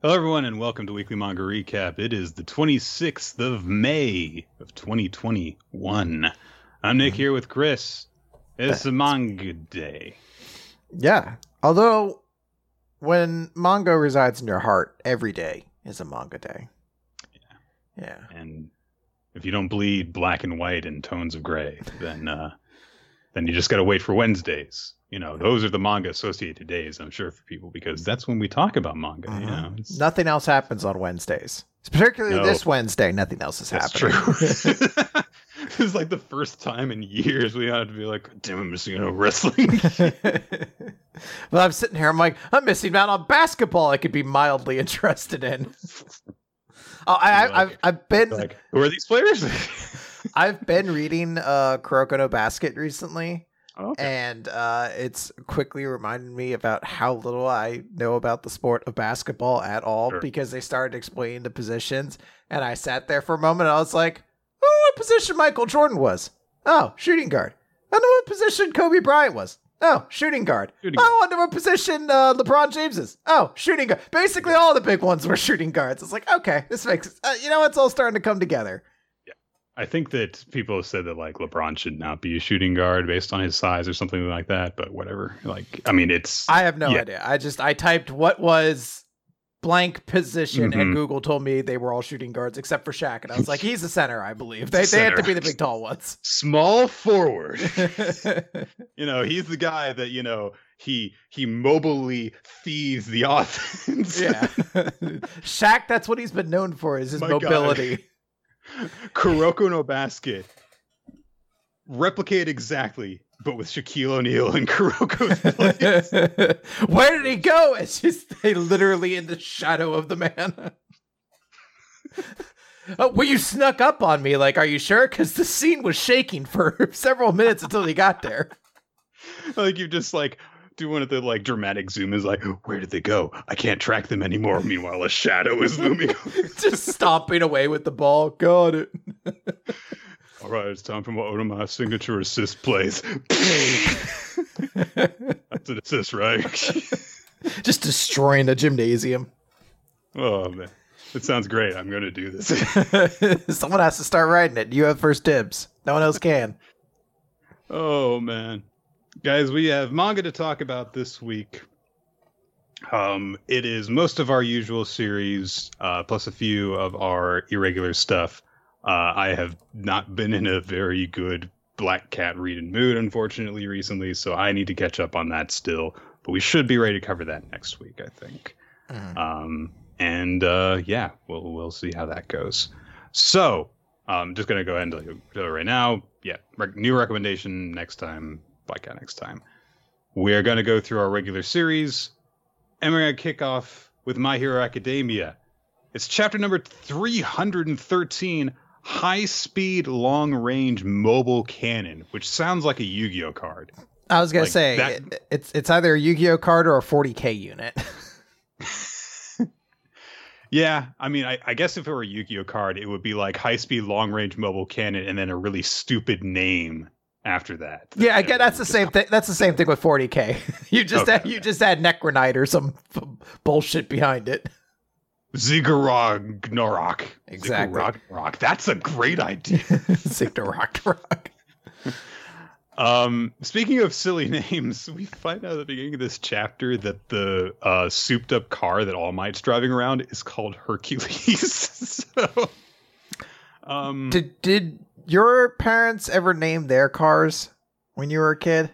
Hello, everyone, and welcome to Weekly Manga Recap. It is the 26th of May of 2021. I'm Nick here with Chris. It's a manga day. Yeah. Although, when manga resides in your heart, every day is a manga day. Yeah. Yeah. And if you don't bleed black and white in tones of gray, then uh, then you just got to wait for Wednesdays. You know, those are the manga associated days, I'm sure, for people because that's when we talk about manga. You know, Nothing else happens on Wednesdays. Particularly No. this Wednesday, nothing else is That's happening. true. it's like the first time in years we had to be like, damn, I'm missing out on wrestling. well, I'm sitting here. I'm like, I'm missing out on basketball. I could be mildly interested in. Oh, I, I, like- I've, I've been, like, who are these players? I've been reading uh, Kuroko no Basket recently, okay. and uh, it's quickly reminded me about how little I know about the sport of basketball at all Sure. because they started explaining the positions, and I sat there for a moment. And I was like, "Oh, what position Michael Jordan was? Oh, shooting guard. I know what position Kobe Bryant was. Oh, shooting guard. Shooting I wonder what position uh, LeBron James is. Oh, shooting guard. Basically, all the big ones were shooting guards. It's like, okay, this makes uh, you know, it's all starting to come together. I think that people have said that like LeBron should not be a shooting guard based on his size or something like that, but whatever. Like, I mean, it's I have no Yeah. idea. I just I typed what was blank position Mhm. and Google told me they were all shooting guards except for Shaq and I was like he's a center I believe. They they have to be the big tall ones. small forward. you know, he's the guy that you know he he mobily feeds the offense. yeah. Shaq that's what he's been known for is his My God. Kuroko no basket. Replicate exactly, but with Shaquille O'Neal and Kuroko's place. Where did he go? It's just they literally in the shadow of the man. Oh, well, you snuck up on me. Like, are you sure? Because the scene was shaking for several minutes until he got there. like you just like do one of the like dramatic zoom is like, where did they go? I can't track them anymore. Meanwhile, a shadow is looming. Just stomping away with the ball. Got it. All right, it's time for my my signature assist plays. That's an assist, right? Just destroying the gymnasium. oh man, it sounds great. I'm going to do this. Someone has to start writing it. You have first dibs. No one else can. Oh man, guys, we have manga to talk about this week. Um, it is most of our usual series, uh, plus a few of our irregular stuff. Uh, I have not been in a very good Black Cat reading mood, unfortunately, recently, so I need to catch up on that still. But we should be ready to cover that next week, I think. Um, and uh, yeah, we'll we'll see how that goes. So I'm just gonna go ahead and tell you right now. Yeah, rec- new recommendation next time. Cat next time. We're gonna go through our regular series, and we're gonna kick off with My Hero Academia. It's chapter number 313, High Speed Long Range Mobile Cannon, which sounds like a Yu-Gi-Oh card. I was gonna say that- it- it's it's either a Yu-Gi-Oh card or a 40k unit. Yeah, I mean, I, I guess if it were a Yu-Gi-Oh card, it would be like high speed, long range mobile cannon, and then a really stupid name after that. yeah, I get that's the same thing. That's the same thing with 40k. You just Okay, add, you just add Necronite or some f- bullshit behind it. Ziggurat. Exactly. Ziggurat Gnorok. That's a great idea. Rock Rock. um, speaking of silly names, we find out at the beginning of this chapter that the uh, souped up car that All Might's driving around is called Hercules. so, um, Did did your parents ever name their cars when you were a kid?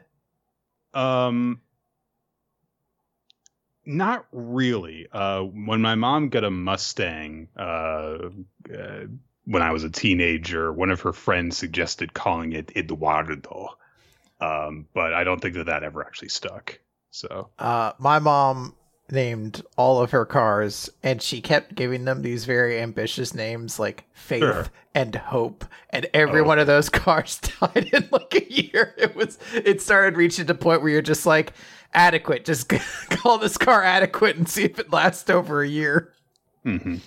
Um, not really. Uh, when my mom got a Mustang, uh, uh, when I was a teenager, one of her friends suggested calling it Eduardo. Um, but I don't think that that ever actually stuck. So, Uh, my mom named all of her cars, and she kept giving them these very ambitious names like Faith Sure. and Hope, and every Oh. one of those cars died in like a year. It was it started reaching the point where you're just like adequate. Just call this car adequate and see if it lasts over a year. mhm.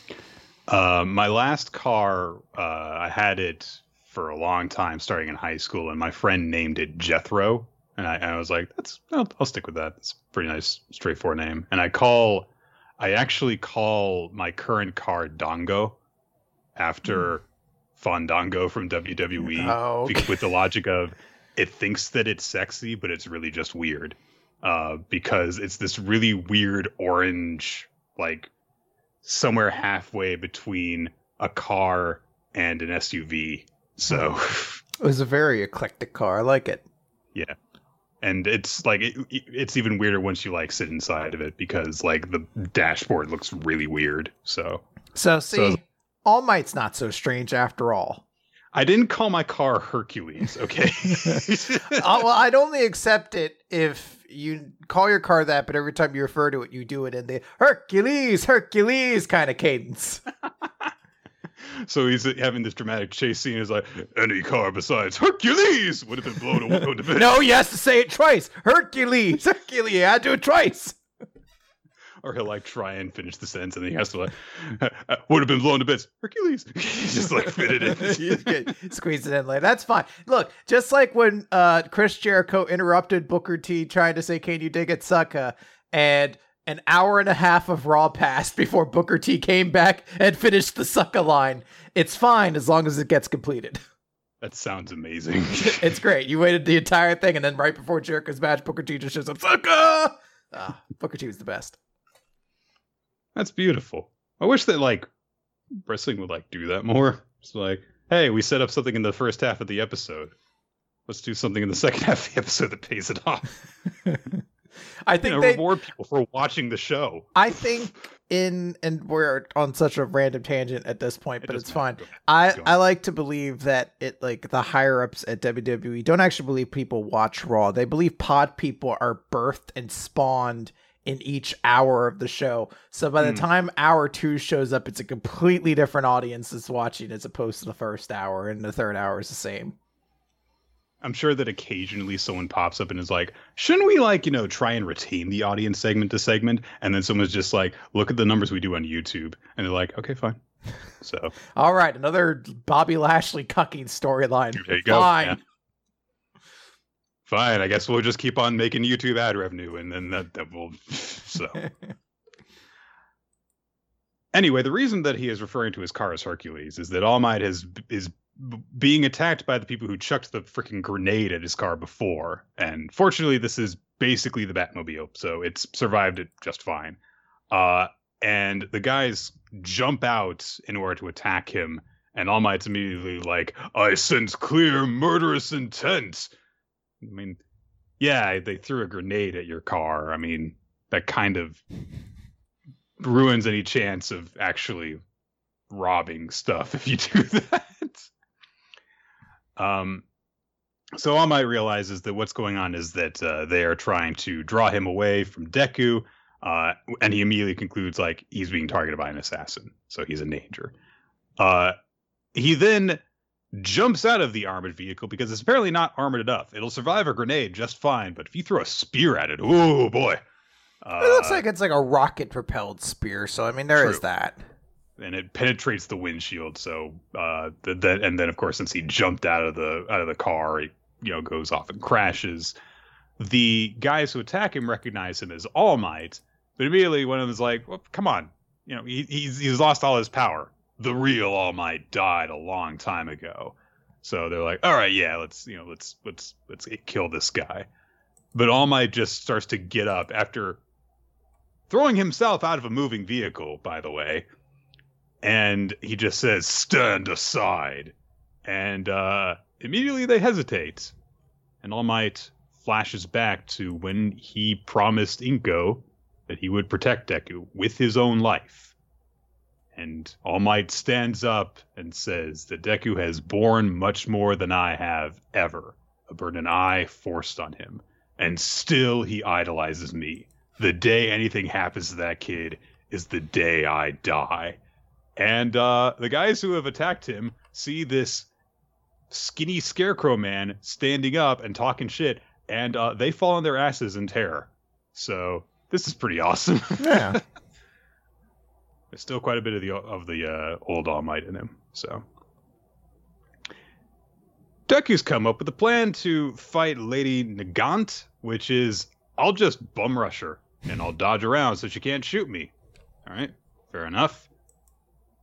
uh, my last car, uh, I had it for a long time, starting in high school, and my friend named it Jethro. And I, and I was like, that's I'll, I'll stick with that. It's a pretty nice, straightforward name. And I call I actually call my current car Dongo after Fandango from WWE Oh, okay. with the logic of it thinks that it's sexy, but it's really just weird. Uh, because it's this really weird orange, like somewhere halfway between a car and an SUV. So, It was a very eclectic car. I like it. And it's like it, it's even weirder once you like sit inside of it because like the dashboard looks really weird. So So see, So- All Might's not so strange after all. I didn't call my car Hercules. Okay. uh, well, I'd only accept it if you call your car that, but every time you refer to it, you do it in the Hercules, Hercules kind of cadence. so he's having this dramatic chase scene. Is like any car besides Hercules would have been blown away. to bits." no, he has to say it twice. Hercules, Hercules. I had to do it twice. Or he'll like try and finish the sentence, and then he has to like would have been blown to bits. Hercules. He just like fit it in. Squeeze it in later. That's fine. Look, just like when uh, Chris Jericho interrupted Booker T trying to say, Can you dig it, sucker," And an hour and a half of Raw passed before Booker T came back and finished the sucker line. It's fine as long as it gets completed. that sounds amazing. it's great. You waited the entire thing, and then right before Jericho's match, Booker T just shows up, Sucker! Ah, Booker T was the best. That's beautiful. I wish that like wrestling would like do that more. It's like, hey, we set up something in the first half of the episode. Let's do something in the second half of the episode that pays it off. I You think know, they reward people for watching the show. I think in and we're on such a random tangent at this point, but doesn't it's fine. I I like to believe that it like the higher ups at WWE don't actually believe people watch Raw. They believe pod people are birthed and spawned in each hour of the show. So by the Hmm. time hour two shows up, it's a completely different audience that's watching as opposed to the first hour, and the third hour is the same. I'm sure that occasionally someone pops up and is like, shouldn't we like, you know, try and retain the audience segment to segment? And then someone's just like, look at the numbers we do on YouTube. And they're like, okay, fine. So All right, another Bobby Lashley cucking storyline. there you go. Fine. Yeah. Fine. I guess we'll just keep on making YouTube ad revenue and then that, that will so anyway, the reason that he is referring to his car as Hercules is that All Might has is being attacked by the people who chucked the freaking grenade at his car before, and fortunately, this is basically the Batmobile, so it's survived it just fine. Uh, and the guys jump out in order to attack him, and All Might's immediately like, "I sense clear murderous intent." I mean, yeah, they threw a grenade at your car. I mean, that kind of ruins any chance of actually robbing stuff if you do that. Um, so All Might realizes that what's going on is that uh, they are trying to draw him away from Deku, uh, and he immediately concludes like he's being targeted by an assassin, so he's in danger. Uh, he then jumps out of the armored vehicle because it's apparently not armored enough. It'll survive a grenade just fine, but if you throw a spear at it, oh boy! Uh, It looks like it's like a rocket propelled spear, so I mean there is True. that. and it penetrates the windshield. So uh, th- that and then of course since he jumped out of the out of the car, he you know goes off and crashes. The guys who attack him recognize him as All Might, but immediately one of them is like, "Well, come on, you know he, he's he's lost all his power. The real All Might died a long time ago." So they're like, "All right, yeah, let's you know let's let's let's kill this guy." But All Might just starts to get up after throwing himself out of a moving vehicle. By the way, and he just says stand aside. And uh immediately they hesitate. And all might flashes back to when he promised inko that he would protect deku with his own life. And all might stands up and says that deku has borne much more than i have ever a burden i forced on him. And still he idolizes me the day anything happens to that kid is the day i die and uh, the guys who have attacked him see this skinny scarecrow man standing up and talking shit, and uh, they fall on their asses in terror. So this is pretty awesome. Yeah. There's still quite a bit of the of the uh, old All Might in him. So Deku's come up with a plan to fight Lady Nagant, which is I'll just bum rush her and I'll dodge around so she can't shoot me. All right, fair enough.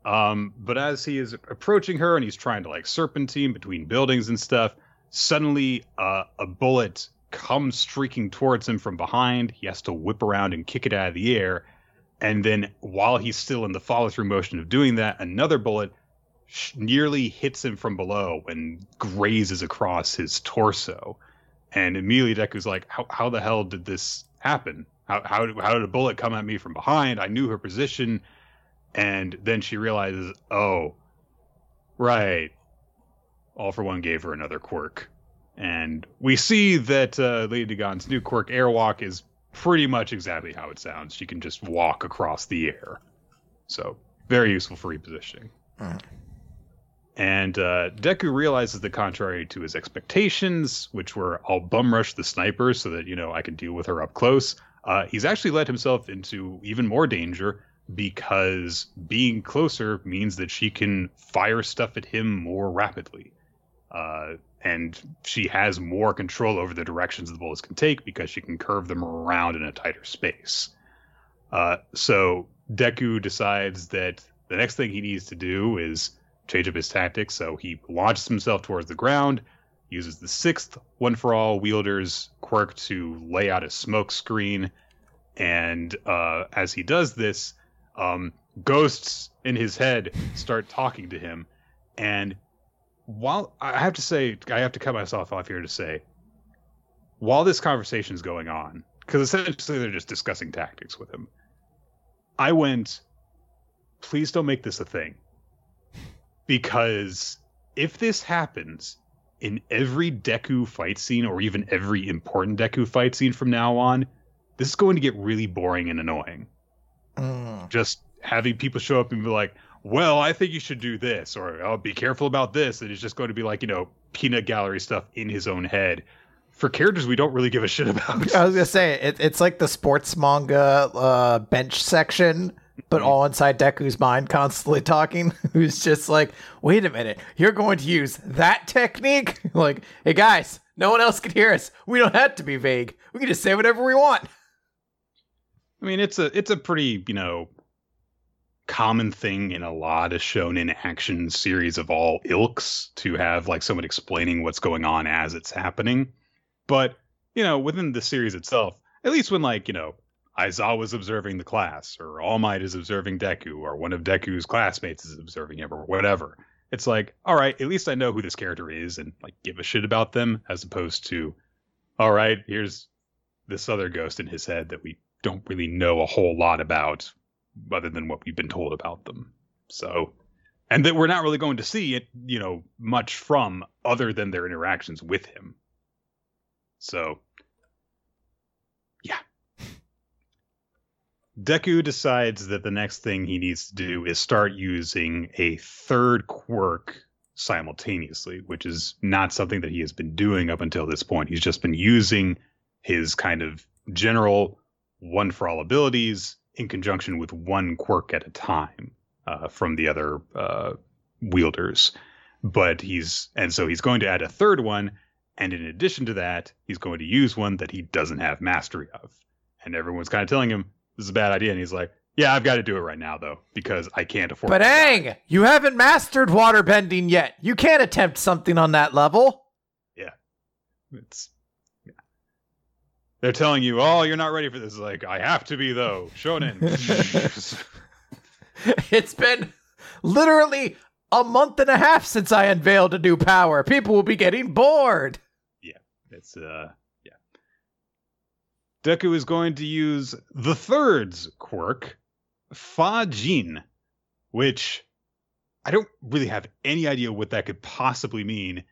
Um, but as he is approaching her and he's trying to like serpentine between buildings and stuff, suddenly uh, a bullet comes streaking towards him from behind. He has to whip around and kick it out of the air. And then while he's still in the follow through motion of doing that, another bullet sh- nearly hits him from below and grazes across his torso. And immediately Deku's like, how, how the hell did this happen? How, how, how did a bullet come at me from behind? I knew her position. And then she realizes, oh, right. All for One gave her another quirk. And we see that uh, Lady Nagant's new quirk, Airwalk, is pretty much exactly how it sounds. She can just walk across the air. So, very useful for repositioning. Mhm. And uh, Deku realizes the contrary to his expectations, which were I'll bum rush the sniper so that, you know, I can deal with her up close. Uh, he's actually led himself into even more danger because being closer means that she can fire stuff at him more rapidly. Uh, and she has more control over the directions the bullets can take because she can curve them around in a tighter space. Uh, so Deku decides that the next thing he needs to do is change up his tactics. So he launches himself towards the ground, uses the sixth One for All wielder's quirk to lay out a smoke screen. And uh, as he does this, um, ghosts in his head start talking to him. And while I have to say, I have to cut myself off here to say, while this conversation is going on, because essentially they're just discussing tactics with him, I went, please don't make this a thing. Because if this happens in every Deku fight scene, or even every important Deku fight scene from now on, this is going to get really boring and annoying Mm. just having people show up and be like, well, I think you should do this, or I'll oh, be careful about this. And it's just going to be like, you know, peanut gallery stuff in his own head for characters we don't really give a shit about. I was gonna say it, it's like the sports manga uh, bench section, but Mhm. all inside Deku's mind, constantly talking. Who's just like, "Wait a minute, you're going to use that technique?" like, hey guys, no one else can hear us. We don't have to be vague. We can just say whatever we want. I mean, it's a it's a pretty you know common thing in a lot of shonen action series of all ilks to have like someone explaining what's going on as it's happening. But you know, within the series itself, at least when like you know Aizawa's observing the class, or All Might is observing Deku, or one of Deku's classmates is observing him, or whatever. It's like, all right, at least I know who this character is and like give a shit about them, as opposed to, all right, here's this other ghost in his head that we don't really know a whole lot about other than what we've been told about them. So, and that we're not really going to see it, you know, much from other than their interactions with him. So, Deku decides that the next thing he needs to do is start using a third quirk simultaneously, which is not something that he has been doing up until this point. He's just been using his kind of general one for all abilities in conjunction with one quirk at a time uh, from the other uh, wielders. But he's and so he's going to add a third one, and in addition to that, he's going to use one that he doesn't have mastery of. And everyone's kind of telling him this is a bad idea, and he's like, "Yeah, I've got to do it right now though because I can't afford." But die." You haven't mastered waterbending yet. You can't attempt something on that level. Yeah, it's yeah. They're telling you, "Oh, you're not ready for this." Like, I have to be though. Shonen. it's been literally a month and a half since I unveiled a new power. People will be getting bored. Yeah, it's uh. Deku is going to use the third's quirk, Fa Jin, which I don't really have any idea what that could possibly mean.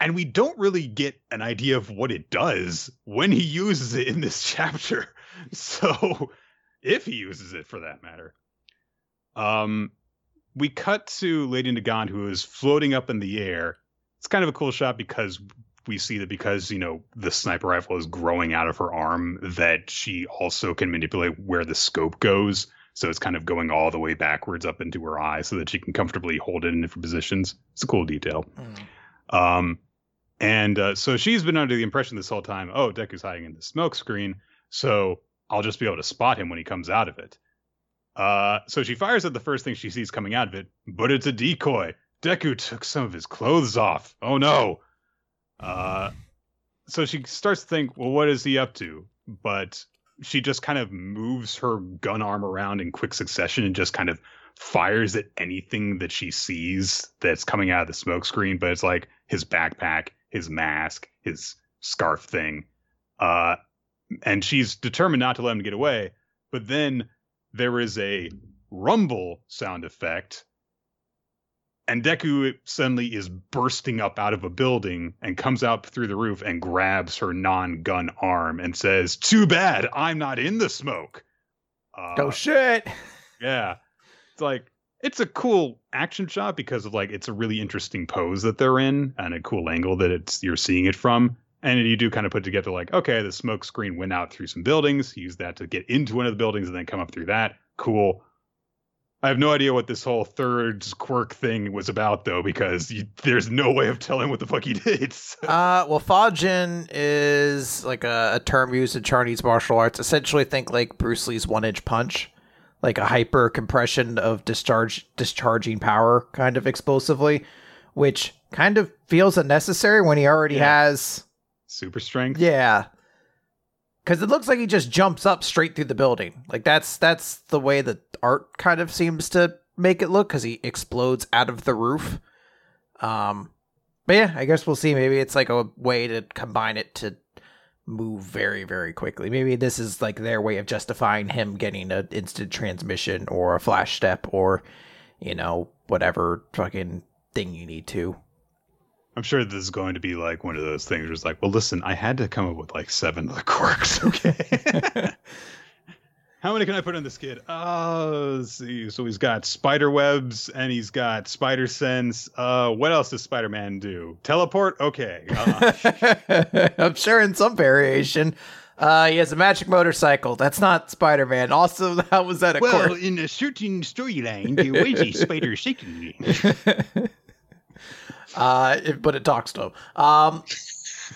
And we don't really get an idea of what it does when he uses it in this chapter. So, if he uses it for that matter. Um we cut to Lady Nagant who is floating up in the air. It's kind of a cool shot because we see that because you know the sniper rifle is growing out of her arm that she also can manipulate where the scope goes so it's kind of going all the way backwards up into her eye so that she can comfortably hold it in different positions it's a cool detail um and uh, so she's been under the impression this whole time oh deku's hiding in the smoke screen so i'll just be able to spot him when he comes out of it Uh, so she fires at the first thing she sees coming out of it, but it's a decoy. Deku took some of his clothes off. Oh no. Uh, so she starts to think, well, what is he up to? But she just kind of moves her gun arm around in quick succession and just kind of fires at anything that she sees that's coming out of the smoke screen. But it's like his backpack, his mask, his scarf thing. Uh, and she's determined not to let him get away. But then there is a rumble sound effect and Deku suddenly is bursting up out of a building and comes out through the roof and grabs her non-gun arm and says, "Too bad I'm not in the smoke." Uh, oh shit! Yeah, it's like it's a cool action shot because of like it's a really interesting pose that they're in and a cool angle that it's you're seeing it from. And you do kind of put together like, okay, the smoke screen went out through some buildings, use that to get into one of the buildings and then come up through that. Cool. I have no idea what this whole third quirk thing was about, though, because you, there's no way of telling what the fuck he did. So. Uh, well, Fajin is like a, a, term used in Chinese martial arts. Essentially, think like Bruce Lee's one-inch punch, like a hyper compression of discharge, discharging power, kind of explosively, which kind of feels unnecessary when he already yeah. has super strength. Yeah, because it looks like he just jumps up straight through the building. Like that's that's the way the art kind of seems to make it look because he explodes out of the roof. Um, but yeah, I guess we'll see. Maybe it's like a way to combine it to move very very quickly. Maybe this is like their way of justifying him getting an instant transmission or a flash step or you know whatever fucking thing you need to. I'm sure this is going to be like one of those things where it's like, well, listen, I had to come up with like seven of the quirks. Okay. How many can I put on this kid? Oh, let's see. So he's got spider webs and he's got spider sense. Uh, what else does Spider Man do? Teleport? Okay. Uh, I'm sure in some variation. Uh, he has a magic motorcycle. That's not Spider Man. Also, how was that a well, course? in a certain storyline, there was a spider cycle uh, but it talks to him. Um,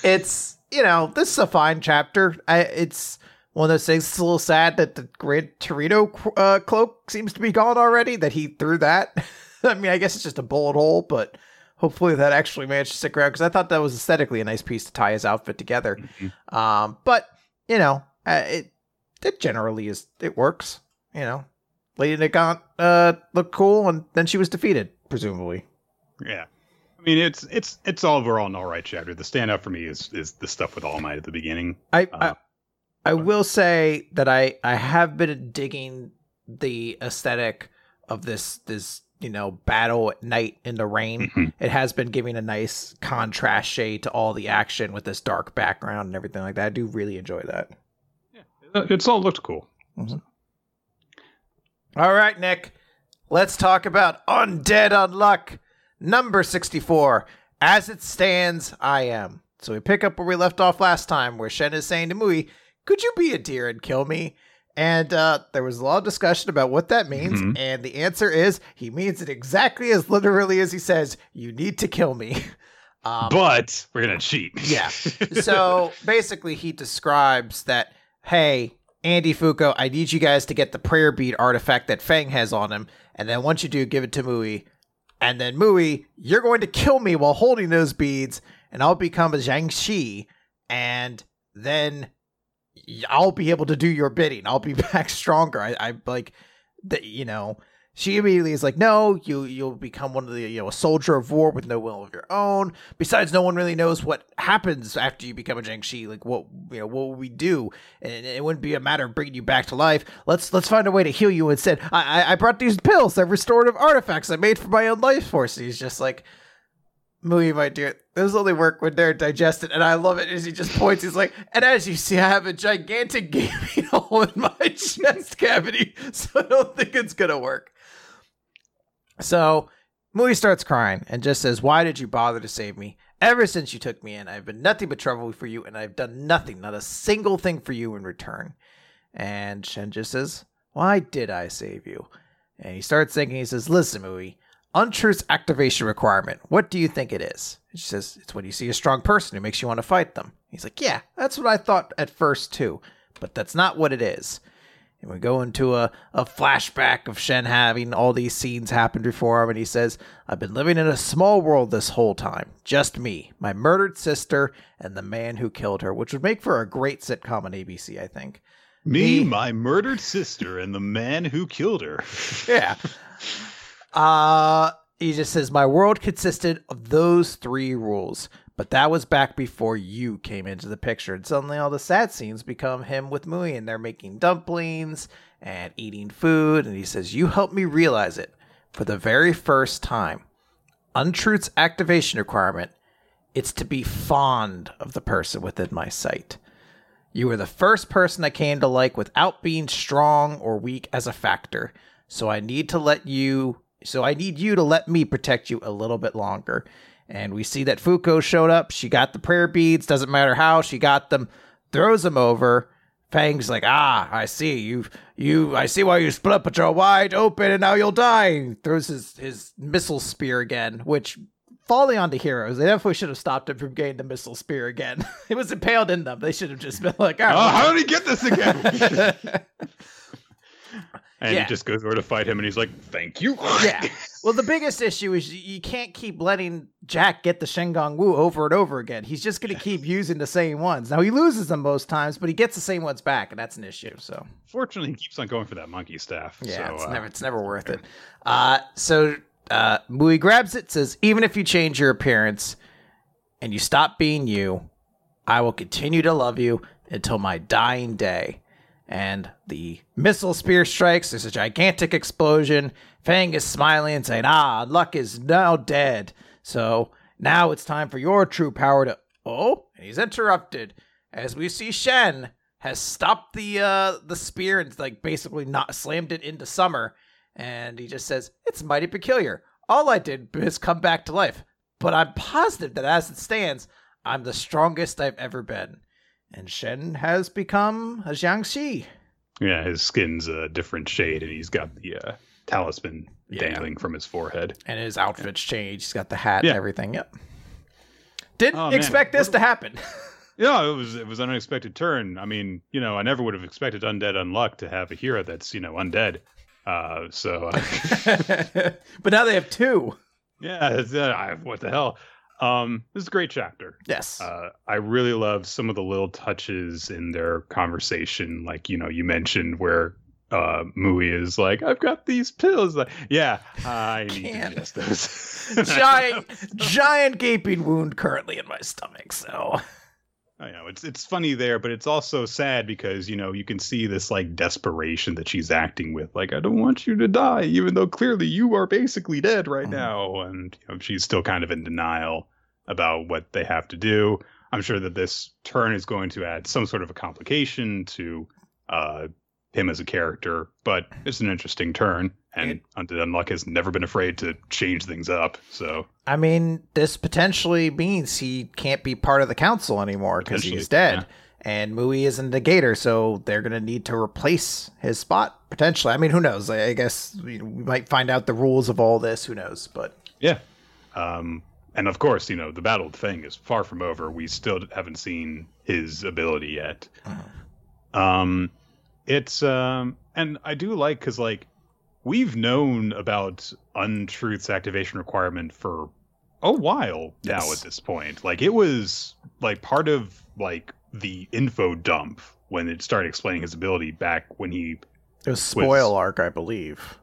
it's you know this is a fine chapter. I, it's one of those things. It's a little sad that the Gran Torino uh, cloak seems to be gone already. That he threw that. I mean, I guess it's just a bullet hole, but hopefully that actually managed to stick around because I thought that was aesthetically a nice piece to tie his outfit together. Mm-hmm. Um, but you know, uh, it it generally is it works. You know, Lady Nagant uh looked cool, and then she was defeated, presumably. Yeah. I mean, it's it's it's all overall an all right chapter. The standout for me is is the stuff with All Might at the beginning. I uh, I, I will say that I I have been digging the aesthetic of this this you know battle at night in the rain. Mm-hmm. It has been giving a nice contrast shade to all the action with this dark background and everything like that. I do really enjoy that. Yeah, it's all looked cool. Mm-hmm. All right, Nick. Let's talk about Undead Unluck. Number 64. As it stands, I am. So we pick up where we left off last time, where Shen is saying to Mui, Could you be a deer and kill me? And uh, there was a lot of discussion about what that means. Mm-hmm. And the answer is he means it exactly as literally as he says, You need to kill me. Um, but we're going to cheat. yeah. So basically, he describes that, Hey, Andy Fuko, I need you guys to get the prayer bead artifact that Fang has on him. And then once you do, give it to Mui. And then Mui, you're going to kill me while holding those beads, and I'll become a Jiangshi, and then I'll be able to do your bidding. I'll be back stronger. I, I like that, you know, she immediately is like, "No, you you'll become one of the you know a soldier of war with no will of your own. Besides, no one really knows what happens after you become a Jiangshi. Like, what you know, what will we do? And it wouldn't be a matter of bringing you back to life. Let's let's find a way to heal you instead. I I, I brought these pills. They're restorative artifacts I made for my own life force. He's just like, Mui might do it. Those only work when they're digested, and I love it as he just points. He's like, and as you see, I have a gigantic gaping hole in my chest cavity, so I don't think it's gonna work. So Mui starts crying and just says, Why did you bother to save me? Ever since you took me in, I've been nothing but trouble for you, and I've done nothing, not a single thing for you in return. And Shen just says, Why did I save you? And he starts thinking, he says, Listen, Mui, untruth's activation requirement. What do you think it is? And she says, It's when you see a strong person who makes you want to fight them. He's like, Yeah, that's what I thought at first too, but that's not what it is. And we go into a, a flashback of Shen having all these scenes happen before him, and he says, I've been living in a small world this whole time. Just me, my murdered sister, and the man who killed her, which would make for a great sitcom on ABC, I think. Me, my murdered sister, and the man who killed her. yeah. Uh he just says my world consisted of those three rules, but that was back before you came into the picture. And suddenly all the sad scenes become him with Mui and they're making dumplings and eating food and he says you helped me realize it for the very first time. Untruth's activation requirement it's to be fond of the person within my sight. You were the first person I came to like without being strong or weak as a factor. So I need to let you so I need you to let me protect you a little bit longer. And we see that Fuko showed up. She got the prayer beads. Doesn't matter how she got them. Throws them over. Fang's like, ah, I see you. You, I see why you split up, but you're wide open, and now you'll die. Throws his his missile spear again, which falling onto heroes, they definitely should have stopped him from getting the missile spear again. it was impaled in them. They should have just been like, oh, how did he get this again? And yeah. he just goes over to fight him, and he's like, "Thank you." yeah. Well, the biggest issue is you can't keep letting Jack get the Shen Gong Wu over and over again. He's just going to keep using the same ones. Now he loses them most times, but he gets the same ones back, and that's an issue. So fortunately, he keeps on going for that monkey staff. Yeah, so, it's uh, never it's never worth it. Uh, so uh, Mui grabs it, says, "Even if you change your appearance and you stop being you, I will continue to love you until my dying day." And the missile spear strikes. There's a gigantic explosion. Fang is smiling and saying, Ah, Luck is now dead. So now it's time for your true power to. Oh, he's interrupted as we see Shen has stopped the uh the spear and like basically not slammed it into Summer, and he just says, It's mighty peculiar. All I did was come back to life, but I'm positive that as it stands, I'm the strongest I've ever been and Shen has become a Jiangshi. Yeah, his skin's a different shade, and he's got the uh, talisman yeah. dangling from his forehead. And his outfit's yeah. changed. He's got the hat yeah. and everything. Yep. Didn't oh, expect this what, to happen. yeah, it was it was an unexpected turn. I mean, you know, I never would have expected Undead Unluck to have a hero that's you know undead. Uh, so, uh, but now they have two. Yeah, uh, what the hell? Um, this is a great chapter. Yes. Uh, I really love some of the little touches in their conversation. Like, you know, you mentioned where uh Mui is like, I've got these pills. Like, yeah, I need to ingest those. giant, giant gaping wound currently in my stomach. So I know it's it's funny there, but it's also sad because you know you can see this like desperation that she's acting with. Like, I don't want you to die, even though clearly you are basically dead right mm. now, and you know, she's still kind of in denial about what they have to do. I'm sure that this turn is going to add some sort of a complication to uh, him as a character, but it's an interesting turn. And Undead Unluck has never been afraid to change things up. So I mean, this potentially means he can't be part of the council anymore because he's dead. Yeah. And Mui is a negator, so they're going to need to replace his spot potentially. I mean, who knows? I guess we might find out the rules of all this. Who knows? But yeah, um, and of course, you know, the battle thing is far from over. We still haven't seen his ability yet. Uh-huh. Um, it's um, and I do like because like we've known about untruth's activation requirement for a while yes. now at this point. Like it was like part of like the info dump when it started explaining his ability back when he it was spoil was, arc, I believe.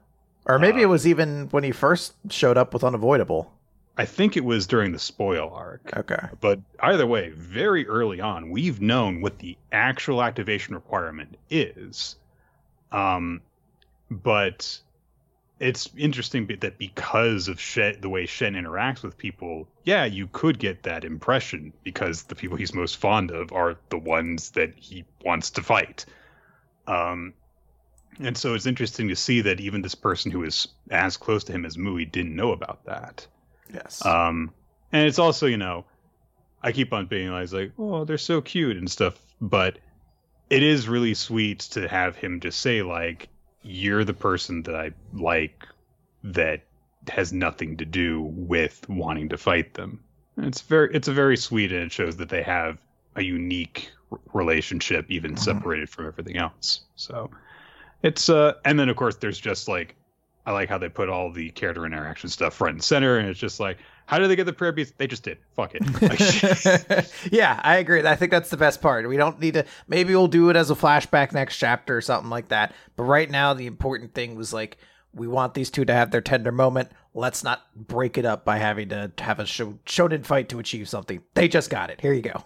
Or maybe uh, it was even when he first showed up with unavoidable. I think it was during the spoil arc. Okay. But either way, very early on, we've known what the actual activation requirement is. Um, but it's interesting that because of Shen, the way Shen interacts with people, yeah, you could get that impression because the people he's most fond of are the ones that he wants to fight. Um, and so it's interesting to see that even this person who is as close to him as Mui didn't know about that. Yes. Um, and it's also, you know, I keep on being like, oh, they're so cute and stuff, but it is really sweet to have him just say like, you're the person that I like that has nothing to do with wanting to fight them. And it's very, it's a very sweet, and it shows that they have a unique relationship, even mm-hmm. separated from everything else. So, it's uh, and then of course there's just like, I like how they put all the character interaction stuff front and center, and it's just like, how did they get the prayer beads? They just did. Fuck it. yeah, I agree. I think that's the best part. We don't need to. Maybe we'll do it as a flashback next chapter or something like that. But right now, the important thing was like, we want these two to have their tender moment. Let's not break it up by having to have a show, shonen fight to achieve something. They just got it. Here you go.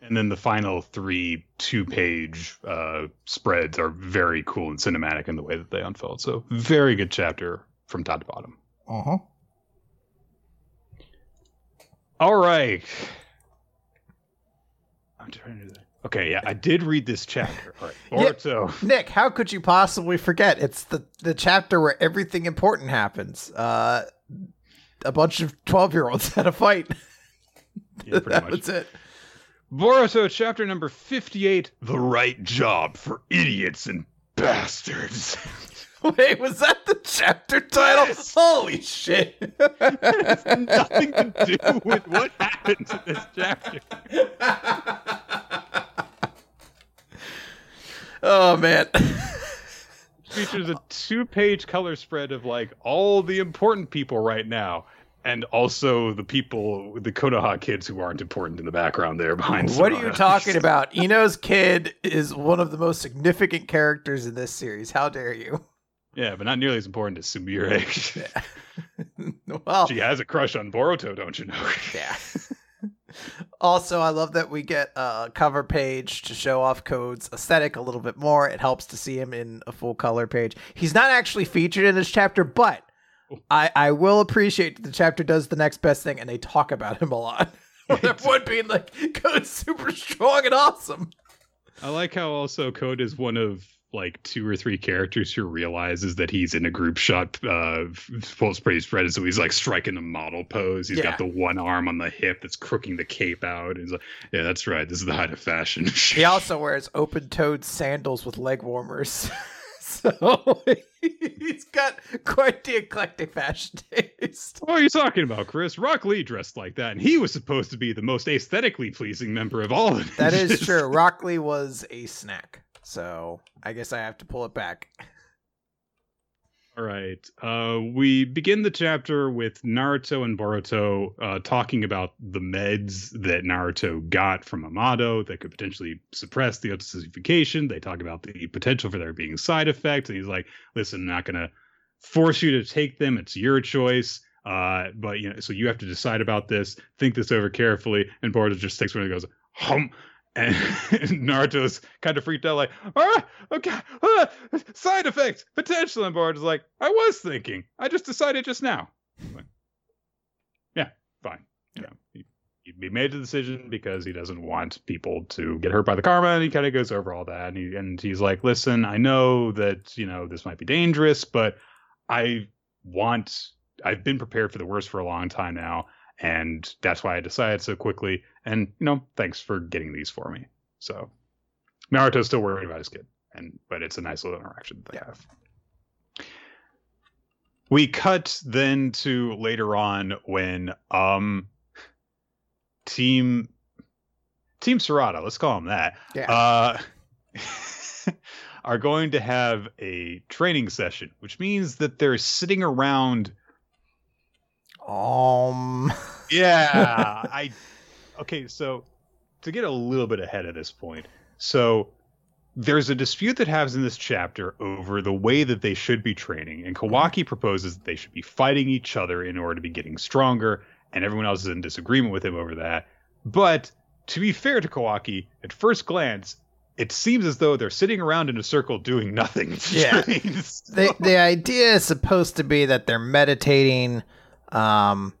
And then the final three two-page uh, spreads are very cool and cinematic in the way that they unfold. So very good chapter from top to bottom. Uh huh. All right. I'm trying to do that. Okay, yeah, I did read this chapter. All right, Boruto. Yeah, Nick, how could you possibly forget? It's the the chapter where everything important happens. Uh, a bunch of twelve year olds had a fight. Yeah, that much. was it. Boruto, chapter number fifty-eight: The right job for idiots and bastards. Wait, was that the chapter title? Yes. Holy shit! It has nothing to do with what happens in this chapter. oh man. features a two-page color spread of like all the important people right now, and also the people, the Konoha kids who aren't important in the background there behind. What are you talking about? Ino's kid is one of the most significant characters in this series. How dare you? Yeah, but not nearly as important as Sumire. well, she has a crush on Boruto, don't you know? yeah. also, I love that we get a cover page to show off Code's aesthetic a little bit more. It helps to see him in a full color page. He's not actually featured in this chapter, but oh. I, I will appreciate that the chapter does the next best thing and they talk about him a lot. Everyone being like, Code's super strong and awesome. I like how also Code is one of like two or three characters who realizes that he's in a group shot uh full pretty spread so he's like striking a model pose He's Yeah. got the one arm on the hip that's crooking the cape out he's like yeah that's right this is the height of fashion He also wears open toed sandals with leg warmers. so he's got quite the eclectic fashion taste. what are you talking about chris rock lee dressed like that and he was supposed to be the most aesthetically pleasing member of all of That is true. Rock Lee was a snack. So I guess I have to pull it back. All right. Uh, we begin the chapter with Naruto and Boruto uh, talking about the meds that Naruto got from Amado that could potentially suppress the ossification. They talk about the potential for there being side effects. And he's like, listen, I'm not going to force you to take them. It's your choice. Uh, but, you know, so you have to decide about this, think this over carefully. And Boruto just takes one and goes, hum. And Naruto's kind of freaked out, like, ah, okay, ah, side effects, potential. And Boruto's like, I was thinking. I just decided just now. Like, yeah, fine. You know, he, he made the decision because he doesn't want people to get hurt by the karma, and he kind of goes over all that. And, he, and he's like, listen, I know that, you know, this might be dangerous, but I want, I've been prepared for the worst for a long time now. And that's why I decided so quickly. And, you know, thanks for getting these for me. So Naruto's still worried about his kid. And but it's a nice little interaction that they have. We cut then to later on when um team Team Sarada, let's call them that, Yeah. uh are going to have a training session, which means that they're sitting around um yeah i okay so to get a little bit ahead of this point so there's a dispute that happens in this chapter over the way that they should be training and kawaki proposes that they should be fighting each other in order to be getting stronger and everyone else is in disagreement with him over that but to be fair to kawaki at first glance it seems as though they're sitting around in a circle doing nothing Yeah. train. the the idea is supposed to be that they're meditating um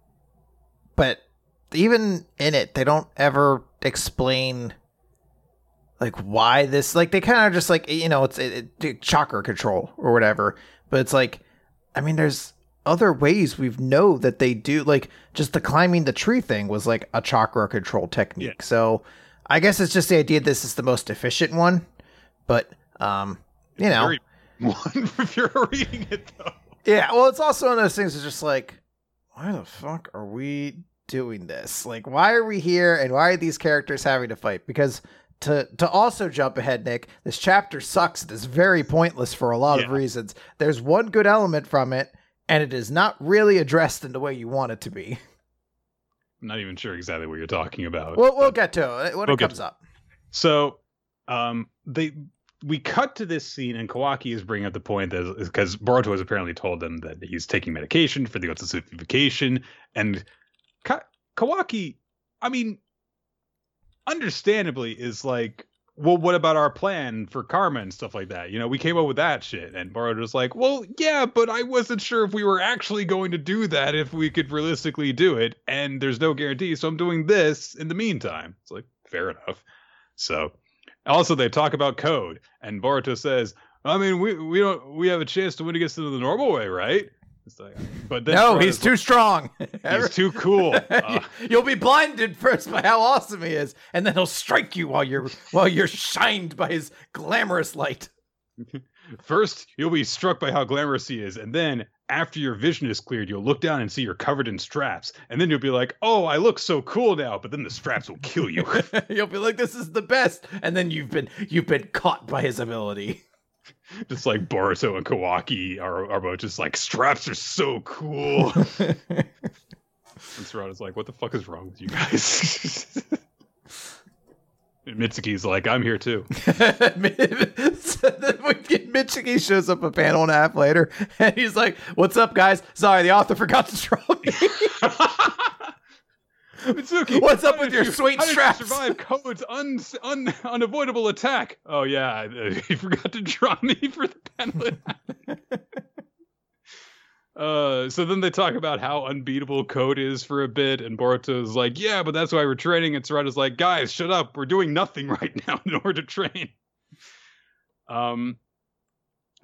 but even in it they don't ever explain like why this like they kind of just like you know it's it, it, chakra control or whatever. But it's like i mean there's other ways we've know that they do like just the climbing the tree thing was like a chakra control technique. Yeah. so i guess it's just the idea this is the most efficient one but um you know. one if you're reading it though. Yeah, well, it's also one of those things that's just like, why the fuck are we doing this? Like, why are we here and why are these characters having to fight? Because to to also jump ahead, Nick, this chapter sucks. It is very pointless for a lot of reasons. There's one good element from it, and it is not really addressed in the way you want it to be. I'm not even sure exactly what you're talking about. We'll we'll get to it when We'll it comes up. So, um, they we cut to this scene, and Kawaki is bringing up the point that because Boruto has apparently told them that he's taking medication for the otsutsukification, and Kawaki, I mean, understandably, is like, well, what about our plan for karma and stuff like that? You know, we came up with that shit, and Boruto's like, well, yeah, but I wasn't sure if we were actually going to do that, if we could realistically do it, and there's no guarantee, so I'm doing this in the meantime. It's like fair enough. So, also they talk about code, and Boruto says, "I mean, we we don't we have a chance to win against them the normal way, right?" Like, but No, he's too strong. he's too cool. Uh, You'll be blinded first by how awesome he is, and then he'll strike you while you're while you're shined by his glamorous light. first, you'll be struck by how glamorous he is, and then after your vision is cleared, you'll look down and see you're covered in straps, and then you'll be like, "Oh, I look so cool now," but then the straps will kill you. You'll be like, "This is the best," and then you've been you've been caught by his ability. just like Boruto and Kawaki are, are both just like straps are so cool. and Sarada's like, what the fuck is wrong with you guys? and Mitsuki's like, I'm here too. so then Mitsuki shows up a panel and a half later, and he's like, "What's up, guys? Sorry, the author forgot to draw me." Mitsuki, What's up with your you- sweet how did you survive Code's un, un, unavoidable attack. Oh yeah, he forgot to draw me for the panel. Uh, so then they talk about how unbeatable Code is for a bit, and Boruto's like, "Yeah, but that's why we're training." And Sarada's like, "Guys, shut up! We're doing nothing right now in order to train." Um,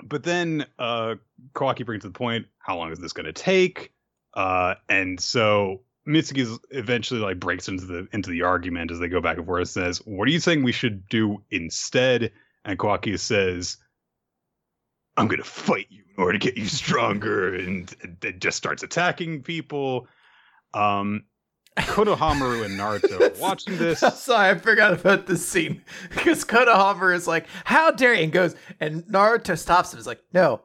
but then uh, Kawaki brings to the point: How long is this going to take? Uh, and so Mitsuki eventually like breaks into the into the argument as they go back and forth. Says, "What are you saying we should do instead?" And Kawaki says, "I'm gonna fight you in order to get you stronger," and, and just starts attacking people. Um, Konohamaru and Naruto are watching this. Sorry, I forgot about this scene because Konohamaru is like, "How dare!" you," and goes, and Naruto stops him. Is like, "No,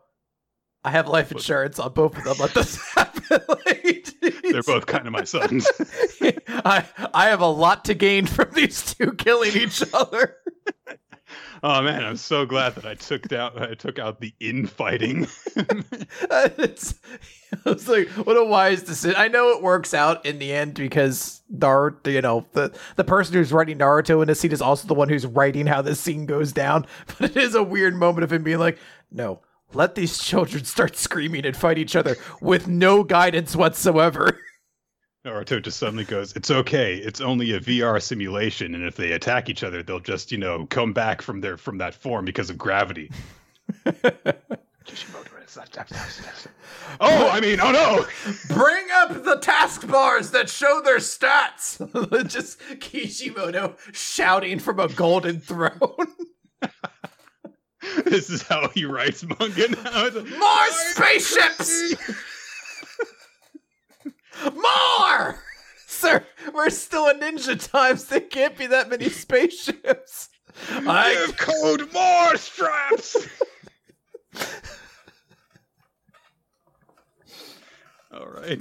I have life insurance on both of them. Let this happen." Like, They're both kind of my sons. I I have a lot to gain from these two killing each other. oh man, I'm so glad that I took down I took out the infighting. Uh, it's, I was like, what a wise decision. I know it works out in the end because Naruto, you know, the, the person who's writing Naruto in this scene is also the one who's writing how this scene goes down. But it is a weird moment of him being like, no, let these children start screaming and fight each other with no guidance whatsoever. Naruto just suddenly goes, "It's okay. It's only a VR simulation, and if they attack each other, they'll just, you know, come back from their from that form because of gravity." oh, I mean, oh no! Bring up the task bars that show their stats. Just Kishimoto shouting from a golden throne. this is how he writes manga now. Like, More spaceships! More! Sir, we're still in ninja times. There can't be that many spaceships. I have code more straps. All right.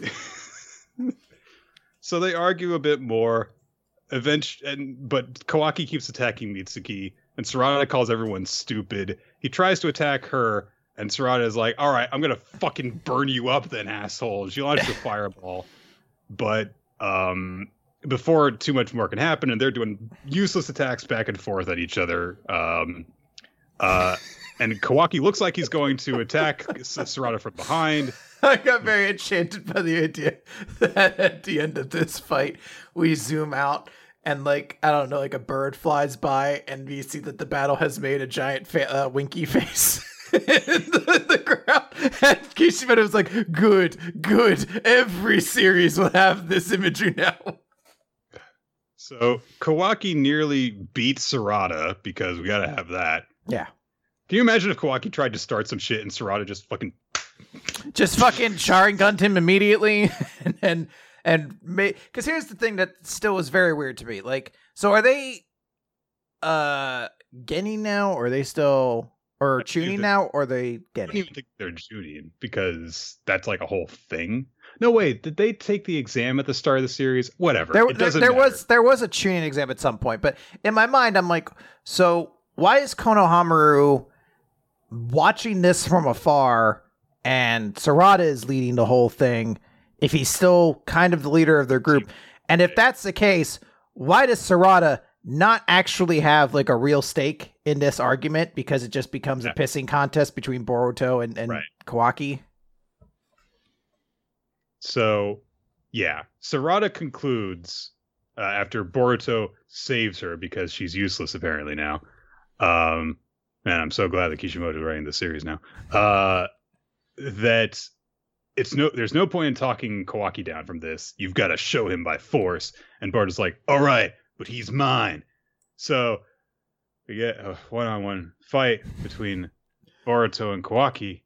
so they argue a bit more. Eventually, and but Kawaki keeps attacking Mitsuki, and Sarada calls everyone stupid. He tries to attack her, and Sarada is like, "All right, I'm gonna fucking burn you up, then, asshole." She launches a fireball, but um, before too much more can happen, and they're doing useless attacks back and forth at each other. Um, uh, and Kawaki looks like he's going to attack S- Sarada from behind. I got very enchanted by the idea that at the end of this fight, we zoom out and, like, I don't know, like a bird flies by and we see that the battle has made a giant fa- uh, winky face. in the, the ground and Kishimoto was like, good, good. Every series will have this imagery now. So Kawaki nearly beat Sarada because we gotta have that. Yeah. Can you imagine if Kawaki tried to start some shit and Sarada just fucking just fucking Sharingunned him immediately, and and and because here's the thing that still was very weird to me. Like, so are they? uh Genin now, or are they still or Chunin now, or are they getting? I don't even think they're Chunin because that's like a whole thing. No, wait, did they take the exam at the start of the series? Whatever. There, there, there was there was a Chunin exam at some point, but in my mind, I'm like, so why is Konohamaru watching this from afar, and Sarada is leading the whole thing? If he's still kind of the leader of their group, and if that's the case, why does Sarada not actually have like a real stake in this argument because it just becomes Yeah. a pissing contest between Boruto and, and Right. Kawaki? So, yeah, Sarada concludes uh, after Boruto saves her because she's useless apparently now. Um, man, I'm so glad that Kishimoto is writing this series now. Uh, that it's no, there's no point in talking Kawaki down from this. You've got to show him by force. And Boruto's like, all right, but he's mine. So we get a one-on-one fight between Boruto and Kawaki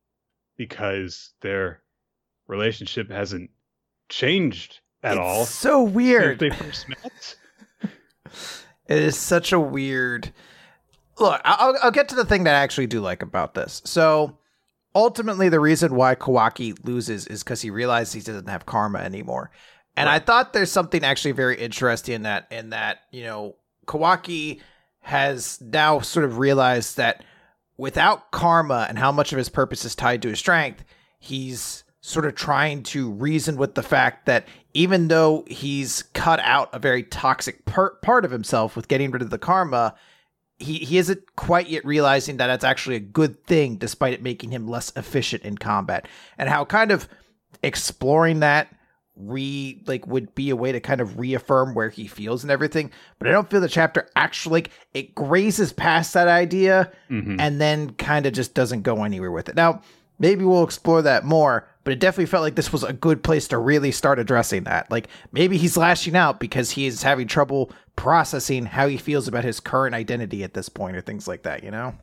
because their relationship hasn't changed at It's all So weird. they first met. It is such a weird. Look, I'll, I'll get to the thing that I actually do like about this. So, ultimately, the reason why Kawaki loses is because he realizes he doesn't have karma anymore. And I thought there's something actually very interesting in that. In that, you know, Kawaki has now sort of realized that without karma and how much of his purpose is tied to his strength, he's sort of trying to reason with the fact that even though he's cut out a very toxic per- part of himself with getting rid of the karma, he, he isn't quite yet realizing that it's actually a good thing despite it making him less efficient in combat. And how kind of exploring that re like would be a way to kind of reaffirm where he feels and everything but i don't feel the chapter actually like it grazes past that idea Mhm. and then kind of just doesn't go anywhere with it. Now, maybe we'll explore that more, but it definitely felt like this was a good place to really start addressing that. Like maybe he's lashing out because he is having trouble processing how he feels about his current identity at this point or things like that, you know?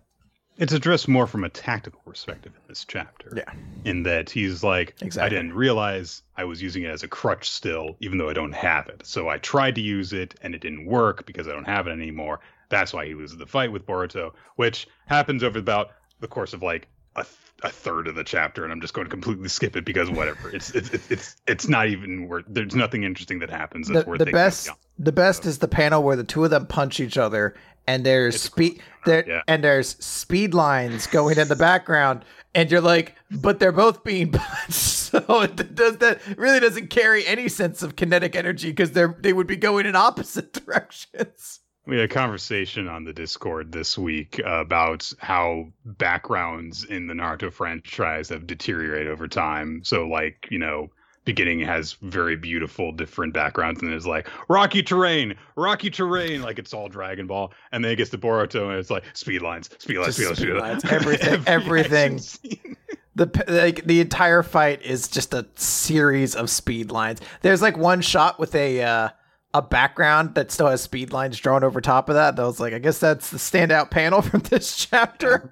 It's addressed more from a tactical perspective in this chapter. Yeah. In that he's like, Exactly. I didn't realize I was using it as a crutch still, even though I don't have it. So I tried to use it and it didn't work because I don't have it anymore. That's why he loses the fight with Boruto, which happens over about the course of like a, a third of the chapter. And I'm just going to completely skip it because whatever. It's it's it's it's, not even worth. There's nothing interesting that happens that's The, worth the best the best is the panel where the two of them punch each other and there's It's speed there yeah. and there's speed lines going in the background and you're like but they're both being punched so it does that really doesn't carry any sense of kinetic energy because they're they would be going in opposite directions We had a conversation on the Discord this week about how backgrounds in the Naruto franchise have deteriorated over time. So, like, you know, beginning has very beautiful different backgrounds, and there's like rocky terrain, rocky terrain, like it's all Dragon Ball, and then it gets to Boruto, and it's like speed lines, speed lines, speed lines, speed lines, everything- Every everything. the like the entire fight is just a series of speed lines. There's like one shot with a uh, a background that still has speed lines drawn over top of that. That was like, I guess that's the standout panel from this chapter.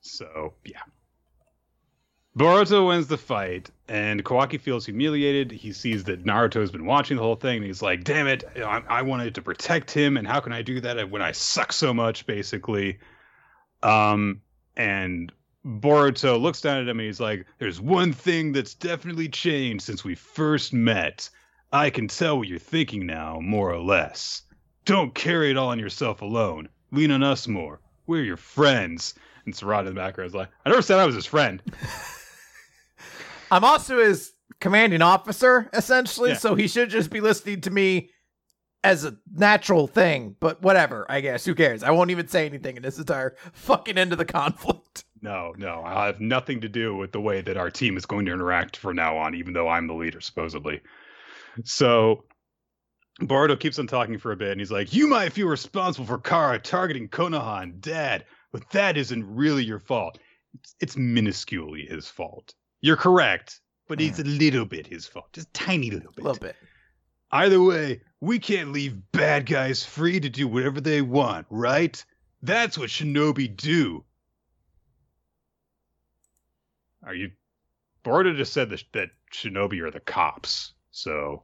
So yeah. Boruto wins the fight, and Kawaki feels humiliated. He sees that Naruto has been watching the whole thing, and he's like, "Damn it! I, I wanted to protect him, and how can I do that when I suck so much?" Basically, um, and Boruto looks down at him, and he's like, "There's one thing that's definitely changed since we first met. I can tell what you're thinking now, more or less. Don't carry it all on yourself alone. Lean on us more. We're your friends." And Sarada in the background is like, I never said I was his friend. I'm also his commanding officer, essentially, Yeah. so he should just be listening to me as a natural thing. But whatever, I guess. Who cares? I won't even say anything in this entire fucking end of the conflict. No, no, I have nothing to do with the way that our team is going to interact from now on, even though I'm the leader, supposedly. So Boruto keeps on talking for a bit, and he's like, You might feel responsible for Kara targeting Konoha and Dad, but that isn't really your fault. It's, it's minusculely his fault. You're correct, but it's a little bit his fault. Just a tiny little A bit. little bit. Either way, we can't leave bad guys free to do whatever they want, right? That's what shinobi do. Are you Boruto just said that, that shinobi are the cops, so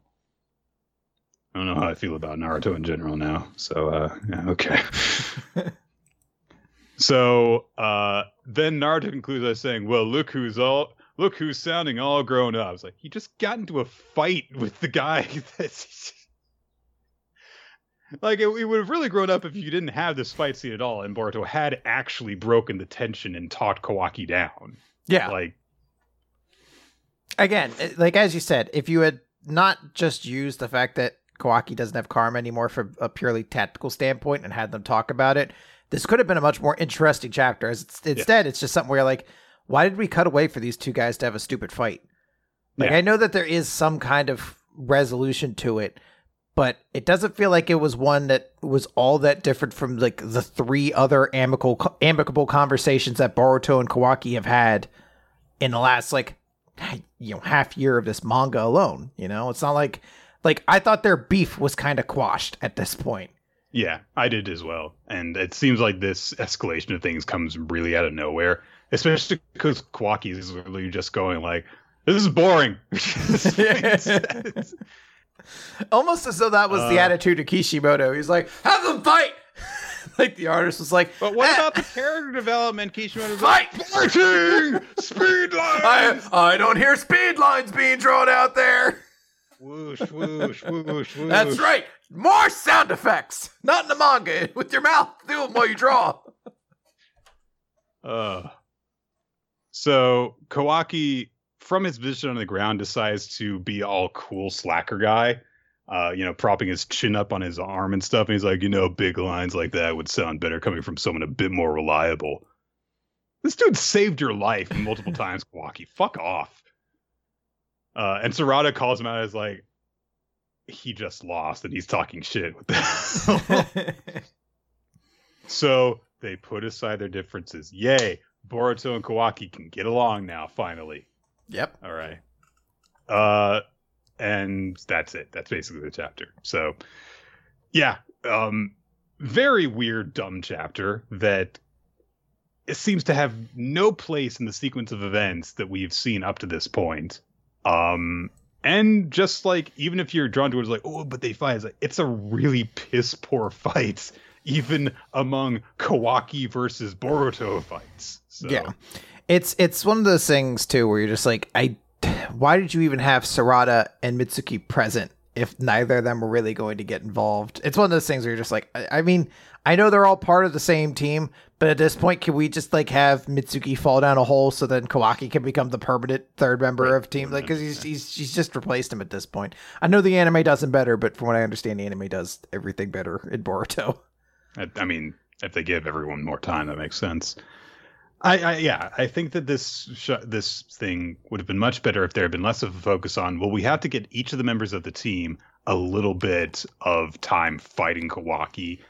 I don't know how I feel about Naruto in general now. So uh, yeah, okay. so uh, then Naruto concludes by saying, "Well, look who's all look who's sounding all grown up." It's like he just got into a fight with the guy that's like it, it, would have really grown up if you didn't have this fight scene at all, and Boruto had actually broken the tension and talked Kawaki down. Yeah, like again, like as you said, if you had not just used the fact that Kawaki doesn't have karma anymore from a purely tactical standpoint and had them talk about it, this could have been a much more interesting chapter. As it's, instead, yeah. it's just something where you're like, why did we cut away for these two guys to have a stupid fight? Like yeah. I know that there is some kind of resolution to it, but it doesn't feel like it was one that was all that different from like the three other amicable amicable conversations that Boruto and Kawaki have had in the last like you know half year of this manga alone. You know, it's not like like I thought their beef was kind of quashed at this point. Yeah, I did as well, and it seems like this escalation of things comes really out of nowhere, especially because Kawaki is literally just going like, "This is boring." Almost as though that was uh, the attitude of Kishimoto. He's like, "Have them fight." like the artist was like, "But what eh. about the character development?" Kishimoto fight, like, fighting, speed lines. I, I don't hear speed lines being drawn out there. Whoosh, whoosh, whoosh, whoosh. That's right. More sound effects. Not in the manga. With your mouth. Do them while you draw. Uh. So Kawaki, from his position on the ground, decides to be all cool slacker guy uh, you know, propping his chin up on his arm and stuff. And he's like, you know, big lines like that would sound better coming from someone a bit more reliable. This dude saved your life multiple times, Kawaki. Fuck off. Uh, and Sarada calls him out as like, he just lost and he's talking shit. so they put aside their differences. Yay. Boruto and Kawaki can get along now, finally. Yep. All right. Uh, and that's it. That's basically the chapter. So, yeah, um, very weird, dumb chapter that it seems to have no place in the sequence of events that we've seen up to this point. Um, and just like even if you're drawn to it, towards like, oh, but they fight, it's, like, it's a really piss poor fight, even among Kawaki versus Boruto fights. So. Yeah, it's it's one of those things too where you're just like, I why did you even have Sarada and Mitsuki present if neither of them were really going to get involved? It's one of those things where you're just like, I, I mean, I know they're all part of the same team, but at this point, can we just like have Mitsuki fall down a hole so then Kawaki can become the permanent third member right. of team? Like, because he's he's she's just replaced him at this point. I know the anime does him better, but from what I understand, the anime does everything better in Boruto. I, I mean, if they give everyone more time, that makes sense. I, I, yeah, I think that this sh- this thing would have been much better if there had been less of a focus on. Well, we have to get each of the members of the team a little bit of time fighting Kawaki,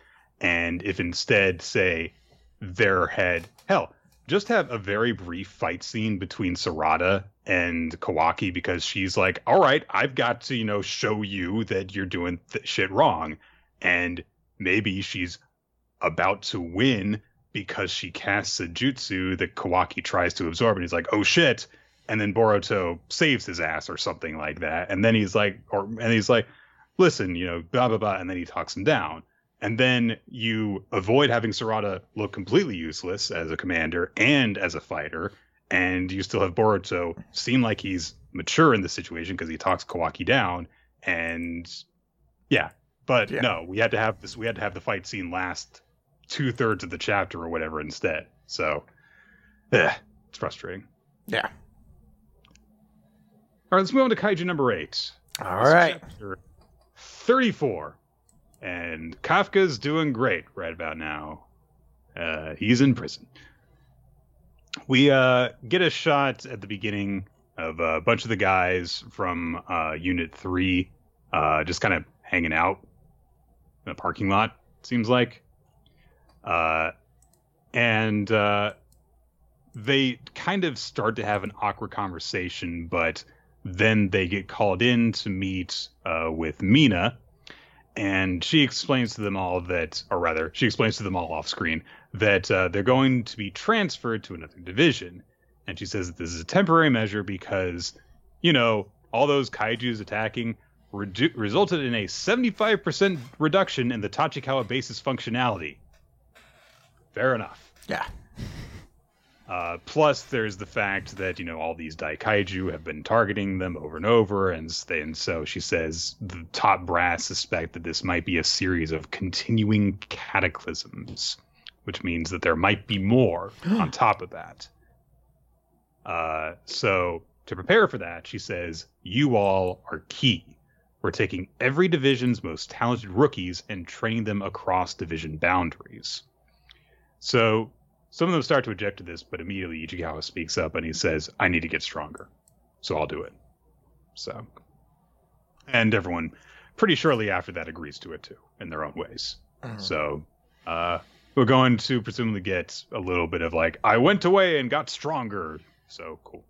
and if instead, say, their head, hell, just have a very brief fight scene between Sarada and Kawaki because she's like, "All right, I've got to, you know, show you that you're doing th- shit wrong," and maybe she's about to win because she casts a jutsu that Kawaki tries to absorb, and he's like, "Oh shit!" And then Boruto saves his ass or something like that. And then he's like, or and he's like, "Listen, you know, blah blah blah," and then he talks him down. And then you avoid having Sarada look completely useless as a commander and as a fighter, and you still have Boruto seem like he's mature in the situation because he talks Kawaki down. And yeah, but yeah. no, we had to have this. We had to have the fight scene last two thirds of the chapter or whatever instead. So, yeah, it's frustrating. Yeah. All right, let's move on to kaiju number eight. All this right. 34. And Kafka's doing great right about now. Uh, he's in prison. We uh, get a shot at the beginning of a bunch of the guys from uh, Unit 3 uh, just kind of hanging out in a parking lot, seems like. Uh, and uh, they kind of start to have an awkward conversation, but then they get called in to meet with Mina, and she explains to them all that, or rather, she explains to them all off screen that uh, they're going to be transferred to another division. And she says that this is a temporary measure because, you know, all those kaiju's attacking, redu- resulted in a 75% reduction in the Tachikawa base's functionality. Fair enough. Yeah. Uh, plus, there's the fact that you know all these daikaiju have been targeting them over and over, and, and so she says the top brass suspect that this might be a series of continuing cataclysms, which means that there might be more on top of that. Uh, so to prepare for that, she says, "You all are key. We're taking every division's most talented rookies and training them across division boundaries." So some of them start to object to this, but immediately Ichikawa speaks up and he says, I need to get stronger. So I'll do it. So. And everyone pretty shortly after that agrees to it too, in their own ways. Mhm. So uh, we're going to presumably get a little bit of like, I went away and got stronger. So cool.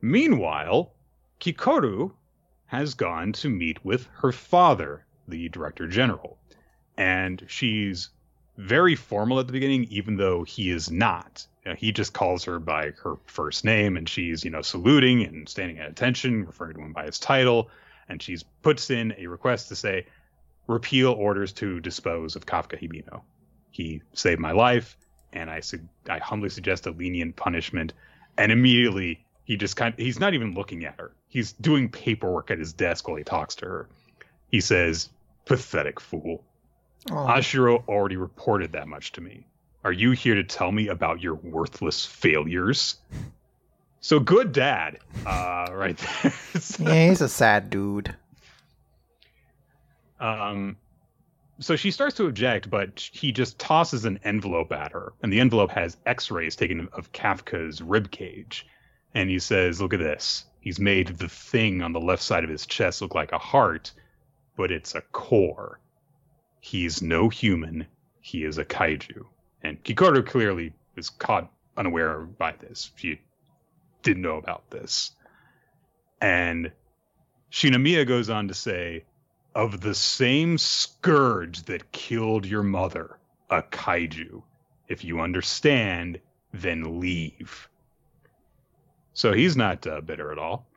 Meanwhile, Kikoru has gone to meet with her father, the director general. And she's very formal at the beginning, even though he is not. You know, he just calls her by her first name, and she's you know saluting and standing at attention, referring to him by his title, and she's puts in a request to say, repeal orders to dispose of Kafka Hibino. He saved my life, and I su- I humbly suggest a lenient punishment. And immediately he just kind of, he's not even looking at her. He's doing paperwork at his desk while he talks to her. He says, "Pathetic fool." Oh. Ashiro already reported that much to me. Are you here to tell me about your worthless failures? So good dad, uh, right there. yeah, he's a sad dude. um, so she starts to object, but he just tosses an envelope at her, and the envelope has X-rays taken of Kafka's rib cage, and he says, "Look at this. He's made the thing on the left side of his chest look like a heart, but it's a core. He's no human. He is a kaiju." And Kikoru clearly is caught unaware by this. She didn't know about this. And Shinomiya goes on to say, of the same scourge that killed your mother, a kaiju. If you understand, then leave. So he's not uh, bitter at all.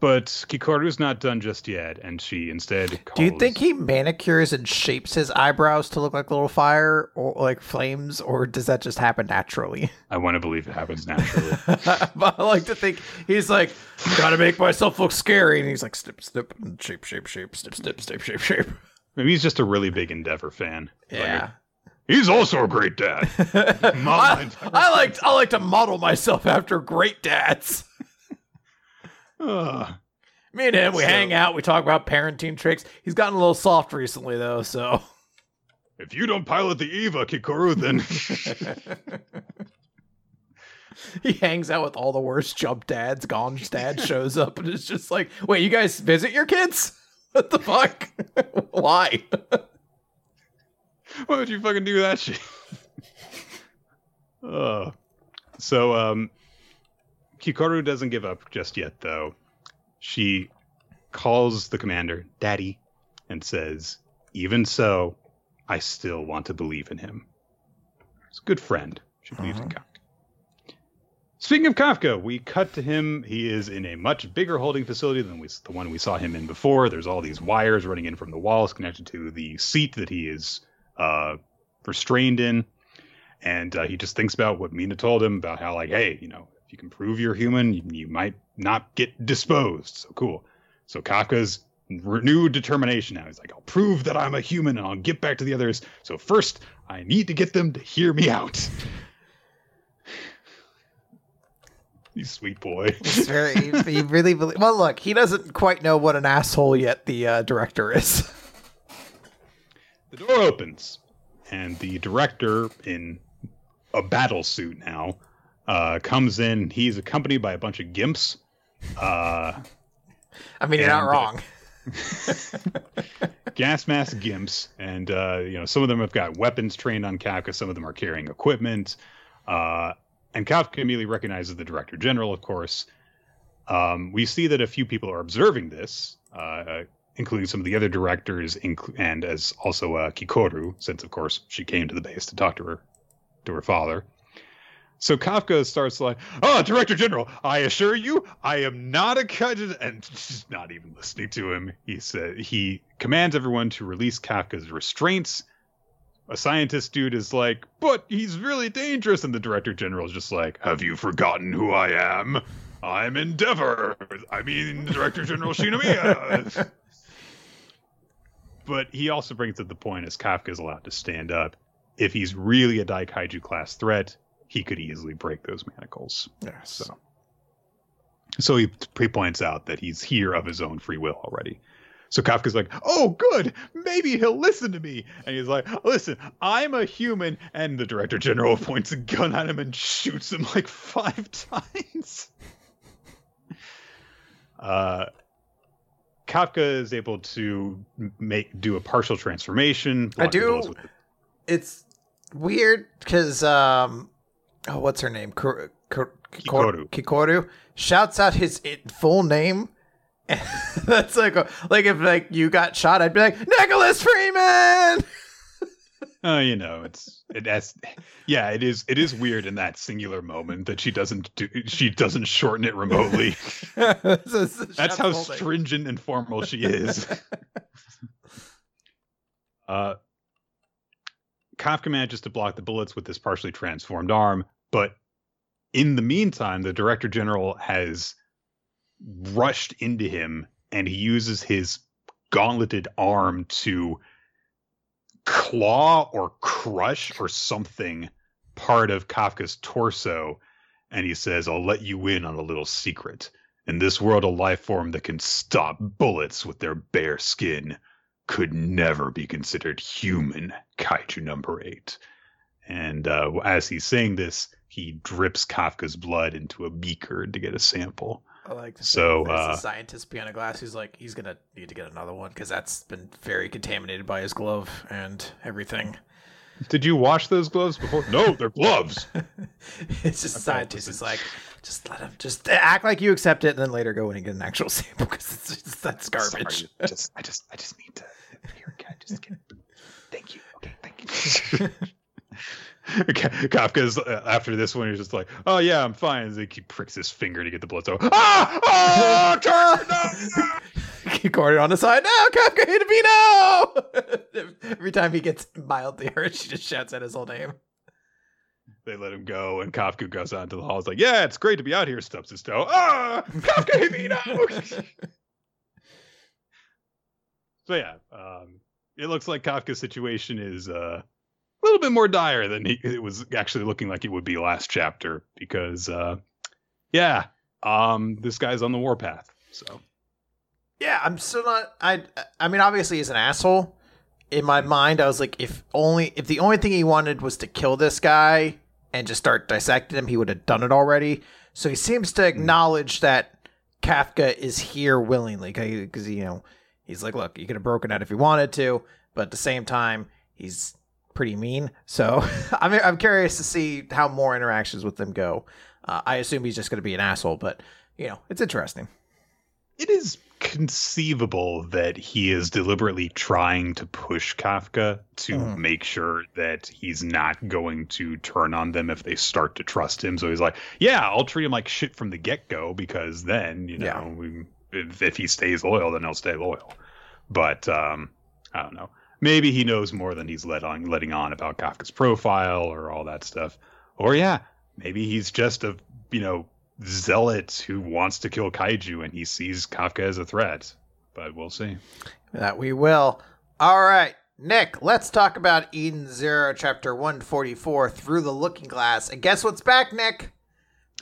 But Kikoru's not done just yet, and she instead calls... Do you think he manicures and shapes his eyebrows to look like little fire or like flames, or does that just happen naturally? I want to believe it happens naturally. but I like to think he's like, gotta make myself look scary, and he's like, snip, snip, shape, shape, shape, snip, snip, snip, shape, shape. Maybe he's just a really big Endeavor fan. Like, Yeah. he's also a great dad. I, I like I like to model myself after great dads. Ugh. Me and him, we So- hang out, we talk about parenting tricks. He's gotten a little soft recently though, so if you don't pilot the Eva, Kikoru, then he hangs out with all the worst jump dads. Gon's dad shows up and is just like, "Wait, you guys visit your kids? What the fuck? Why?" why would you fucking do that shit? uh, so, um, Kikoru doesn't give up just yet, though. She calls the commander Daddy and says, Even so, I still want to believe in him. He's a good friend. She believes in Uh-huh. Kafka. Speaking of Kafka, we cut to him. He is in a much bigger holding facility than we, the one we saw him in before. There's all these wires running in from the walls connected to the seat that he is uh, restrained in. And uh, he just thinks about what Mina told him about how, like, hey, you know, if you can prove you're human, you, you might not get disposed. So cool. So Kafka's renewed determination now. He's like, I'll prove that I'm a human and I'll get back to the others. So first, I need to get them to hear me out. you sweet boy. He's very he, really belie- well. Look, he doesn't quite know what an asshole yet. The uh, director is. The door opens, and the director, in a battle suit now, uh, comes in. He's accompanied by a bunch of gimps. Uh, I mean, you're not uh, wrong. gas mask gimps, and uh, you know some of them have got weapons trained on Kafka. Some of them are carrying equipment, uh, and Kafka immediately recognizes the director general. Of course, um, we see that a few people are observing this, uh, including some of the other directors, inc- and as also uh, Kikoru, since of course she came to the base to talk to her to her father. So Kafka starts like, "Oh, Director General, I assure you, I am not a Kaiju," and she's not even listening to him. He said he commands everyone to release Kafka's restraints. A scientist dude is like, "But he's really dangerous," and the Director General is just like, "Have you forgotten who I am? I'm Endeavor. I mean, Director General Shinomiya." but he also brings up the point as Kafka is allowed to stand up. If he's really a Daikaiju class threat, he could easily break those manacles. Yes. So, so he, he points out that he's here of his own free will already. So Kafka's like, "Oh, good, maybe he'll listen to me." And he's like, "Listen, I'm a human." And the director general points a gun at him and shoots him like five times. Uh, Kafka is able to make do a partial transformation. I do- It's weird because um, oh, what's her name? Kor- Kor- Kikoru. Kikoru shouts out his full name. That's like a, like if like you got shot, I'd be like Nicholas Freeman. Oh, you know, it's it has, yeah, it is it is weird in that singular moment that she doesn't do she doesn't shorten it remotely. That's how stringent and formal she is. uh, Kafka manages to block the bullets with this partially transformed arm, but in the meantime, the director general has rushed into him and he uses his gauntleted arm to claw or crush or something part of Kafka's torso. And he says, I'll let you in on a little secret. In this world, a life form that can stop bullets with their bare skin could never be considered human, Kaiju number eight. And uh, as he's saying this, he drips Kafka's blood into a beaker to get a sample. I like to So, there's uh, a scientist behind a glass who's like he's gonna need to get another one because that's been very contaminated by his glove and everything. Did you wash those gloves before? No, they're gloves. it's just Okay, scientist listen. is like just let him just act like you accept it and then later go in and get an actual sample because it's just, that's garbage. Sorry, just, I just, I just need to. Here, can I just get? Thank you. Okay, thank you. Ka- Kafka's uh, after this one, he's just like, "Oh yeah, I'm fine." As he pricks his finger to get the blood. So, ah, ah, turn, no! Gordon on the side. No, Kafka hit me no. Every time he gets mildly hurt, she just shouts out his whole name. They let him go, and Kafka goes out into the hall. He's like, "Yeah, it's great to be out here." Stubs his toe. Ah, Kafka me so yeah, um, it looks like Kafka's situation is uh, a little bit more dire than he, it was actually looking like it would be last chapter because, uh, yeah, um, this guy's on the warpath. So Yeah, I'm still not. I I mean, obviously, he's an asshole. In my mind, I was like, if only if the only thing he wanted was to kill this guy and just start dissecting him, he would have done it already. So he seems to acknowledge that Kafka is here willingly because you know he's like, look, you could have broken out if you wanted to, but at the same time, he's pretty mean. So I'm I'm curious to see how more interactions with them go. Uh, I assume he's just going to be an asshole, but you know, it's interesting. it is conceivable that he is deliberately trying to push Kafka to Mhm. make sure that he's not going to turn on them if they start to trust him. So he's like, "Yeah, I'll treat him like shit from the get go because then you know Yeah. we, if, if he stays loyal, then he'll stay loyal." But um, I don't know. Maybe he knows more than he's let on letting on about Kafka's profile or all that stuff. Or yeah, maybe he's just a you know zealot who wants to kill kaiju and he sees Kafka as a threat. But we'll see. That we will. All right, Nick, let's talk about Eden Zero, chapter 144, Through the Looking Glass. And guess what's back, Nick?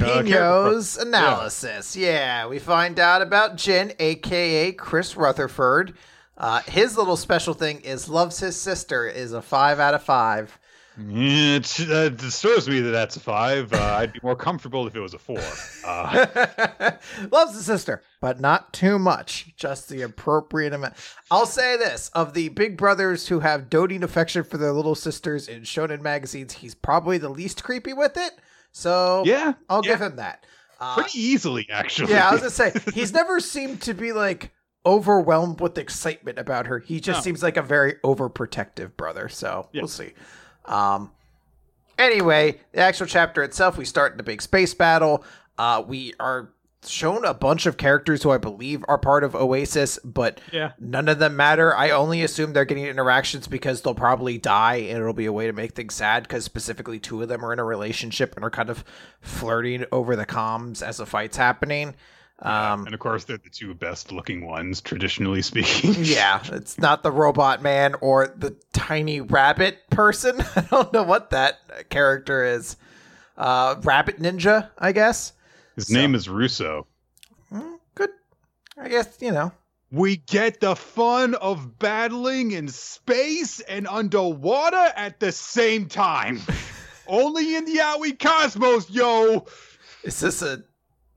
Uh, Pino's analysis. Yeah. we find out about Jin, aka Chris Rutherford. Uh, his little special thing is loves his sister is a five out of five. It uh, disturbs me that that's a five. Uh, I'd be more comfortable if it was a four. Uh, Loves the sister, but not too much. Just the appropriate amount. I'll say this of the big brothers who have doting affection for their little sisters in shonen magazines, he's probably the least creepy with it. So yeah, I'll yeah. give him that. Uh, pretty easily actually. yeah, I was gonna say he's never seemed to be like overwhelmed with excitement about her. He just No. seems like a very overprotective brother. So Yeah. we'll see. Um, Anyway, the actual chapter itself, we start in a big space battle. Uh, we are shown a bunch of characters who I believe are part of Oasis, but Yeah. none of them matter. I only assume they're getting interactions because they'll probably die and it'll be a way to make things sad because specifically two of them are in a relationship and are kind of flirting over the comms as the fight's happening. Um, and of course, they're the two best looking ones, traditionally speaking. yeah, it's not the robot man or the tiny rabbit person. I don't know what that character is. Uh, rabbit ninja, I guess. His So- name is Russo. Mm, good. I guess, you know. We get the fun of battling in space and underwater at the same time. Only in the Owie cosmos, yo. Is this a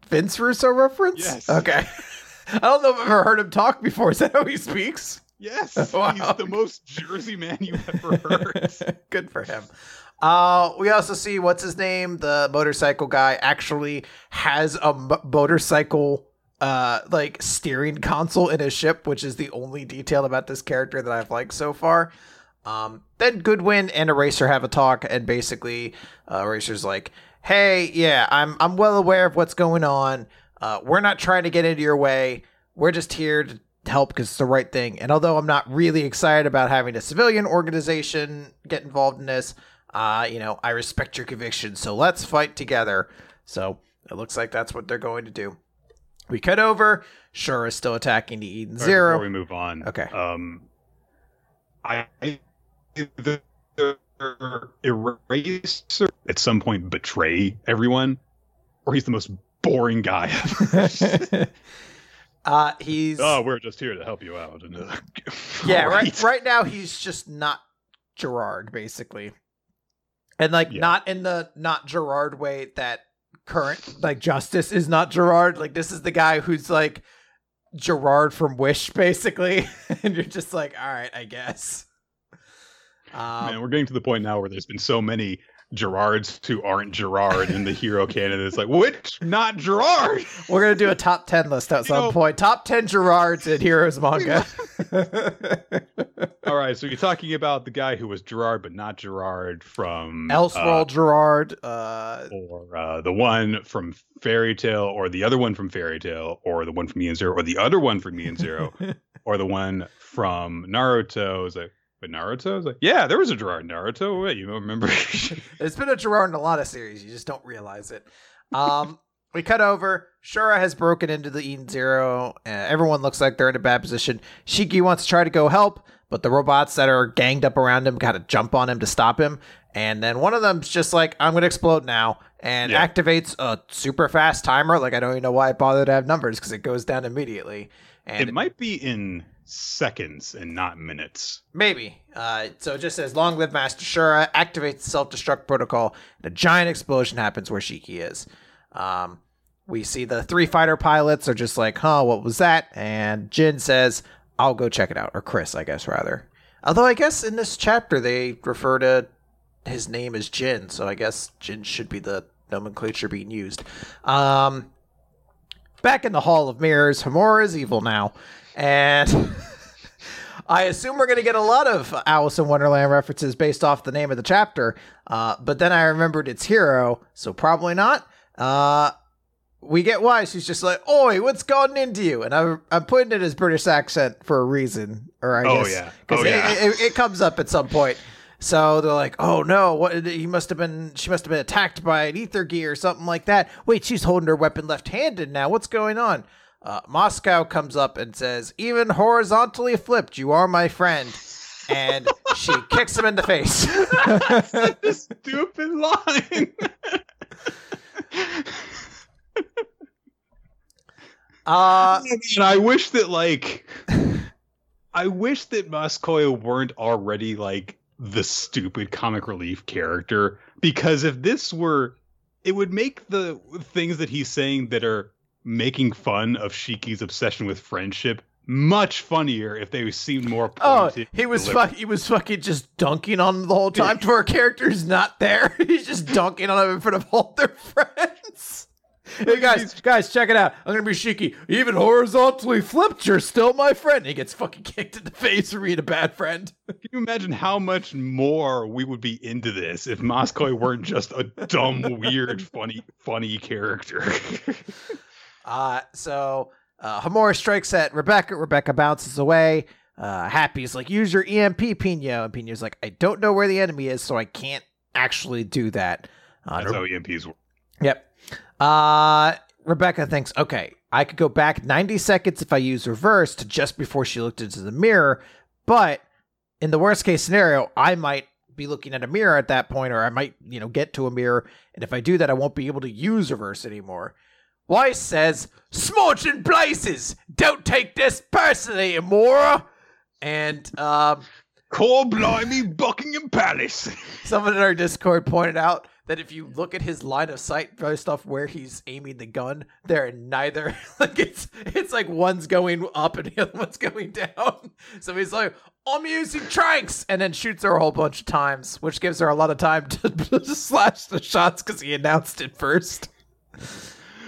Vince Russo reference? Yes. Okay. I don't know if I've ever heard him talk before. Is that how he speaks? Yes, Wow. he's the most Jersey man you've ever heard. Good for him. Uh, we also see what's his name, the motorcycle guy, actually has a m- motorcycle uh like steering console in his ship, which is the only detail about this character that I've liked so far. Um, then Goodwin and Eraser have a talk, and basically, uh, Eraser's like, "Hey, yeah, I'm I'm well aware of what's going on. Uh, we're not trying to get into your way. We're just here to help because it's the right thing. And although I'm not really excited about having a civilian organization get involved in this, uh, you know, I respect your convictions. So let's fight together. So it looks like that's what they're going to do. We cut over. Sure is still attacking the Eden Right, Zero. Before we move on, Okay. Um, I the, the eraser at some point betray everyone, or he's the most boring guy. ever. uh, he's oh, we're just here to help you out. And, uh, yeah, right. Right now he's just not Gerard, basically, and like Yeah. not in the not Gerard way that current like Justice is not Gerard. Like this is the guy who's like Gerard from Wish, basically, and you're just like, all right, I guess. Um, Man, we're getting to the point now where there's been so many Gerards who aren't Gerard in the hero canon. It's like, which not Gerard? we're gonna do a top ten list at You some know- point. Top ten Gerards in Heroes manga. All right, so you're talking about the guy who was Gerard but not Gerard from uh, Elseworld Gerard. Uh, or uh, the one from Fairy Tail, or the other one from Fairy Tail, or the one from Eden Zero, or the other one from Eden Zero, or the one from Naruto. It's like, but Naruto? It's like, yeah, there was a Gerard in Naruto. Wait, you don't remember? It's been a Gerard in a lot of series. You just don't realize it. Um, we cut over. Shura has broken into the Eden Zero. Uh, everyone looks like they're in a bad position. Shiki wants to try to go help, but the robots that are ganged up around him got to jump on him to stop him. And then one of them's just like, I'm going to explode now, and Yeah. activates a super fast timer. Like, I don't even know why I bothered to have numbers because it goes down immediately. And it might be in seconds and not minutes. Maybe. Uh, so it just says, "Long live Master Shura." Activates the self-destruct protocol, and a giant explosion happens where Shiki is. Um, we see the three fighter pilots are just like, "Huh, what was that?" And Jin says, "I'll go check it out," or Chris, I guess rather. Although I guess in this chapter they refer to his name as Jin, so I guess Jin should be the nomenclature being used. Um, back in the Hall of Mirrors, Homura is evil now, and. I assume we're going to get a lot of Alice in Wonderland references based off the name of the chapter, uh, but then I remembered it's Hero, so probably not. Uh, we get why she's just like, "Oi, what's gotten into you?" And I'm I'm putting it as British accent for a reason, or I Oh, guess yeah. because Oh, yeah. it, it, it comes up at some point. So they're like, "Oh no, what? He must have been. She must have been attacked by an ether gear or something like that." Wait, she's holding her weapon left-handed now. What's going on? Uh, Mosco comes up and says, "Even horizontally flipped, you are my friend." And she kicks him in the face. a stupid line. Uh, and I wish that like I wish that Muscoyo weren't already like the stupid comic relief character because if this were it would make the things that he's saying that are making fun of Shiki's obsession with friendship much funnier if they seemed more oh, he was fuck, he was fucking just dunking on the whole time to our character's not there. He's just dunking on him in front of all their friends. hey guys, guys, check it out. I'm gonna be Shiki. Even horizontally flipped, you're still my friend. He gets fucking kicked in the face for being a bad friend. Can you imagine how much more we would be into this if Moskoi weren't just a dumb, weird, funny, funny character? Uh so uh strikes at Rebecca. Rebecca bounces away. Uh Happy's like, use your EMP, Pino. And Pino's like, I don't know where the enemy is, so I can't actually do that. Uh, That's how EMPs work. Yep. Uh, Rebecca thinks, okay, I could go back 90 seconds if I use reverse to just before she looked into the mirror, but in the worst case scenario, I might be looking at a mirror at that point, or I might, you know, get to a mirror, and if I do that, I won't be able to use reverse anymore. Weiss says, Smorching places! Don't take this personally, Amora! And, um, Core blimey, Buckingham Palace! someone in our Discord pointed out that if you look at his line of sight based off where he's aiming the gun, they're neither like it's it's like one's going up and the other one's going down. So he's like, I'm using tranks, and then shoots her a whole bunch of times, which gives her a lot of time to slash the shots because he announced it first.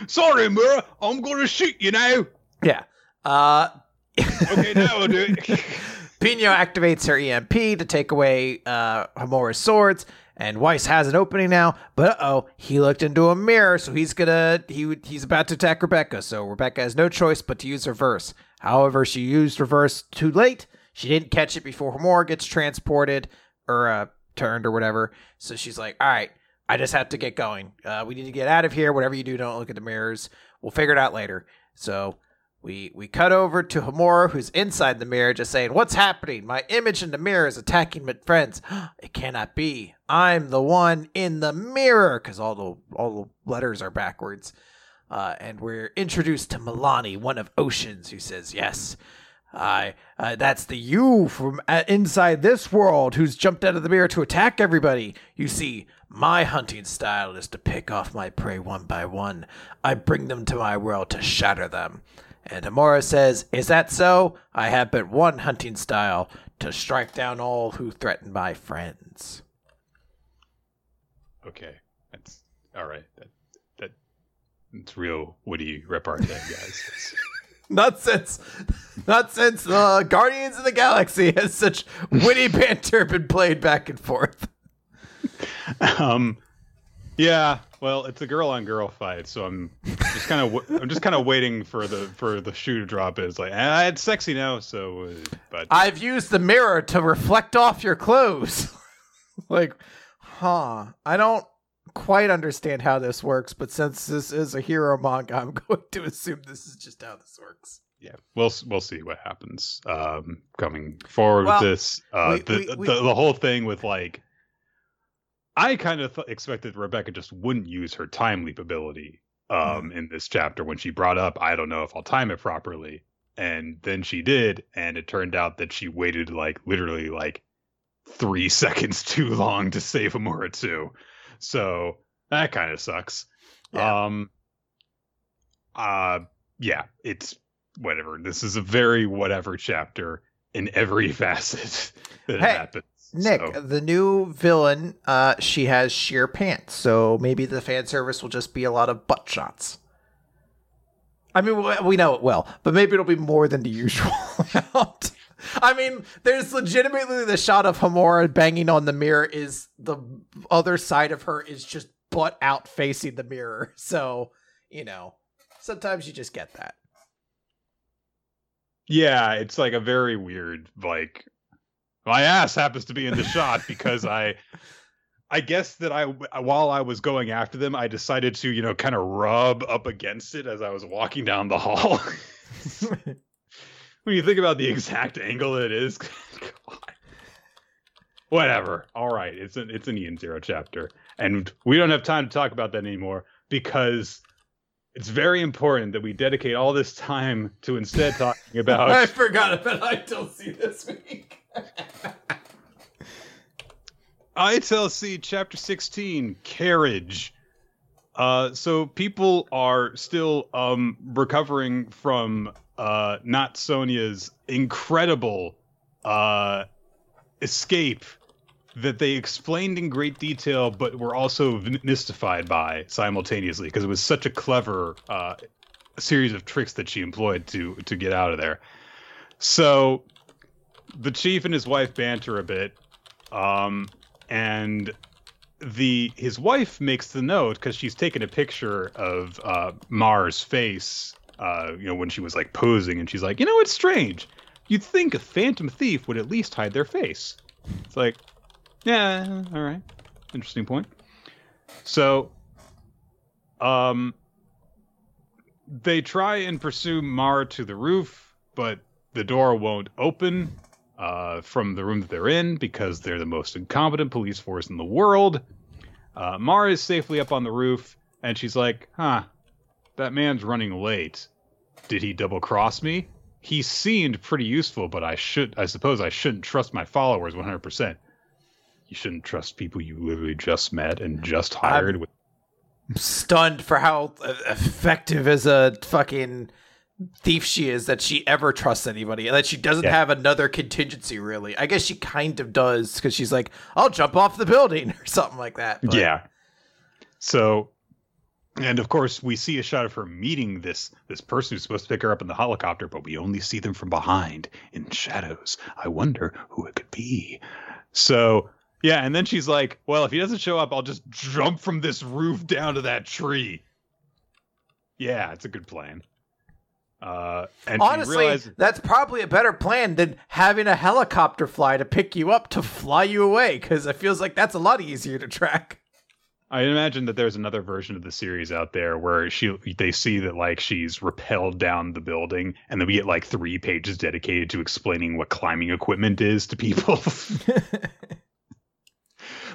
Sorry, Mura, I'm gonna shoot you now. Yeah. Uh okay, now I'll do it. Pino activates her EMP to take away uh Homura's swords and Weiss has an opening now, but oh, he looked into a mirror, so he's gonna he he's about to attack Rebecca. So Rebecca has no choice but to use reverse. However, she used reverse too late. She didn't catch it before Homura gets transported or uh, turned or whatever. So she's like, "All right, I just have to get going. Uh, we need to get out of here. Whatever you do, don't look at the mirrors. We'll figure it out later." So we we cut over to Homura, who's inside the mirror, just saying, "What's happening? My image in the mirror is attacking my friends. it cannot be. I'm the one in the mirror because all the all the letters are backwards." Uh, and we're introduced to Milani, one of Oceans, who says, "Yes, I. Uh, that's the you from uh, inside this world who's jumped out of the mirror to attack everybody. You see." My hunting style is to pick off my prey one by one. I bring them to my world to shatter them. And Amora says, Is that so? I have but one hunting style to strike down all who threaten my friends. Okay. That's all right. That that it's real witty repartee, guys. not since not since uh, Guardians of the Galaxy has such witty banter been played back and forth. Um yeah, well, it's a girl on girl fight, so I'm just kind of I'm just kind of waiting for the for the shoe to drop. It's like ah, it's sexy now, so uh, but I've used the mirror to reflect off your clothes. like, huh? I don't quite understand how this works, but since this is a hero manga, I'm going to assume this is just how this works. Yeah, we'll we'll see what happens um, coming forward well, with this. Uh, we, the, we, we, the the whole thing with like I kind of th- expected Rebecca just wouldn't use her time leap ability um, mm. in this chapter when she brought up, I don't know if I'll time it properly. And then she did, and it turned out that she waited like literally like three seconds too long to save Homura too. So that kind of sucks. Yeah. Um uh yeah, it's whatever. This is a very whatever chapter in every facet that hey, happens. Nick, so. the new villain, uh, she has sheer pants, so maybe the fan service will just be a lot of butt shots. I mean, we know it well, but maybe it'll be more than the usual amount. I mean, there's legitimately the shot of Homura banging on the mirror is the other side of her is just butt out facing the mirror. So, you know, sometimes you just get that. Yeah, it's like a very weird like my ass happens to be in the shot because I I guess that I while I was going after them, I decided to, you know, kind of rub up against it as I was walking down the hall. When you think about the exact angle it is, whatever. All right, it's an it's an Eden Zero chapter, and we don't have time to talk about that anymore because it's very important that we dedicate all this time to instead talking about. I forgot about ITLC this week. ITLC chapter 16 carriage. Uh, so people are still um, recovering from uh, not Sonia's incredible uh, escape that they explained in great detail, but were also mystified by simultaneously because it was such a clever uh, series of tricks that she employed to to get out of there. So the chief and his wife banter a bit, um, and the his wife makes the note because she's taken a picture of uh, Mar's face, uh, you know, when she was like posing, and she's like, you know, it's strange. You'd think a phantom thief would at least hide their face. It's like, yeah, all right, interesting point. So, um, they try and pursue Mar to the roof, but the door won't open uh, from the room that they're in because they're the most incompetent police force in the world. Uh, Mara is safely up on the roof, and she's like, huh, that man's running late. Did he double cross me? He seemed pretty useful, but I should, I suppose I shouldn't trust my followers 100%. You shouldn't trust people you literally just met and just hired I'm with stunned for how effective as a fucking thief she is that she ever trusts anybody and that she doesn't Yeah. have another contingency really i guess she kind of does because she's like i'll jump off the building or something like that but- Yeah. So, and of course, we see a shot of her meeting this this person who's supposed to pick her up in the helicopter, but we only see them from behind in shadows. I wonder who it could be. So, yeah, and then she's like, "Well, if he doesn't show up, I'll just jump from this roof down to that tree." Yeah, it's a good plan. Uh, and honestly realizes, that's probably a better plan than having a helicopter fly to pick you up to fly you away because it feels like that's a lot easier to track I imagine that there's another version of the series out there where she they see that like she's repelled down the building, and then we get like three pages dedicated to explaining what climbing equipment is to people.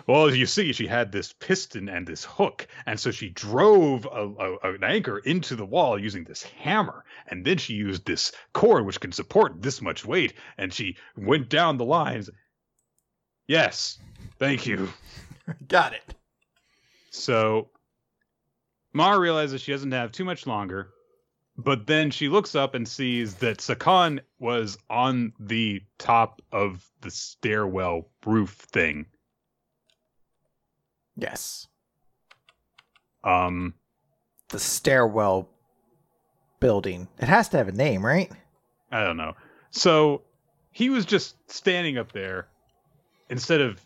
well, as you see, she had this piston and this hook, and so she drove a, a, an anchor into the wall using this hammer, and then she used this cord which can support this much weight, and she went down the lines. Yes, thank you. got it So Mara realizes she doesn't have too much longer, but then she looks up and sees that Sakan was on the top of the stairwell roof thing. yes Um, the stairwell building it has to have a name right I don't know. So he was just standing up there instead of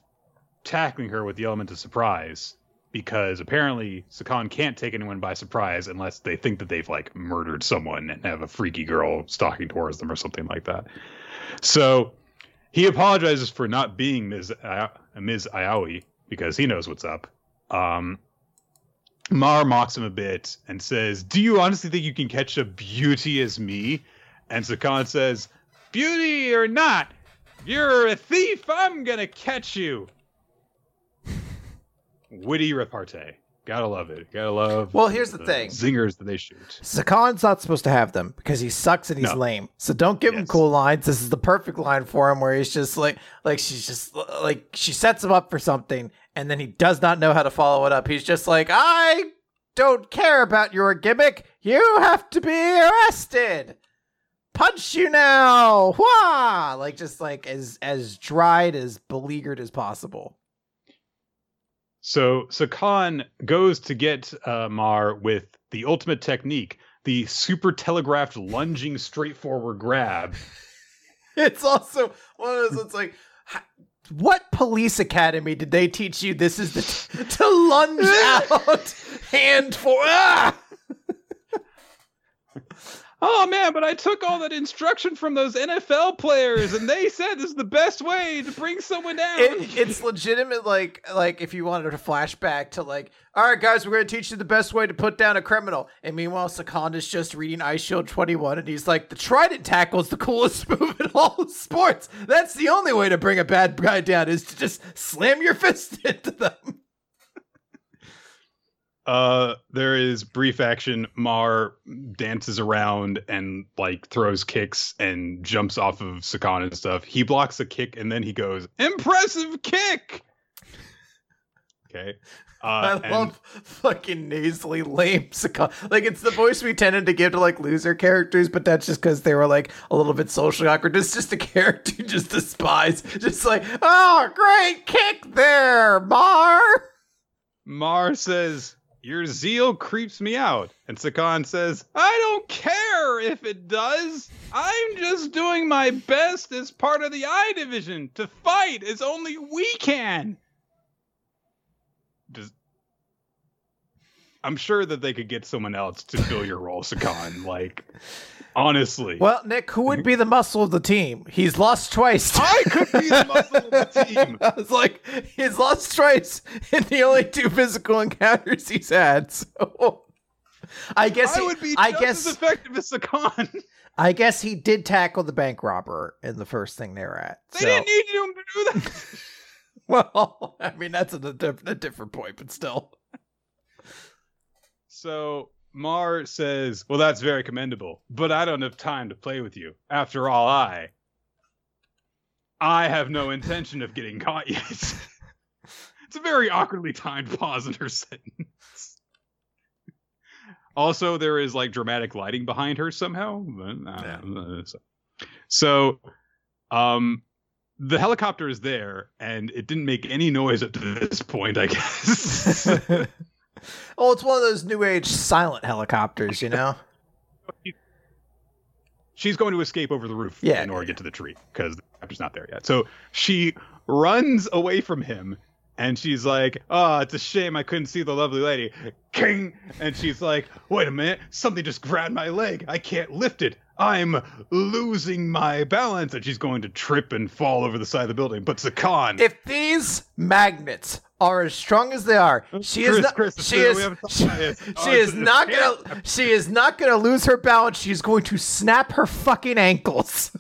tackling her with the element of surprise because apparently Sakan can't take anyone by surprise unless they think that they've like murdered someone and have a freaky girl stalking towards them or something like that. So he apologizes for not being Ms. I- Ms. Aoi because he knows what's up. Um, Mar mocks him a bit and says, "Do you honestly think you can catch a beauty as me?" And Sakan says, Beauty or not, you're a thief, I'm gonna catch you. Witty repartee. Gotta love it. Gotta love Well, here's the thing. Zingers that they shoot. Sakan's not supposed to have them because he sucks and he's No. lame. So don't give him cool lines. This is the perfect line for him where he's just like like she's just like she sets him up for something and then he does not know how to follow it up. He's just like, "I don't care about your gimmick. You have to be arrested. Punch you now." Wah! Like just like as as dried as beleaguered as possible. So Sakan goes to get uh, Mar with the ultimate technique, the super telegraphed lunging straightforward grab. It's also one of those. It's like, what police academy did they teach you? This is the t- to lunge out, hand for ah. Oh man, but I took all that instruction from those NFL players, and they said this is the best way to bring someone down. It, it's legitimate. Like, like if you wanted to flashback to like, all right, guys, we're gonna teach you the best way to put down a criminal. And meanwhile, Seconda's just reading Eyeshield Twenty One, and he's like, the Trident tackle is the coolest move in all sports. That's the only way to bring a bad guy down is to just slam your fist into them. Uh, there is brief action. Mar dances around and like throws kicks and jumps off of Sakan and stuff. He blocks a kick and then he goes, "Impressive kick!" Okay. I Uh, and- love fucking nasally lame Sakan. Like it's the voice we tended to give to like loser characters, but that's just because they were like a little bit socially awkward. It's just a character you just despise. Just like, oh, great kick there, Mar. Mar says, Your zeal creeps me out. And Sakan says, I don't care if it does. I'm just doing my best as part of the I division to fight as only we can. Does I'm sure that they could get someone else to fill your role, Sakan. Like, honestly. Well, Nick, who would be the muscle of the team? He's lost twice. I could be the muscle of the team. I was like, he's lost twice in the only two physical encounters he's had. So I guess I he- would be I guess as effective as Sakan. I guess he did tackle the bank robber in the first thing they were at. They so- didn't need him to do that. Well, I mean that's a, a different point, but still. So Mar says, Well, that's very commendable, but I don't have time to play with you. After all, I. I have no intention of getting caught yet. it's a very awkwardly timed pause in her sentence. Also, there is like dramatic lighting behind her somehow. uh, so- So, um, the helicopter is there, and it didn't make any noise up to this point, I guess. oh, it's one of those new age silent helicopters, you know. she's going to escape over the roof Yeah. in order to get to the tree because the raptor's not there yet. So she runs away from him and she's like, Oh, it's a shame I couldn't see the lovely lady. King! And she's like, Wait a minute, something just grabbed my leg. I can't lift it. I'm losing my balance. And she's going to trip and fall over the side of the building. But Sakan. if these magnets are as strong as they are, she is Chris, not. Chris, she is. She, she is not gonna. She is not gonna lose her balance. She's going to snap her fucking ankles.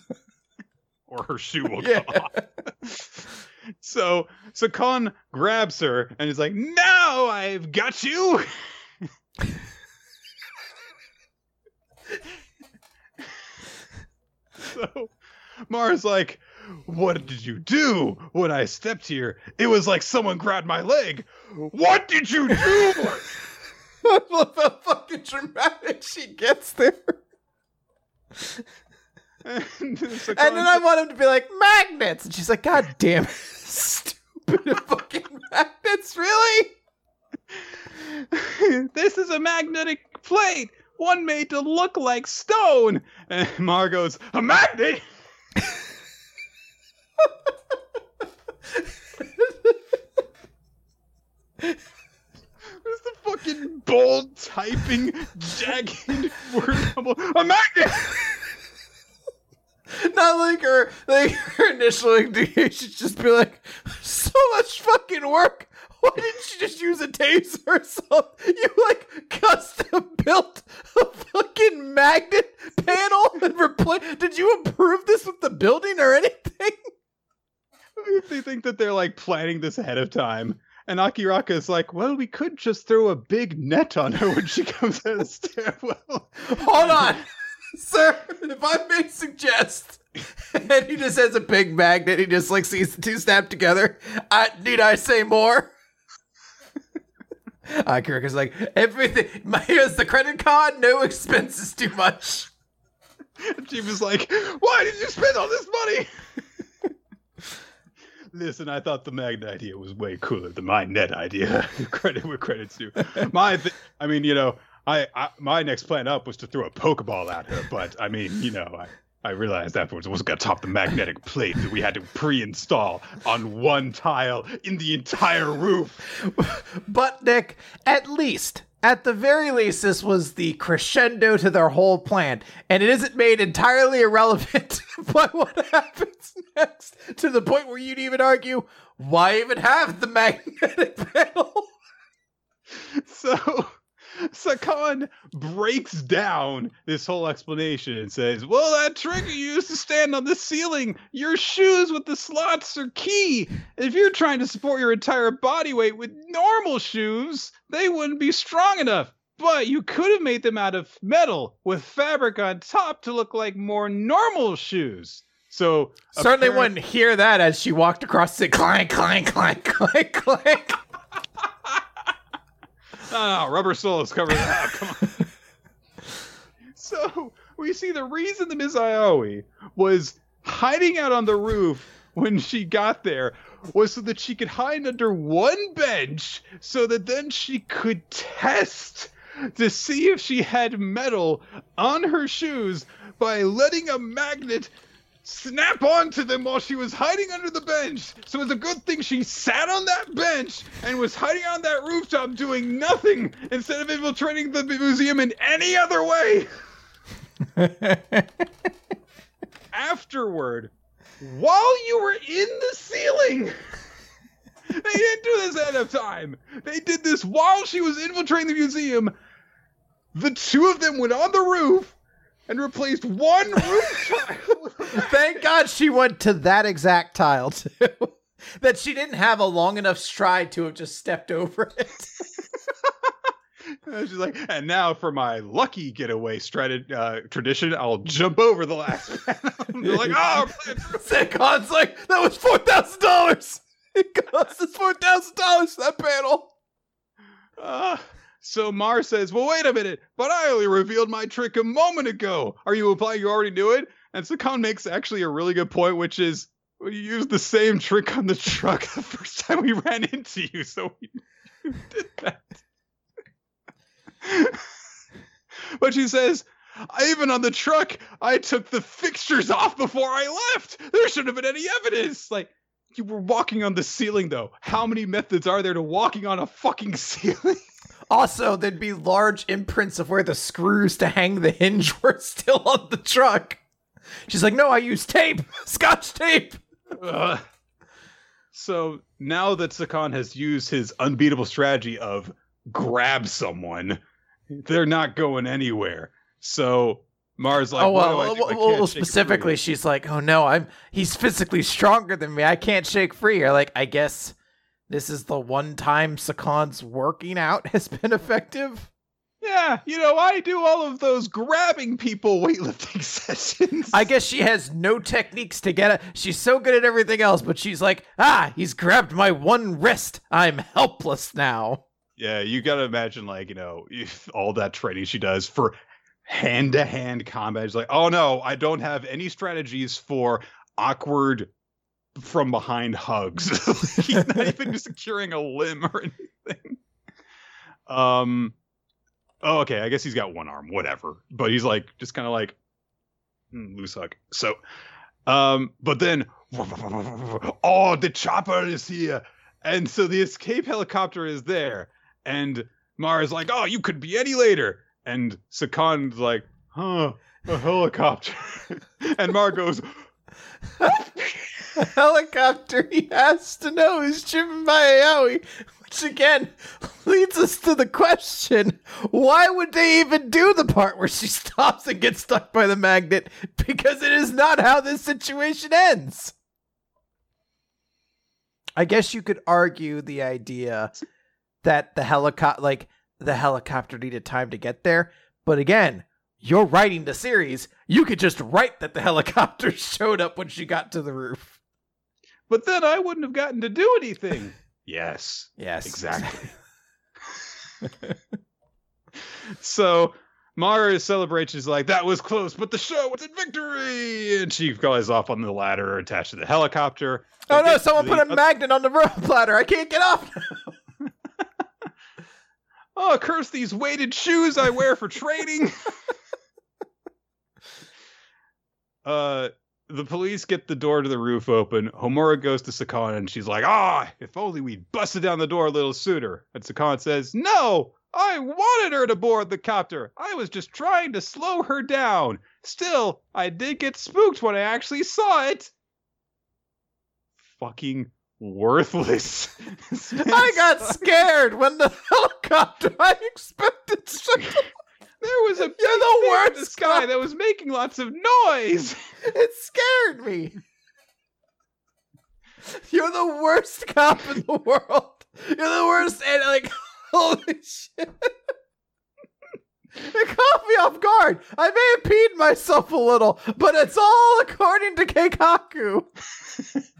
or her shoe will Yeah. come off. So Sakan grabs her and is like, "Now I've got you." so Mara's like, "What did you do when I stepped here? It was like someone grabbed my leg. What did you do?" I love how fucking dramatic she gets there. and, And then I want him to be like magnets, and she's like, "God damn it, stupid fucking magnets, really?" this is a magnetic plate, one made to look like stone. And Mar goes, a magnet? There's the fucking bold typing, jagged word bubble. A magnet! Not like her, like her initial indication, just be like, "So much fucking work. Why didn't you just use a taser or something? You like custom built a fucking magnet panel and replace. Did you improve this with the building or anything?" They think that they're like planning this ahead of time. And Akiraka is like, well, we could just throw a big net on her when she comes out of the stairwell. Hold on, sir. If I may suggest, and he just has a big magnet, he just like sees the two snap together. I need I say more? Kirk is like everything. My, here's the credit card. No expenses too much. And she was like, Why did you spend all this money? Listen, I thought the magnet idea was way cooler than my net idea. Credit where credit's due. My, th- I mean, you know, I, I my next plan up was to throw a Pokeball at her, but I mean, you know, I, I realized afterwards it wasn't going to top the magnetic plate that we had to pre-install on one tile in the entire roof. But Nick, at least, at the very least, this was the crescendo to their whole plan, and it isn't made entirely irrelevant by what happens next. To the point where you'd even argue, why even have the magnetic panel? So Sakan breaks down this whole explanation and says, Well, that trigger you used to stand on the ceiling. Your shoes with the slots are key. If you're trying to support your entire body weight with normal shoes, they wouldn't be strong enough. But you could have made them out of metal with fabric on top to look like more normal shoes. So Certainly apparent- wouldn't hear that as she walked across the clank, clank, clank, clank, clank. Ah, rubber soles covered. Ah, come on. so we see the reason the Miss Aoi was hiding out on the roof when she got there was so that she could hide under one bench so that then she could test to see if she had metal on her shoes by letting a magnet snap onto them while she was hiding under the bench. So it's a good thing she sat on that bench and was hiding on that rooftop doing nothing instead of infiltrating the museum in any other way. Afterward, while you were in the ceiling, they didn't do this ahead of time. They did this while she was infiltrating the museum. The two of them went on the roof and replaced one roof tile. Thank God she went to that exact tile too. that she didn't have a long enough stride to have just stepped over it. She's like, and now for my lucky getaway strat- uh, tradition, I'll jump over the last panel. They're like, oh, Sakon's like, that was four thousand dollars. It cost us four thousand dollars that panel. uh. So Mar says, well, wait a minute, but I only revealed my trick a moment ago. Are you implying you already knew it? And Sakon makes actually a really good point, which is, you used the same trick on the truck the first time we ran into you, so we did that. but she says, even on the truck, I took the fixtures off before I left. There shouldn't have been any evidence. Like, you were walking on the ceiling, though. How many methods are there to walking on a fucking ceiling? Also, there'd be large imprints of where the screws to hang the hinge were still on the truck. She's like, no, I use tape, scotch tape. Ugh. so now that Sakan has used his unbeatable strategy of grab someone, they're not going anywhere. So Mars like, oh well, do I do? I well, well, specifically, she's like, "Oh no, I'm he's physically stronger than me. I can't shake free." Or like, I guess this is the one time Sakon's working out has been effective. Yeah, you know, I do all of those grabbing people weightlifting sessions. I guess she has no techniques to get it. She's so good at everything else, but she's like, "Ah, he's grabbed my one wrist. I'm helpless now." Yeah, you gotta imagine, like, you know, all that training she does for hand to hand combat. She's like, oh no, I don't have any strategies for awkward from behind hugs. He's not even securing a limb or anything. Um, oh, okay, I guess he's got one arm, whatever. But he's like, just kind of like, hmm, loose hug. So, um, but then, oh, the chopper is here. And so the escape helicopter is there. And Mara's like, oh, you could be any later. And Sakon's like, huh, a helicopter. and Mara goes, helicopter he has to know is driven by Aoi, which again leads us to the question why would they even do the part where she stops and gets stuck by the magnet? Because it is not how this situation ends. I guess you could argue the idea that the helicopter, like the helicopter needed time to get there, but again, you're writing the series. You could just write that the helicopter showed up when she got to the roof. But then I wouldn't have gotten to do anything. yes, Yes, exactly. so Mara celebrates. She's like, that was close, but the show was in victory. And she flies off on the ladder attached to the helicopter. Oh no! Someone to put a the- magnet on the rope ladder. I can't get off. Oh, curse these weighted shoes I wear for training. uh, the police get the door to the roof open. Homura goes to Sakan and she's like, ah, if only we'd busted down the door a little sooner. And Sakan says, no, I wanted her to board the copter. I was just trying to slow her down. Still, I did get spooked when I actually saw it. Fucking worthless. I got scared when the helicopter. I expected something. There was a You're the thing in the worst sky guy. that was making lots of noise. It scared me. You're the worst cop in the world. You're the worst, and like, holy shit. It caught me off guard. I may have peed myself a little, but it's all according to Keikaku.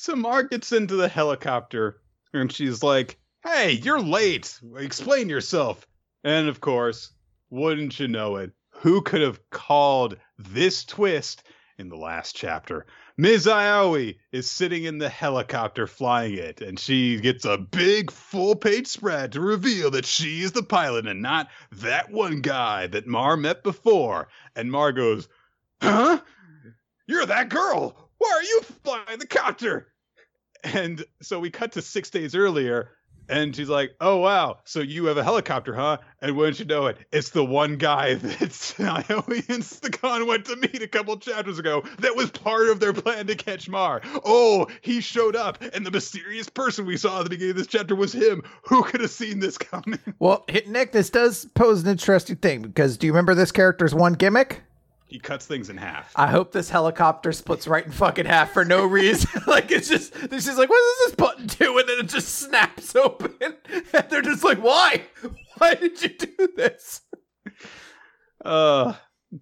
So Mar gets into the helicopter and she's like, Hey, you're late. Explain yourself. And of course, wouldn't you know it, who could have called this twist in the last chapter? Ms. Aoi is sitting in the helicopter flying it, and she gets a big full page spread to reveal that she is the pilot and not that one guy that Mar met before. And Mar goes, Huh? You're that girl. Why are you flying the copter? And so we cut to six days earlier, and she's like, "Oh wow, so you have a helicopter, huh?" And wouldn't you know it, it's the one guy that Naomi and Stakhan went to meet a couple chapters ago. That was part of their plan to catch Mar. Oh, he showed up, and the mysterious person we saw at the beginning of this chapter was him. Who could have seen this coming? Well, Nick, this does pose an interesting thing because do you remember this character's one gimmick? He cuts things in half. I hope this helicopter splits right in fucking half for no reason. like it's just this is like, what does this button do? And then it just snaps open. And they're just like, why? Why did you do this? Uh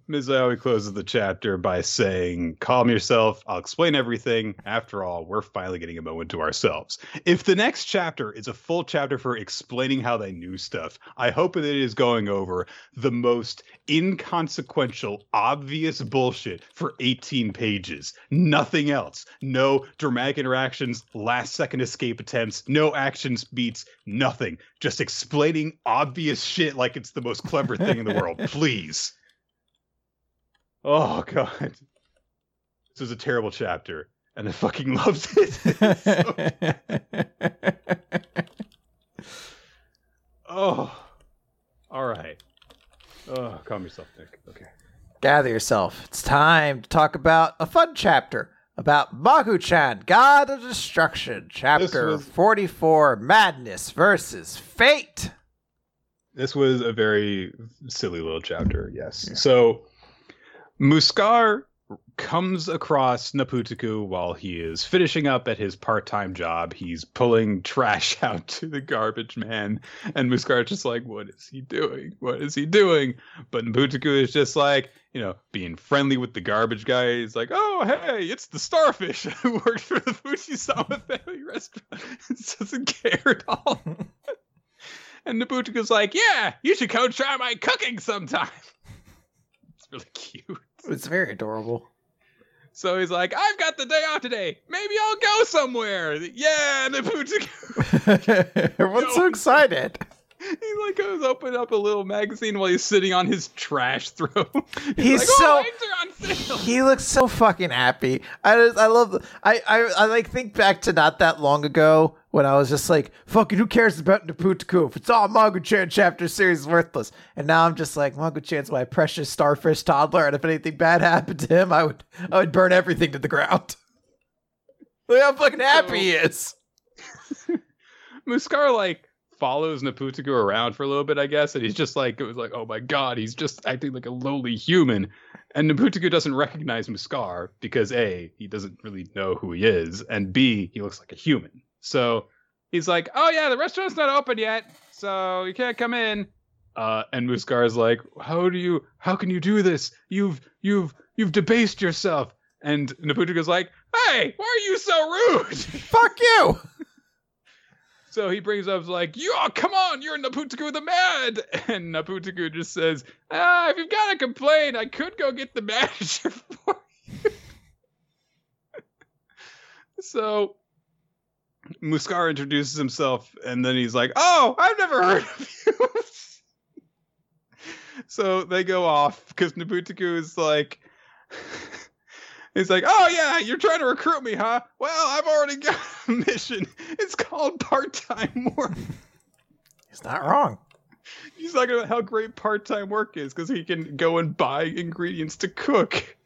Ms. Aoi closes the chapter by saying, Calm yourself. I'll explain everything. After all, we're finally getting a moment to ourselves. If the next chapter is a full chapter for explaining how they knew stuff, I hope that it is going over the most inconsequential, obvious bullshit for 18 pages. Nothing else. No dramatic interactions, last second escape attempts, no actions, beats, nothing. Just explaining obvious shit like it's the most clever thing in the world. Please. Oh god. This is a terrible chapter, and I fucking loved it. oh. Alright. Oh, calm yourself, Nick. Okay. Gather yourself. It's time to talk about a fun chapter about Magu-chan, God of Destruction, chapter was... 44, Madness versus Fate. This was a very silly little chapter, yes. Yeah. So Muskar comes across Naputaku while he is finishing up at his part-time job. He's pulling trash out to the garbage man, and Muskar is just like, "What is he doing? What is he doing?" But Naputaku is just like, you know, being friendly with the garbage guy. He's like, "Oh, hey, it's the starfish who worked for the Fujisama family restaurant." doesn't care at all. and Naputaku's like, "Yeah, you should come try my cooking sometime." It's really cute. It's very adorable. So he's like, I've got the day off today. Maybe I'll go somewhere. Yeah, Naputaku. Everyone's so excited. He like goes open up a little magazine while he's sitting on his trash throw. He's, he's like, oh, so he looks so fucking happy. I just I love I, I I like think back to not that long ago when I was just like, fucking who cares about Naputaku? If it's all Magu-chan chapter series worthless. And now I'm just like, Magu-chan's my precious starfish toddler, and if anything bad happened to him, I would I would burn everything to the ground. Look how fucking happy so, he is. Muskar like follows Naputaku around for a little bit, I guess, and he's just like it was like, oh my god, he's just acting like a lowly human. And Naputaku doesn't recognize Muskar because A, he doesn't really know who he is, and B, he looks like a human. So he's like, "Oh yeah, the restaurant's not open yet, so you can't come in." Uh, and Muskar is like, "How do you? How can you do this? You've you've you've debased yourself." And Naputaku's like, "Hey, why are you so rude? Fuck you!" So he brings up like, "You, oh, come on, you're Naputaku the Mad," and Naputaku just says, "Ah, if you've got a complaint, I could go get the manager for you." so Muskar introduces himself and then he's like, "Oh, I've never heard of you." so they go off because Naputaku is like, he's like, "Oh yeah, you're trying to recruit me, huh? Well, I've already got a mission. It's called part-time work." He's not wrong. He's talking about how great part-time work is because he can go and buy ingredients to cook.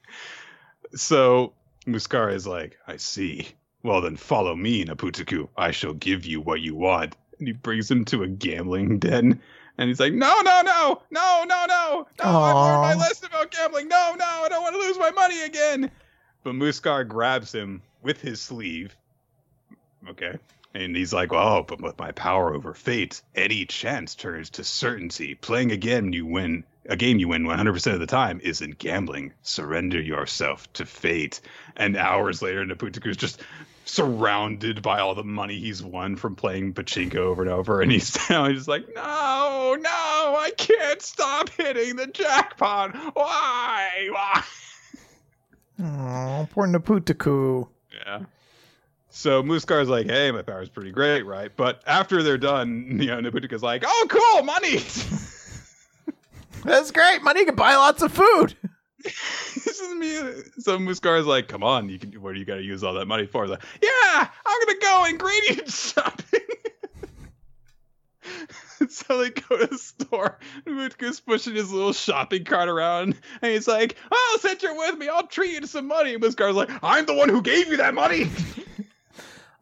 So Muskar is like, "I see." Well, then follow me, Naputaku. I shall give you what you want. And he brings him to a gambling den. And he's like, no, no, no, no, no, no, no, I've learned my lesson about gambling. No, no, I don't want to lose my money again. But Muskar grabs him with his sleeve. Okay. And he's like, oh, but with my power over fate, any chance turns to certainty. Playing again, you win a game you win 100% of the time isn't gambling. Surrender yourself to fate. And hours later, Naputaku's just surrounded by all the money he's won from playing pachinko over and over, and he's now he's like, no, no, I can't stop hitting the jackpot. Why? Why? Oh, poor Naputaku. Yeah. So Muskar's like, hey, my power's pretty great, right? But after they're done, you know, Naputaku's like, oh, cool, money. That's great. Money can buy lots of food. this is me. So Muskar's like, come on, you can. What do you got to use all that money for? Like, yeah, I'm gonna go ingredient shopping. so they go to the store. Mutku's pushing his little shopping cart around, and he's like, "Oh, since you're with me, I'll treat you to some money." And Muskar's like, "I'm the one who gave you that money."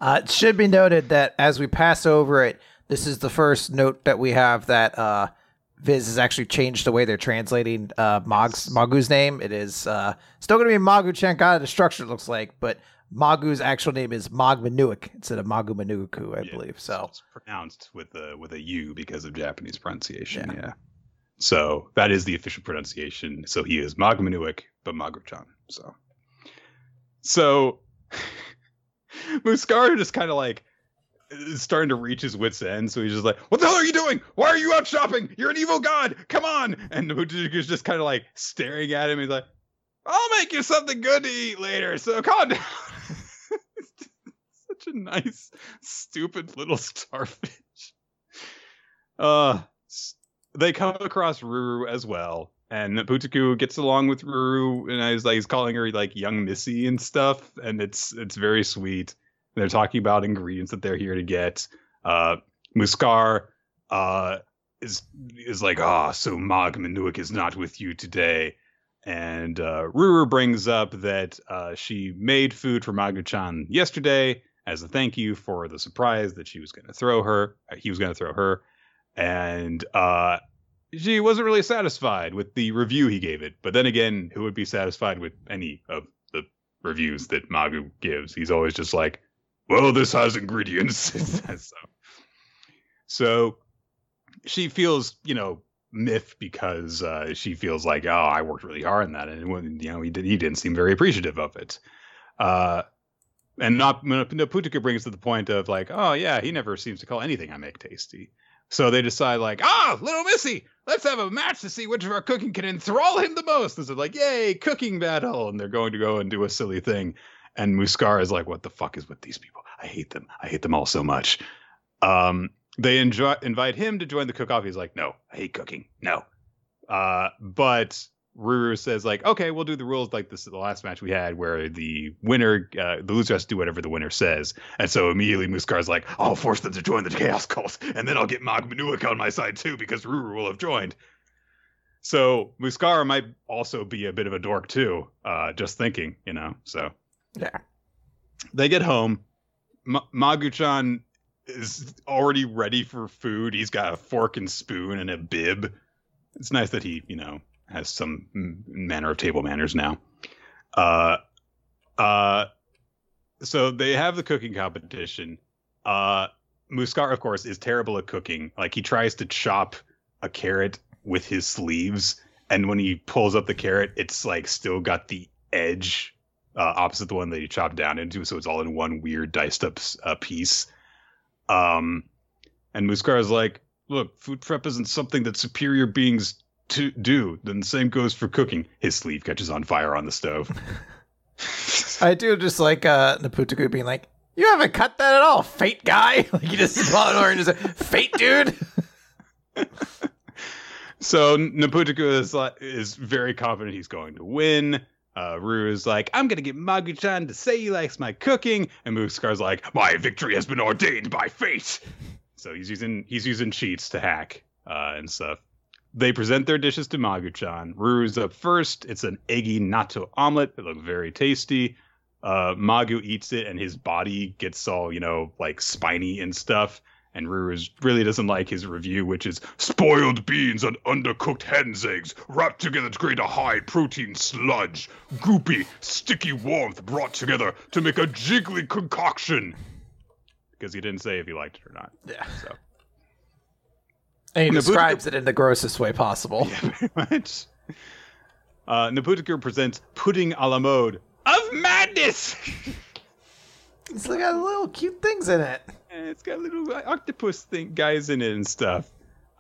Uh, it should be noted that as we pass over it, this is the first note that we have that uh, Viz has actually changed the way they're translating uh, Mog's, Magu's name. It is uh, still going to be Magu Chankada Destruction, it looks like, but Magu's actual name is Mog Manuik instead of Magu Manuku, I Yeah, believe. So it's pronounced with a with a U because of Japanese pronunciation. Yeah. Yeah. So that is the official pronunciation. So he is Magmanuik, but Mago-chan. So, so Muscar just kind of like starting to reach his wits end. So he's just like, "What the hell are you doing? Why are you out shopping? You're an evil god! Come on!" And is just kind of like staring at him. He's like, "I'll make you something good to eat later. So calm down." Such a nice, stupid little starfish. Uh, they come across Ruru as well, and Putaku gets along with Ruru, and he's like he's calling her like young Missy and stuff, and it's it's very sweet. They're talking about ingredients that they're here to get. Uh, Muskar uh is is like, ah, so Mag Manuik is not with you today. And uh, Ruru brings up that uh, she made food for Magu-chan yesterday as a thank you for the surprise that she was going to throw her. uh, He was going to throw her, and uh, she wasn't really satisfied with the review he gave it. But then again, who would be satisfied with any of the reviews that Magu gives? He's always just like, "Well, this has ingredients." So. So she feels, you know, myth because uh, she feels like, oh, I worked really hard on that, and you know, he did, he didn't seem very appreciative of it. Uh, and not Naputaku brings to the point of like, oh yeah, he never seems to call anything I make tasty. So they decide like, ah, little Missy, let's have a match to see which of our cooking can enthrall him the most. And so like, yay, cooking battle, and they're going to go and do a silly thing. And Muskar is like, what the fuck is with these people? I hate them. I hate them all so much. Um, they enjoy, invite him to join the cook-off. He's like, no, I hate cooking. No. Uh, but Ruru says like, okay, we'll do the rules like this is the last match we had, where the winner, uh, the loser has to do whatever the winner says. And so immediately Muskar's like, I'll force them to join the Chaos Cult, and then I'll get Mag Manuik on my side too because Ruru will have joined. So Muskar might also be a bit of a dork too. Uh, just thinking, you know. So yeah, they get home. Ma- Magu-chan is already ready for food. He's got a fork and spoon and a bib. It's nice that he, you know, has some m- manner of table manners now. Uh, uh, so they have the cooking competition. Uh, Muskar, of course, is terrible at cooking. Like he tries to chop a carrot with his sleeves, and when he pulls up the carrot, it's like still got the edge uh, opposite the one that he chopped down into, so it's all in one weird diced up uh, piece. Um, and Muskar is like, "Look, food prep isn't something that superior beings to do. Then the same goes for cooking." His sleeve catches on fire on the stove. I do just like uh, Naputaku being like, "You haven't cut that at all, fate guy." like you just brought over and just fate dude. so Naputaku is like, is very confident he's going to win. Uh, Ruru is like, I'm gonna get Magu-chan to say he likes my cooking, and Muskar's like, my victory has been ordained by fate. So he's using he's using cheats to hack uh, and stuff. They present their dishes to Magu-chan. Ruru's up first. It's an eggy natto omelet. It looks very tasty. Uh, Magu eats it, and his body gets all you know like spiny and stuff. And Ruru really doesn't like his review, which is spoiled beans and undercooked hen's eggs wrapped together to create a high protein sludge. Goopy, sticky warmth brought together to make a jiggly concoction. Because he didn't say if he liked it or not. Yeah, So and he Naputaku- describes it in the grossest way possible. Yeah, pretty much. Uh, Naputaku presents pudding a la mode of madness. It's got little cute things in it. And it's got little octopus thing guys in it and stuff.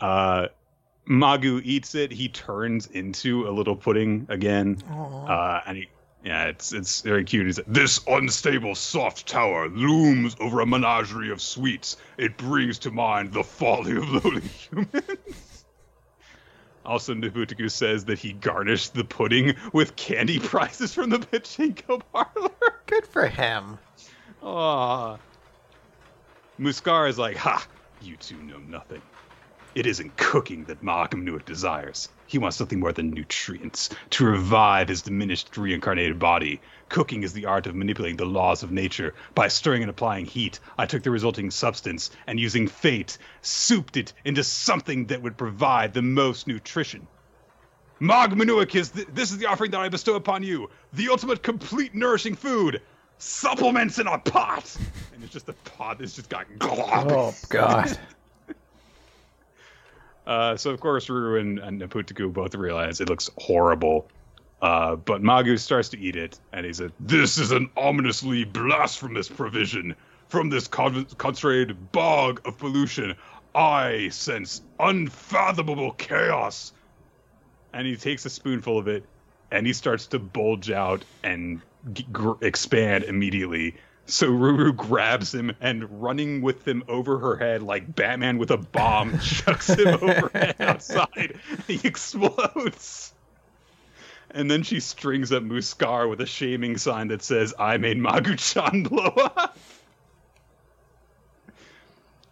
Uh, Magu eats it. He turns into a little pudding again. Uh, and he, yeah, it's it's very cute. He's like, this unstable soft tower looms over a menagerie of sweets. It brings to mind the folly of lowly humans. also, Naputaku says that he garnished the pudding with candy prizes from the Pachinko parlor. Good for him. Ah. Muskar is like, ha, you two know nothing. It isn't cooking that Mahamnuk desires. He wants something more than nutrients to revive his diminished reincarnated body. Cooking is the art of manipulating the laws of nature. By stirring and applying heat, I took the resulting substance and using fate, souped it into something that would provide the most nutrition. Mag Manuik is th- this is the offering that I bestow upon you. The ultimate complete nourishing food. Supplements in a pot. And it's just a pot that's just got. Oh God. Uh, so of course Ruru and, and Naputaku both realize it looks horrible. Uh, but Magu starts to eat it, and he said, "This is an ominously blasphemous provision. From this con- concentrated bog of pollution, I sense unfathomable chaos." And he takes a spoonful of it, and he starts to bulge out and g- gr- expand immediately. So Ruru grabs him and running with him over her head like Batman with a bomb, chucks him overhead outside. He explodes. And then she strings up Muskar with a shaming sign that says, I made Magu-chan blow up.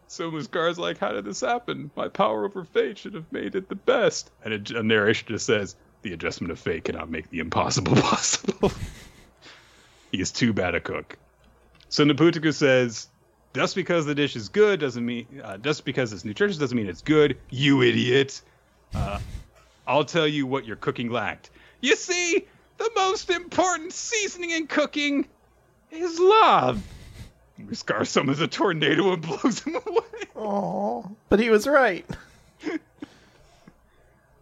So Muskar's like, How did this happen? My power over fate should have made it the best. And a, a narration just says, The adjustment of fate cannot make the impossible possible. he is too bad a cook. So Naputaku says, just because the dish is good doesn't mean, uh, just because it's nutritious doesn't mean it's good. You idiot. Uh, I'll tell you what your cooking lacked. You see, the most important seasoning in cooking is love. Muskar summons a tornado and blows him away. Oh, but he was right.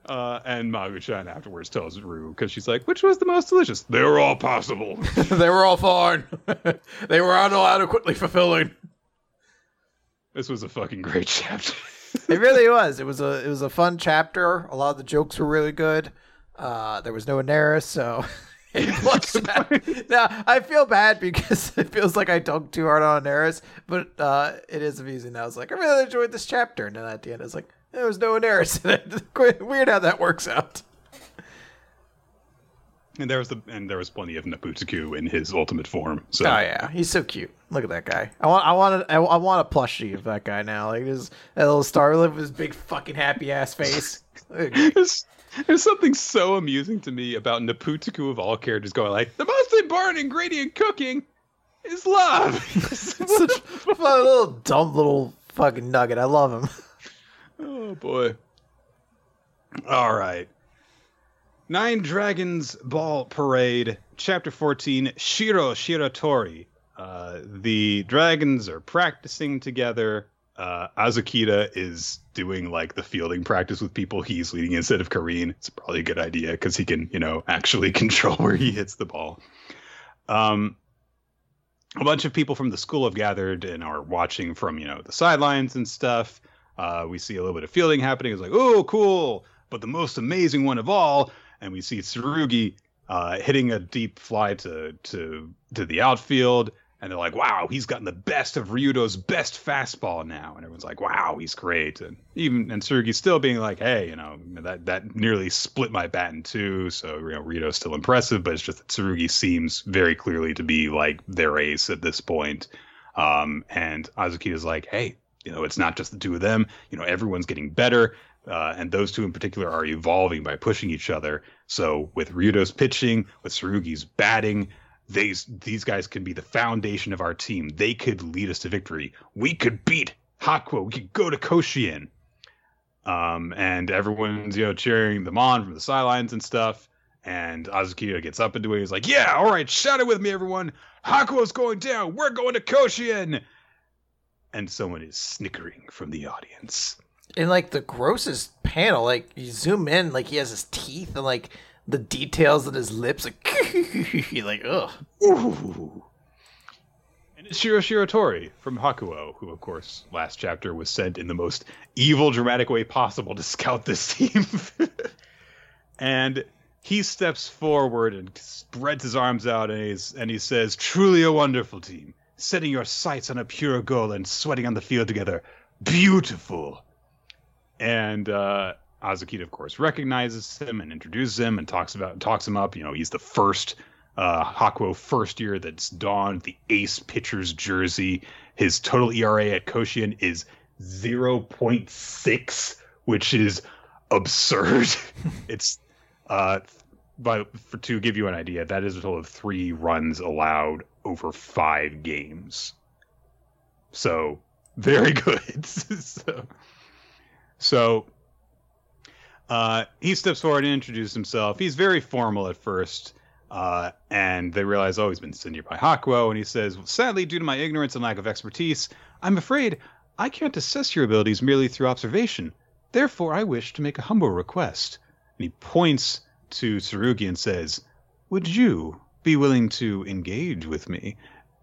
Uh, and Magu-chan afterwards tells Rue because she's like, which was the most delicious? They were all possible. they were all fine. they were all adequately fulfilling. this was a fucking great chapter. It really was. It was a it was a fun chapter. A lot of the jokes were really good. Uh, there was no Daenerys, so it bad. Now I feel bad because it feels like I dug too hard on Daenerys, but uh, it is amusing. I was like, I really enjoyed this chapter, and then at the end, I was like, there was no Daenerys. in it. Weird how that works out. and there was the and there was plenty of Naputaku in his ultimate form. So Oh yeah, he's so cute. Look at that guy. I want, I want, a, I, I want a plushie of that guy now. Like his that little star with his big fucking happy ass face. there's, there's something so amusing to me about Naputaku of all characters going like the most important ingredient in cooking is love. Such a little dumb little fucking nugget. I love him. Oh boy. All right. Nine Dragons Ball Parade, Chapter 14, Shiro Shiratori. Uh, the dragons are practicing together. Uh, Azukita is doing like the fielding practice with people he's leading instead of Kareen. It's probably a good idea because he can, you know, actually control where he hits the ball. Um, a bunch of people from the school have gathered and are watching from, you know, the sidelines and stuff. Uh, we see a little bit of fielding happening. It's like, oh, cool. But the most amazing one of all, and we see Tsurugi uh, hitting a deep fly to to to the outfield, and they're like, "Wow, he's gotten the best of Ryudo's best fastball now." And everyone's like, "Wow, he's great." And even and Tsurugi's still being like, "Hey, you know, that that nearly split my bat in two, so you know, Ryudo's still impressive, but it's just that Tsurugi seems very clearly to be like their ace at this point." Um, and Azukita's like, "Hey, you know, it's not just the two of them. You know, everyone's getting better." Uh, and those two in particular are evolving by pushing each other. So with Ryudo's pitching, with Tsurugi's batting, these these guys can be the foundation of our team. They could lead us to victory. We could beat Hakuo. We could go to Koshien. Um, and everyone's you know cheering them on from the sidelines and stuff. And Azukita gets up into it. He's like, "Yeah, all right, shout it with me, everyone. Hakuo's going down. We're going to Koshien." And someone is snickering from the audience. In like the grossest panel, like you zoom in, like he has his teeth and like the details on his lips, like like ugh. Ooh. And it's Shiro Shiratori from Hakuo, who, of course, last chapter was sent in the most evil, dramatic way possible to scout this team. and he steps forward and spreads his arms out and, he's, and he says, Truly a wonderful team, setting your sights on a pure goal and sweating on the field together. Beautiful. And uh, Azukita, of course, recognizes him and introduces him and talks about talks him up. You know, he's the first uh, Hakuo first year that's donned the ace pitcher's jersey. His total ERA at Koshien is 0.6, which is absurd. it's uh, but for, to give you an idea, that is a total of three runs allowed over five games. So very good. so, so uh, he steps forward and introduces himself. He's very formal at first, uh, and they realize, oh, he's been sent here by Hakuo, and he says, sadly, due to my ignorance and lack of expertise, I'm afraid I can't assess your abilities merely through observation. Therefore, I wish to make a humble request. And he points to Tsurugi and says, Would you be willing to engage with me?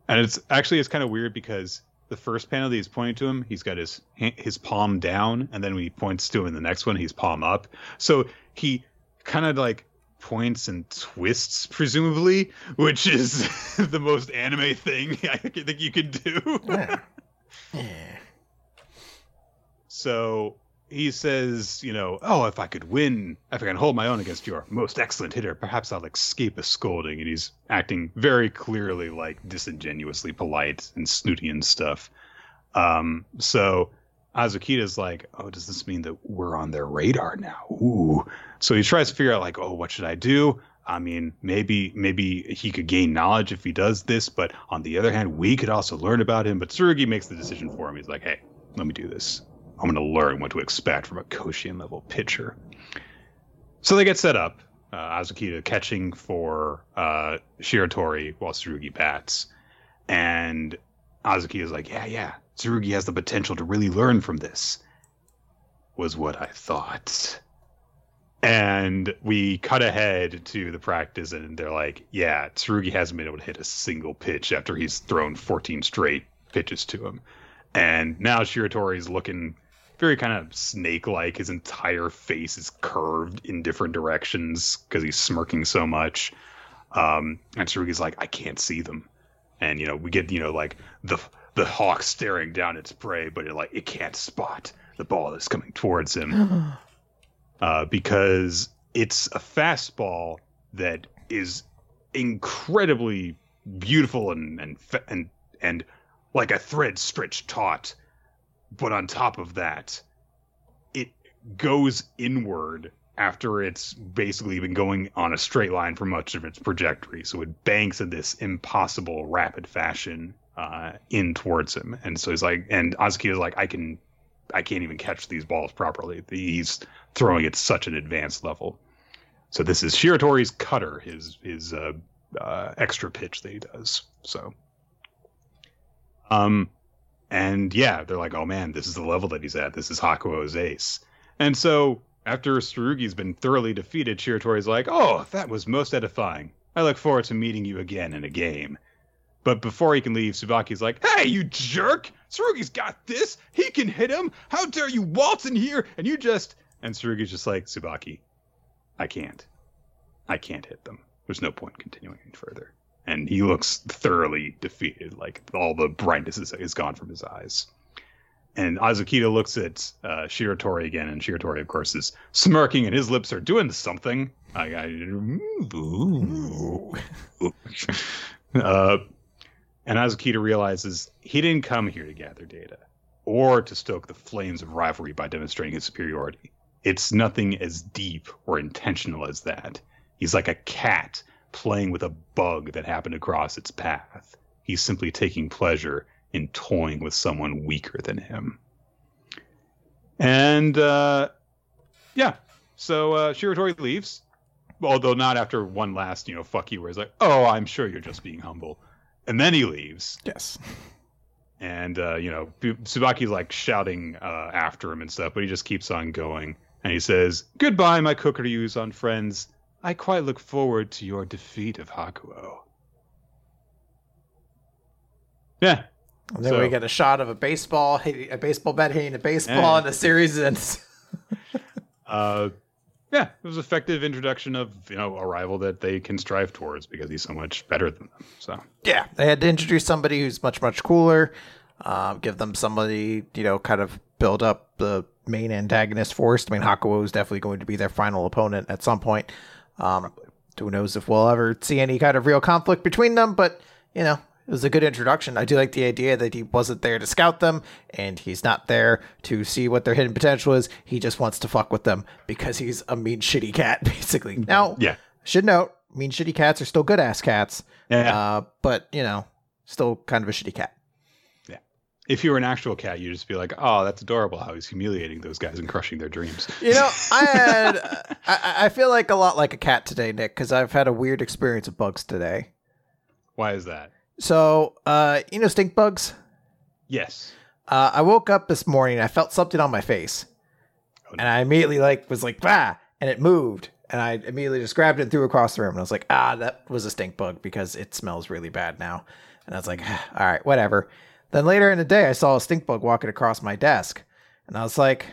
And it's actually it's kind of weird because the first panel that he's pointing to him, he's got his his palm down, and then when he points to him in the next one, he's palm up. So he kind of like points and twists, presumably, which is the most anime thing I think you can do. yeah. yeah. So he says, you know, oh, if I could win, if I can hold my own against your most excellent hitter, perhaps I'll escape a scolding. And he's acting very clearly like disingenuously polite and snooty and stuff. Um, so Azukita's like, oh, does this mean that we're on their radar now? Ooh. So he tries to figure out like, oh, what should I do? I mean, maybe maybe he could gain knowledge if he does this, but on the other hand, we could also learn about him. But Tsurugi makes the decision for him. He's like, hey, let me do this. I'm going to learn what to expect from a Koshien level pitcher. So they get set up. Uh, Azukita catching for uh, Shiratori while Tsurugi bats. And Azuki is like, yeah, yeah, Tsurugi has the potential to really learn from this, was what I thought. And we cut ahead to the practice, and they're like, yeah, Tsurugi hasn't been able to hit a single pitch after he's thrown 14 straight pitches to him. And now Shiratori's looking very kind of snake like. His entire face is curved in different directions because he's smirking so much. Um, and Tsurugi's like, I can't see them. And, you know, we get, you know, like the the hawk staring down its prey, but it like it can't spot the ball that's coming towards him. uh, because it's a fastball that is incredibly beautiful and and and and like a thread stretched taut but on top of that, it goes inward after it's basically been going on a straight line for much of its trajectory. So it banks in this impossible rapid fashion uh, in towards him. And so he's like, and Azuki is like, I can, I can't even catch these balls properly. He's throwing at such an advanced level. So this is Shiratori's cutter, his his uh, uh, extra pitch that he does. So, um, and yeah, they're like, oh man, this is the level that he's at. This is Hakuo's ace. And so after Tsurugi's been thoroughly defeated, Shiratori's like, oh, that was most edifying. I look forward to meeting you again in a game. But before he can leave, Tsubaki's like, hey, you jerk! Tsurugi's got this! He can hit him! How dare you waltz in here and you just. And Tsurugi's just like, Tsubaki, I can't. I can't hit them. There's no point continuing any further and he looks thoroughly defeated. Like all the brightness is, is gone from his eyes. And Azukita looks at uh, Shiratori again, and Shiratori, of course, is smirking, and his lips are doing something. I, I uh, and Azukita realizes he didn't come here to gather data or to stoke the flames of rivalry by demonstrating his superiority. It's nothing as deep or intentional as that. He's like a cat playing with a bug that happened across its path. He's simply taking pleasure in toying with someone weaker than him. And uh, yeah, so uh, Shiratori leaves, although not after one last, you know, fuck you, where he's like, oh, I'm sure you're just being humble. And then he leaves. Yes. And, uh, you know, Tsubaki's like shouting uh, after him and stuff, but he just keeps on going. And he says, Goodbye, my cookery use on friends. I quite look forward to your defeat of Hakuo. Yeah. And then So- we get a shot of a baseball, hitting, a baseball bat hitting a baseball, Yeah. and the series ends. Uh, yeah, it was effective introduction of you know a rival that they can strive towards because he's so much better than them. So yeah, they had to introduce somebody who's much much cooler. Um, give them somebody, you know, kind of build up the main antagonist first. I mean, Hakuo is definitely going to be their final opponent at some point. Um, who knows if we'll ever see any kind of real conflict between them? But you know, it was a good introduction. I do like the idea that he wasn't there to scout them, and he's not there to see what their hidden potential is. He just wants to fuck with them because he's a mean, shitty cat, basically. Now, yeah, should note, mean, shitty cats are still good ass cats. yeah. Uh, but you know, still kind of a shitty cat. If you were an actual cat, you'd just be like, "Oh, that's adorable how he's humiliating those guys and crushing their dreams." You know, I had, I, I feel like a lot like a cat today, Nick, because I've had a weird experience with bugs today. Why is that? So, uh, you know, stink bugs. Yes. Uh, I woke up this morning. and I felt something on my face, Oh, and I immediately like was like, "Ah!" and it moved, and I immediately just grabbed it and threw it across the room, and I was like, "Ah, that was a stink bug because it smells really bad now." And I was like, ah, "All right, whatever." Then later in the day, I saw a stink bug walking across my desk, and I was like,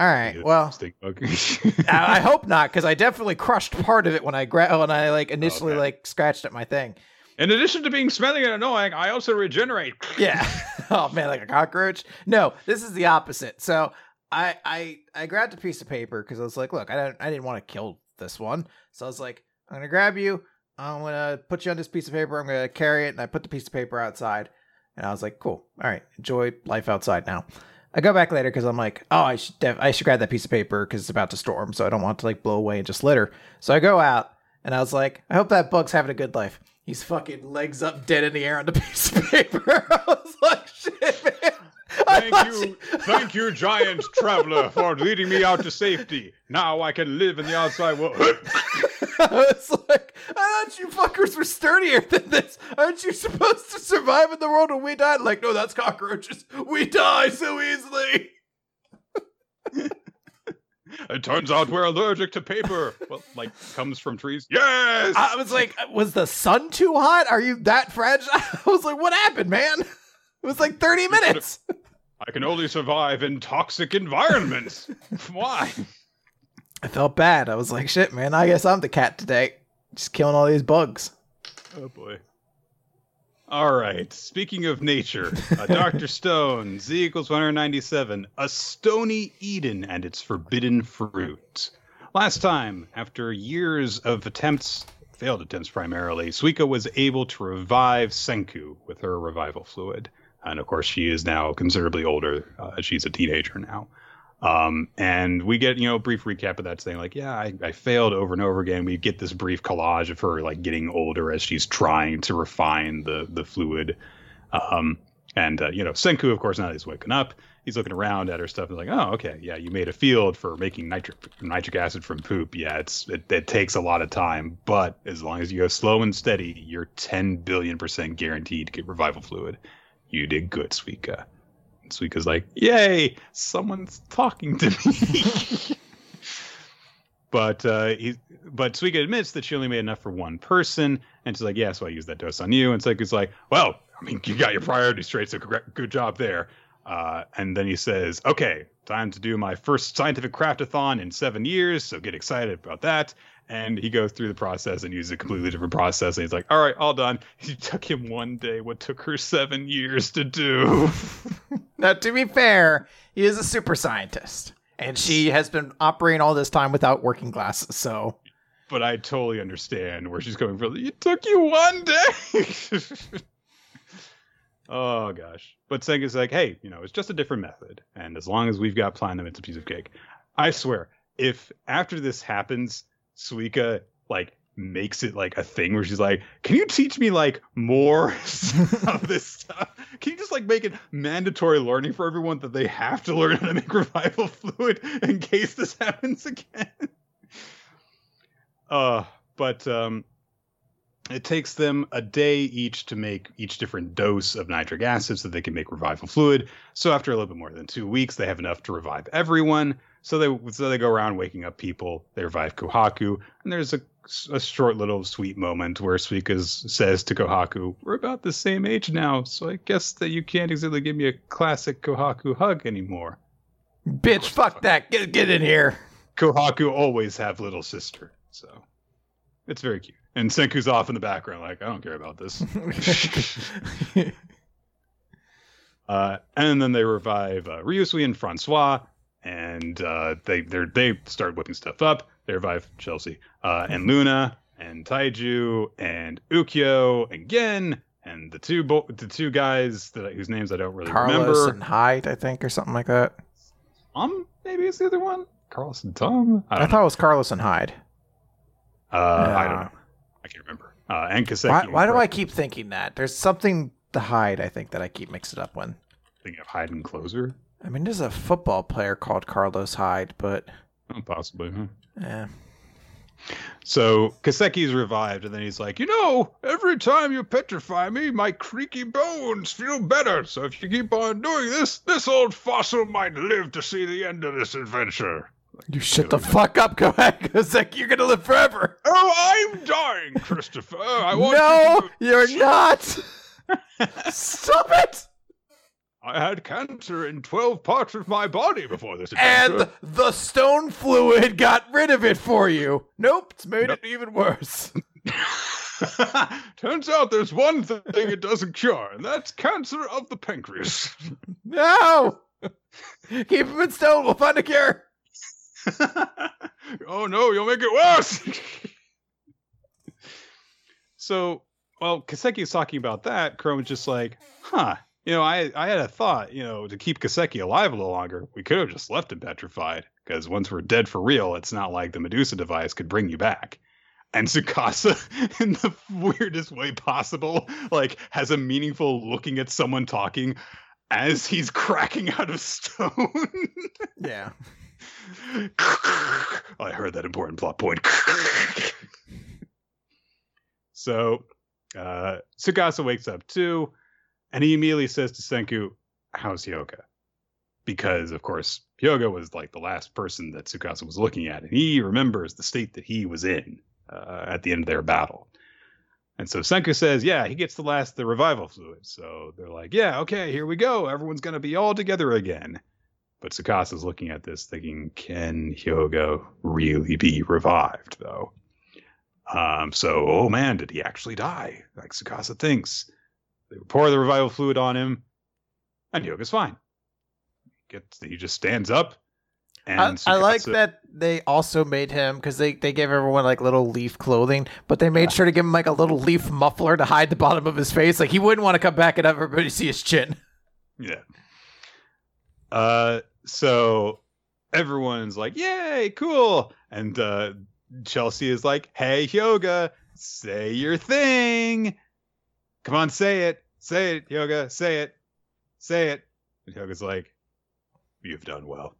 "All right, well." stink bug. I, I hope not, because I definitely crushed part of it when I gra- when I like initially Okay. like scratched at my thing. In addition to being smelly and annoying, I also regenerate. Yeah. oh man, like a cockroach. No, this is the opposite. So I I I grabbed a piece of paper because I was like, look, I didn't I didn't want to kill this one. So I was like, I'm gonna grab you. I'm gonna put you on this piece of paper. I'm gonna carry it, and I put the piece of paper outside. And I was like, cool. All right, enjoy life outside now. I go back later because I'm like, oh, I should def- I should grab that piece of paper because it's about to storm, so I don't want to like blow away and just litter. So I go out and I was like, I hope that bug's having a good life. He's fucking legs up, dead in the air on the piece of paper. I was like, shit, man. I Thank you, thank you, giant traveler, for leading me out to safety. Now I can live in the outside world. I was like, I thought you fuckers were sturdier than this. Aren't you supposed to survive in the world when we die? Like, no, that's cockroaches. We die so easily. it turns out we're allergic to paper. Well, like comes from trees. Yes. I was like, was the sun too hot? Are you that fragile? I was like, what happened, man? It was like 30 minutes. I can only survive in toxic environments. Why? I felt bad. I was like, shit, man, I guess I'm the cat today. Just killing all these bugs. Oh boy. All right. Speaking of nature, uh, Doctor Stone, Z equals 197, a stony Eden and its forbidden fruit. Last time, after years of attempts, failed attempts primarily, Suika was able to revive Senku with her revival fluid. And of course, she is now considerably older. Uh, she's a teenager now. Um, and we get, you know, a brief recap of that saying, like, yeah, I, I failed over and over again. We get this brief collage of her like getting older as she's trying to refine the the fluid. Um, and uh, you know, Senku, of course, now he's waking up. He's looking around at her stuff and like, oh, okay, yeah, you made a field for making nitric nitric acid from poop. Yeah, it's it, it takes a lot of time, but as long as you go slow and steady, you're 10 billion percent guaranteed to get revival fluid. You did good, Suika. And Suika's like, yay, someone's talking to me. but uh, he, but Suika admits that she only made enough for one person, and she's like, yeah, so I used that dose on you. And Suika's like, well, I mean, you got your priorities straight, so good job there. Uh, and then he says, okay, time to do my first scientific craftathon in seven years, so get excited about that. And he goes through the process and uses a completely different process. And he's like, all right, all done. It took him one day what took her seven years to do. Now, to be fair, he is a super scientist. And she has been operating all this time without working glasses, so but I totally understand where she's coming from. It took you one day. oh gosh. But Senku's like, hey, you know, it's just a different method. And as long as we've got platinum, it's a piece of cake. I swear, if after this happens, Suika like makes it like a thing where she's like, Can you teach me like more of this stuff? Can you just like make it mandatory learning for everyone that they have to learn how to make revival fluid in case this happens again? Uh, but um, it takes them a day each to make each different dose of nitric acid so they can make revival fluid. So after a little bit more than two weeks, they have enough to revive everyone. So they so they go around waking up people. They revive Kohaku, and there's a, a short little sweet moment where Suika says to Kohaku, "We're about the same age now, so I guess that you can't exactly give me a classic Kohaku hug anymore." Bitch, fuck that. Get get in here. Kohaku always have little sister, so it's very cute. And Senku's off in the background, like I don't care about this. uh, and then they revive uh, Ryusui and Francois, and uh, they they they start whipping stuff up. They revive Chelsea uh, and Luna and Taiju and Ukyo and Gen and the two bo- the two guys that whose names I don't really Carlos remember. and Hyde, I think, or something like that. Um, maybe it's the other one. Carlos and Tom. I I, thought it was Carlos and Hyde. Uh, I don't know. I can't remember. Uh, and Kaseki. Why, why do I keep thinking that? There's something to Hyde, I think, that I keep mixing up when. thinking of Hyde and Closer? I mean, there's a football player called Carlos Hyde, but Oh, possibly. Huh? eh. So Kaseki's revived, and then he's like, you know, every time you petrify me, my creaky bones feel better. So if you keep on doing this, this old fossil might live to see the end of this adventure. you shut the fuck up, go ahead, Kaseki. You're gonna live forever. Oh, I'm dying, Christopher. I want No, you you're not. Stop it. I had cancer in 12 parts of my body before this adventure. And the stone fluid got rid of it for you. Nope, it's made Nope. it even worse. Turns out there's one thing it doesn't cure, and that's cancer of the pancreas. No. Keep him in stone. We'll find a cure. oh no, you'll make it worse. so, well, Kaseki's talking about that. Chrome's just like, huh. You know, I I had a thought. You know, to keep Kaseki alive a little longer, we could have just left him petrified. Because once we're dead for real, it's not like the Medusa device could bring you back. And Tsukasa, in the weirdest way possible, like has a meaningful looking at someone talking as he's cracking out of stone. Yeah. I heard that important plot point. so, uh, Tsukasa wakes up too, and he immediately says to Senku, How's Hyoga? Because, of course, Hyoga was like the last person that Tsukasa was looking at, and he remembers the state that he was in uh, at the end of their battle. And so Senku says, Yeah, he gets the last, the revival fluid. So they're like, Yeah, okay, here we go. Everyone's going to be all together again. But Tsukasa's looking at this thinking, can Hyoga really be revived, though? Um, so, oh man, did he actually die? Like Tsukasa thinks. They pour the revival fluid on him, and Hyoga's fine. Gets, he just stands up. And I, I like Tsukasa- that they also made him because they, they gave everyone like little leaf clothing, but they made sure to give him like a little leaf muffler to hide the bottom of his face. Like he wouldn't want to come back and have everybody see his chin. Yeah. Uh, so everyone's like, "Yay, cool!" And uh, Chelsea is like, "Hey, Hyoga, say your thing. Come on, say it. Say it, Hyoga. Say it. Say it." And Hyoga's like, "You've done well."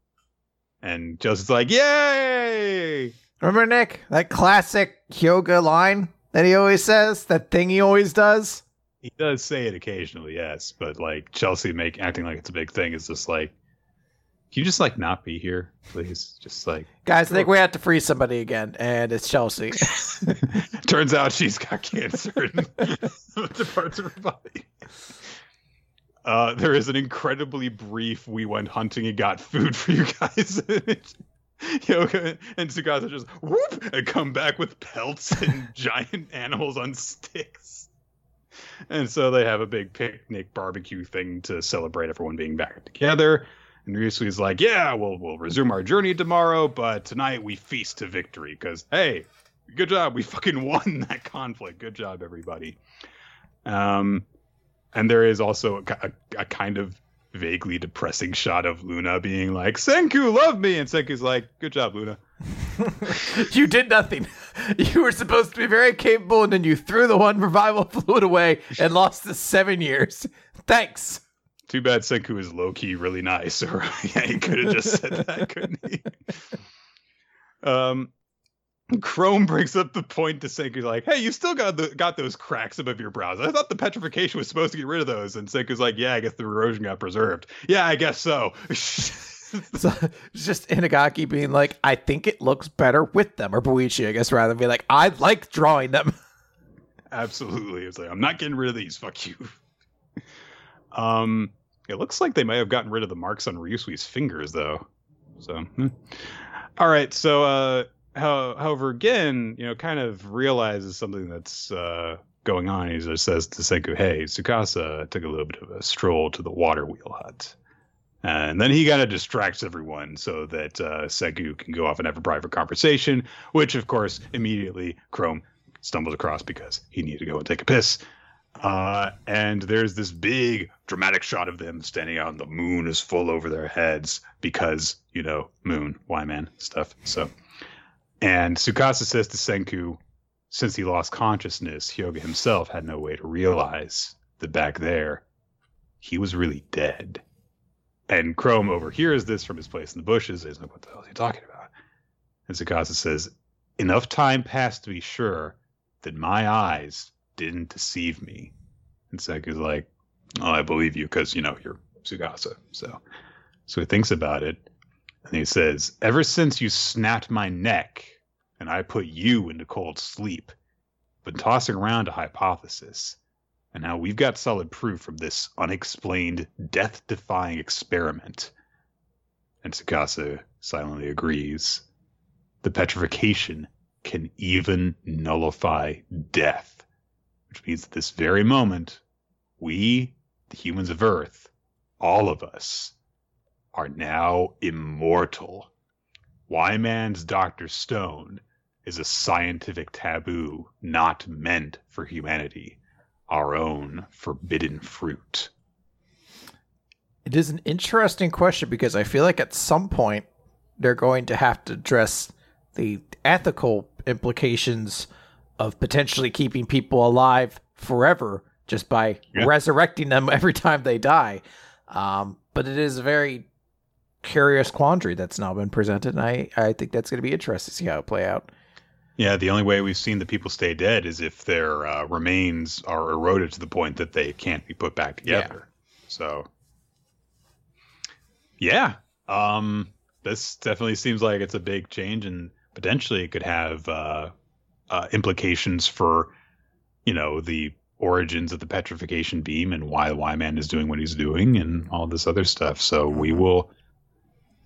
And Chelsea's like, "Yay!" Remember Nick that classic Hyoga line that he always says, that thing he always does. He does say it occasionally, yes, but like Chelsea make acting like it's a big thing is just like, you just like not be here, please? Just like Guys, I think we have to free somebody again, and it's Chelsea. Turns out she's got cancer in the parts of her body. Uh, there is an incredibly brief we went hunting and got food for you guys. Hyoga and Tsukasa just whoop and come back with pelts and giant animals on sticks. And so they have a big picnic barbecue thing to celebrate everyone being back together. And Ryusui's like, yeah, we'll we'll resume our journey tomorrow, but tonight we feast to victory because hey, good job, we fucking won that conflict. Good job, everybody. Um, and there is also a, a, a kind of vaguely depressing shot of Luna being like, "Senku, love me," and Senku's like, "Good job, Luna." you did nothing. You were supposed to be very capable, and then you threw the one revival fluid away and lost the seven years. Thanks. Too bad Senku is low key really nice, or yeah, he could have just said that, couldn't he? Um, Chrome brings up the point to Senku, like, "Hey, you still got the got those cracks above your brows. I thought the petrification was supposed to get rid of those." And Senku's like, "Yeah, I guess the erosion got preserved. Yeah, I guess so." so it's just Inagaki being like, I think it looks better with them, or Boichi, I guess, rather than be like, I like drawing them. Absolutely. It's like, I'm not getting rid of these. Fuck you. Um, it looks like they may have gotten rid of the marks on Ryusui's fingers, though. So, hmm. all right. So, uh, how, however, Gen, you know, kind of realizes something that's uh, going on. He just says to Senku, "Hey, Tsukasa took a little bit of a stroll to the water wheel hut." And then he kind of distracts everyone so that uh, Senku can go off and have a private conversation, which, of course, immediately Chrome stumbles across because he needed to go and take a piss. Uh, and there's this big dramatic shot of them standing out, and the moon is full over their heads because, you know, moon, why man stuff. So, and Tsukasa says to Senku, since he lost consciousness, Hyoga himself had no way to realize that back there, he was really dead. And Chrome overhears this from his place in the bushes. He's like, what the hell is he talking about? And Tsukasa says, enough time passed to be sure that my eyes didn't deceive me. And Senku's like, oh, I believe you because, you know, you're Tsukasa. So, so he thinks about it. And he says, ever since you snapped my neck and I put you into cold sleep, been tossing around a hypothesis and now we've got solid proof from this unexplained, death defying experiment. And Tsukasa silently agrees. The petrification can even nullify death, which means at this very moment, we, the humans of Earth, all of us, are now immortal. Why man's Dr. Stone is a scientific taboo not meant for humanity our own forbidden fruit? It is an interesting question because I feel like at some point they're going to have to address the ethical implications of potentially keeping people alive forever just by yeah. resurrecting them every time they die. Um, but it is a very curious quandary that's now been presented, and I, I think that's going to be interesting to see how it play out. Yeah, the only way we've seen the people stay dead is if their uh, remains are eroded to the point that they can't be put back together. Yeah. So, yeah, um, this definitely seems like it's a big change, and potentially it could have uh, uh, implications for, you know, the origins of the petrification beam and why Y-Man is doing what he's doing and all this other stuff. So we mm-hmm. will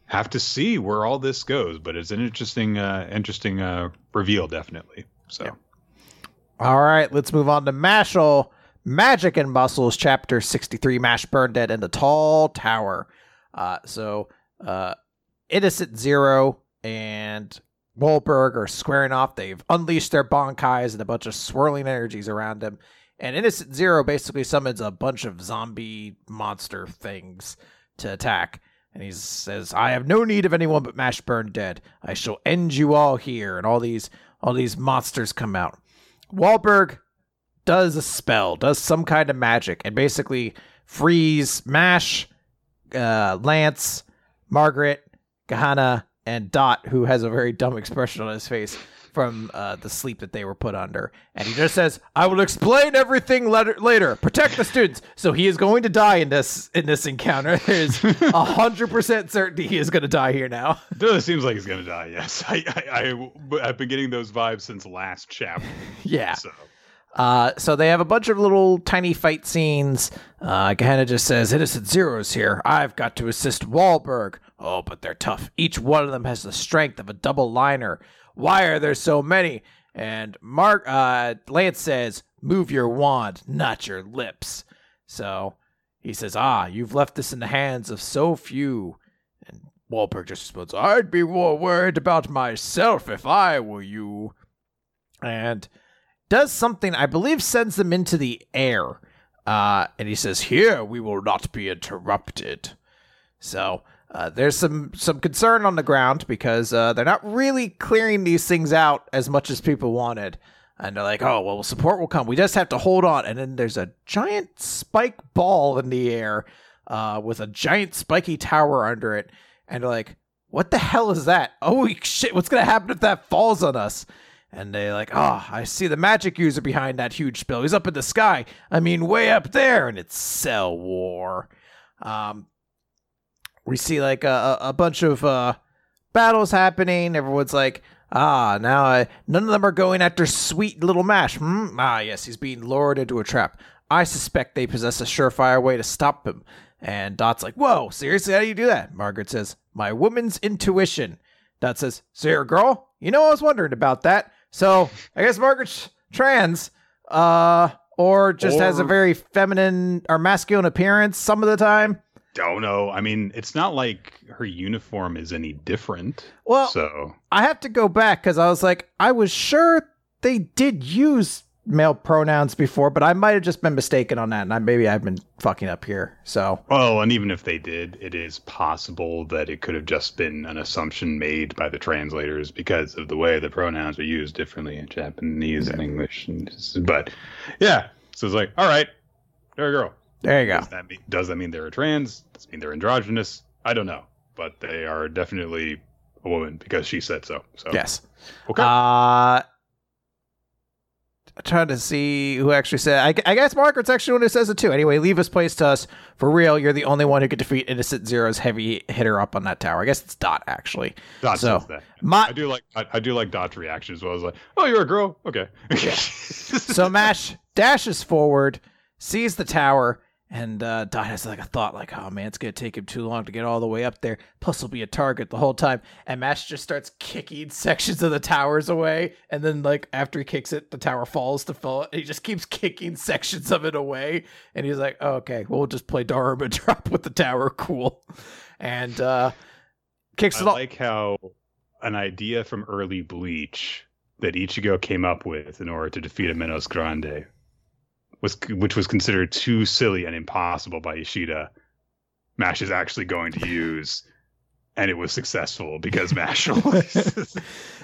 have to see where all this goes, but it's an interesting, uh, interesting uh, reveal, definitely. So, yeah. all right, let's move on to Mashle Magic and Muscles, Chapter Sixty-Three. Mash Burnedead in the tall tower. Uh, so, uh, Innocent Zero and Wahlberg are squaring off. They've unleashed their Bonkais and a bunch of swirling energies around him. And Innocent Zero basically summons a bunch of zombie monster things to attack. And he says, I have no need of anyone but Mash Burnedead. I shall end you all here. And all these all these monsters come out. Wahlberg does a spell, does some kind of magic, and basically frees Mash, uh, Lance, Margaret, Kahana, and Dot, who has a very dumb expression on his face from uh, the sleep that they were put under. And he just says, "I will explain everything later. later. Protect the students." So he is going to die in this in this encounter. There's a hundred percent certainty he is going to die here now. It seems like he's going to die. Yes, I, I, I have been getting those vibes since last chapter. yeah. So. Uh, so they have a bunch of little tiny fight scenes. Uh, Gehenna just says, Innocent Zero's here. I've got to assist Wahlberg. Oh, but they're tough. Each one of them has the strength of a double liner. Why are there so many? And Mark uh, Lance says, "Move your wand, not your lips." So he says, "Ah, you've left this in the hands of so few." And Wahlberg just responds, "I'd be more worried about myself if I were you." And does something I believe sends them into the air. Uh, and he says, "Here we will not be interrupted." So uh, there's some some concern on the ground because uh, they're not really clearing these things out as much as people wanted, and they're like, "Oh well, support will come. We just have to hold on." And then there's a giant spike ball in the air uh, with a giant spiky tower under it, and they're like, "What the hell is that? Oh shit! What's gonna happen if that falls on us?" And they're like, "Oh, I see the magic user behind that huge spell. He's up in the sky. I mean, way up there, and it's Cell War." Um, we see like a, a bunch of uh, battles happening. Everyone's like, ah, now I, none of them are going after sweet little Mash. Hmm? Ah, yes, he's being lured into a trap. I suspect they possess a surefire way to stop him. And Dot's like, whoa, seriously, how do you do that? Margaret says, my woman's intuition. Dot says, so you're a girl? You know, I was wondering about that. So I guess Margaret's trans, uh, or just has a very feminine or masculine appearance some of the time. Don't know. I mean, it's not like her uniform is any different. Well, so I have to go back because I was like, I was sure they did use male pronouns before, but I might have just been mistaken on that, and I, maybe I've been fucking up here. So Well, and even if they did, it is possible that it could have just been an assumption made by the translators because of the way the pronouns are used differently in Japanese and English. And but yeah, so it's like, all right, they're a girl. There you go. Does that mean does that mean they're a trans? Does it mean they're androgynous? I don't know, but they are definitely a woman because she said so. So Yes. okay. Uh, trying to see who actually said. I, I guess Margaret's actually the one who says it too. Anyway, leave this place to us for real. You're the only one who could defeat Innocent Zero's heavy hitter up on that tower. I guess it's Dot actually. Dot so, says that. My I do like I, I do like Dot's reaction as well. I was like, oh, you're a girl, okay. so Mash dashes forward, sees the tower, and uh, Dot has like a thought, like, "Oh man, it's gonna take him too long to get all the way up there. Plus, he'll be a target the whole time." And Mash just starts kicking sections of the towers away, and then like after he kicks it, the tower falls to fall. And he just keeps kicking sections of it away, and he's like, oh, "Okay, we'll just play Daruma drop with the tower, cool." And uh, kicks I it all. like how an idea from early Bleach that Ichigo came up with in order to defeat a Menos Grande was which was considered too silly and impossible by Ishida. Mash is actually going to use, and it was successful because Mash.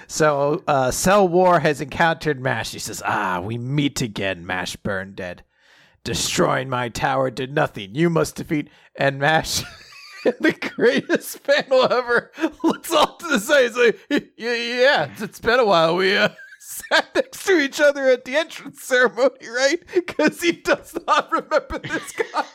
So, uh, Cell War has encountered Mash. He says, Ah, we meet again, Mash Burnedead. Destroying my tower did nothing. You must defeat. And Mash, the greatest panel ever, looks off to the side. He's like, Yeah, yeah, it's- it's been a while. We, uh, sat next to each other at the entrance ceremony, right? Because he does not remember this guy.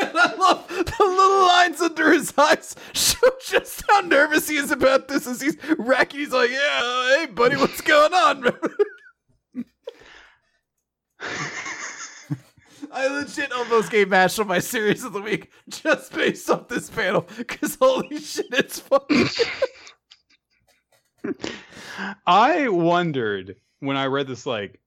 And I love the little lines under his eyes show just how nervous he is about this as he's racking. He's like, Yeah, hey, buddy, what's going on? I legit almost gave Mash on my series of the week just based off this panel because holy shit, it's funny. I wondered when I read this, like,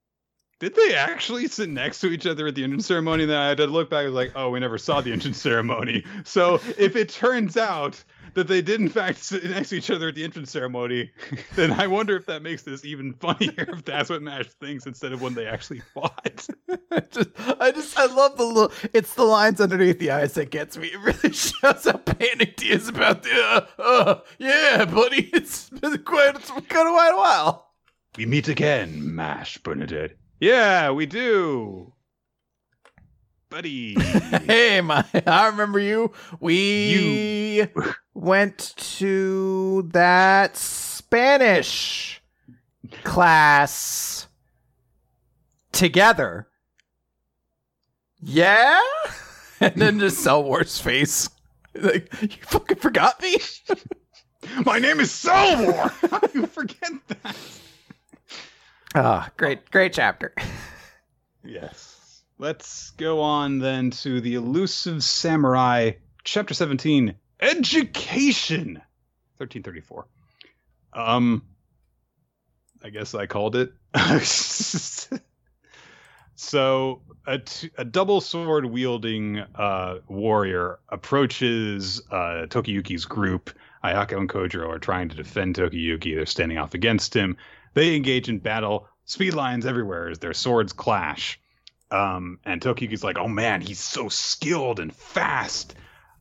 did they actually sit next to each other at the entrance ceremony? And then I had to look back. I was like, oh, we never saw the entrance ceremony. So if it turns out that they did in fact sit next to each other at the entrance ceremony, then I wonder if that makes this even funnier if that's what Mash thinks instead of when they actually fought. I just, I just, I love the little. It's the lines underneath the eyes that gets me. It really shows how panicked he is about the. Uh, uh, yeah, buddy, it's been quite, it's been quite a while- while. We meet again, Mash Burnedead. Yeah, we do. Buddy. Hey, my, I remember you. We went to that Spanish class together. Yeah, and then just Cell Wars face. Like you fucking forgot me. My name is Cell War. How do you forget that? Ah, great, great chapter. Yes. Let's go on then to the elusive samurai, chapter 17, education. 1334. Um I guess I called it. so a, t- a double sword wielding uh, warrior approaches uh, Tokiyuki's group. Ayako and Kojiro are trying to defend Tokiyuki. They're standing off against him. They engage in battle. Speed lines everywhere as their swords clash. Um, and Tokiyuki's like, "Oh man, he's so skilled and fast."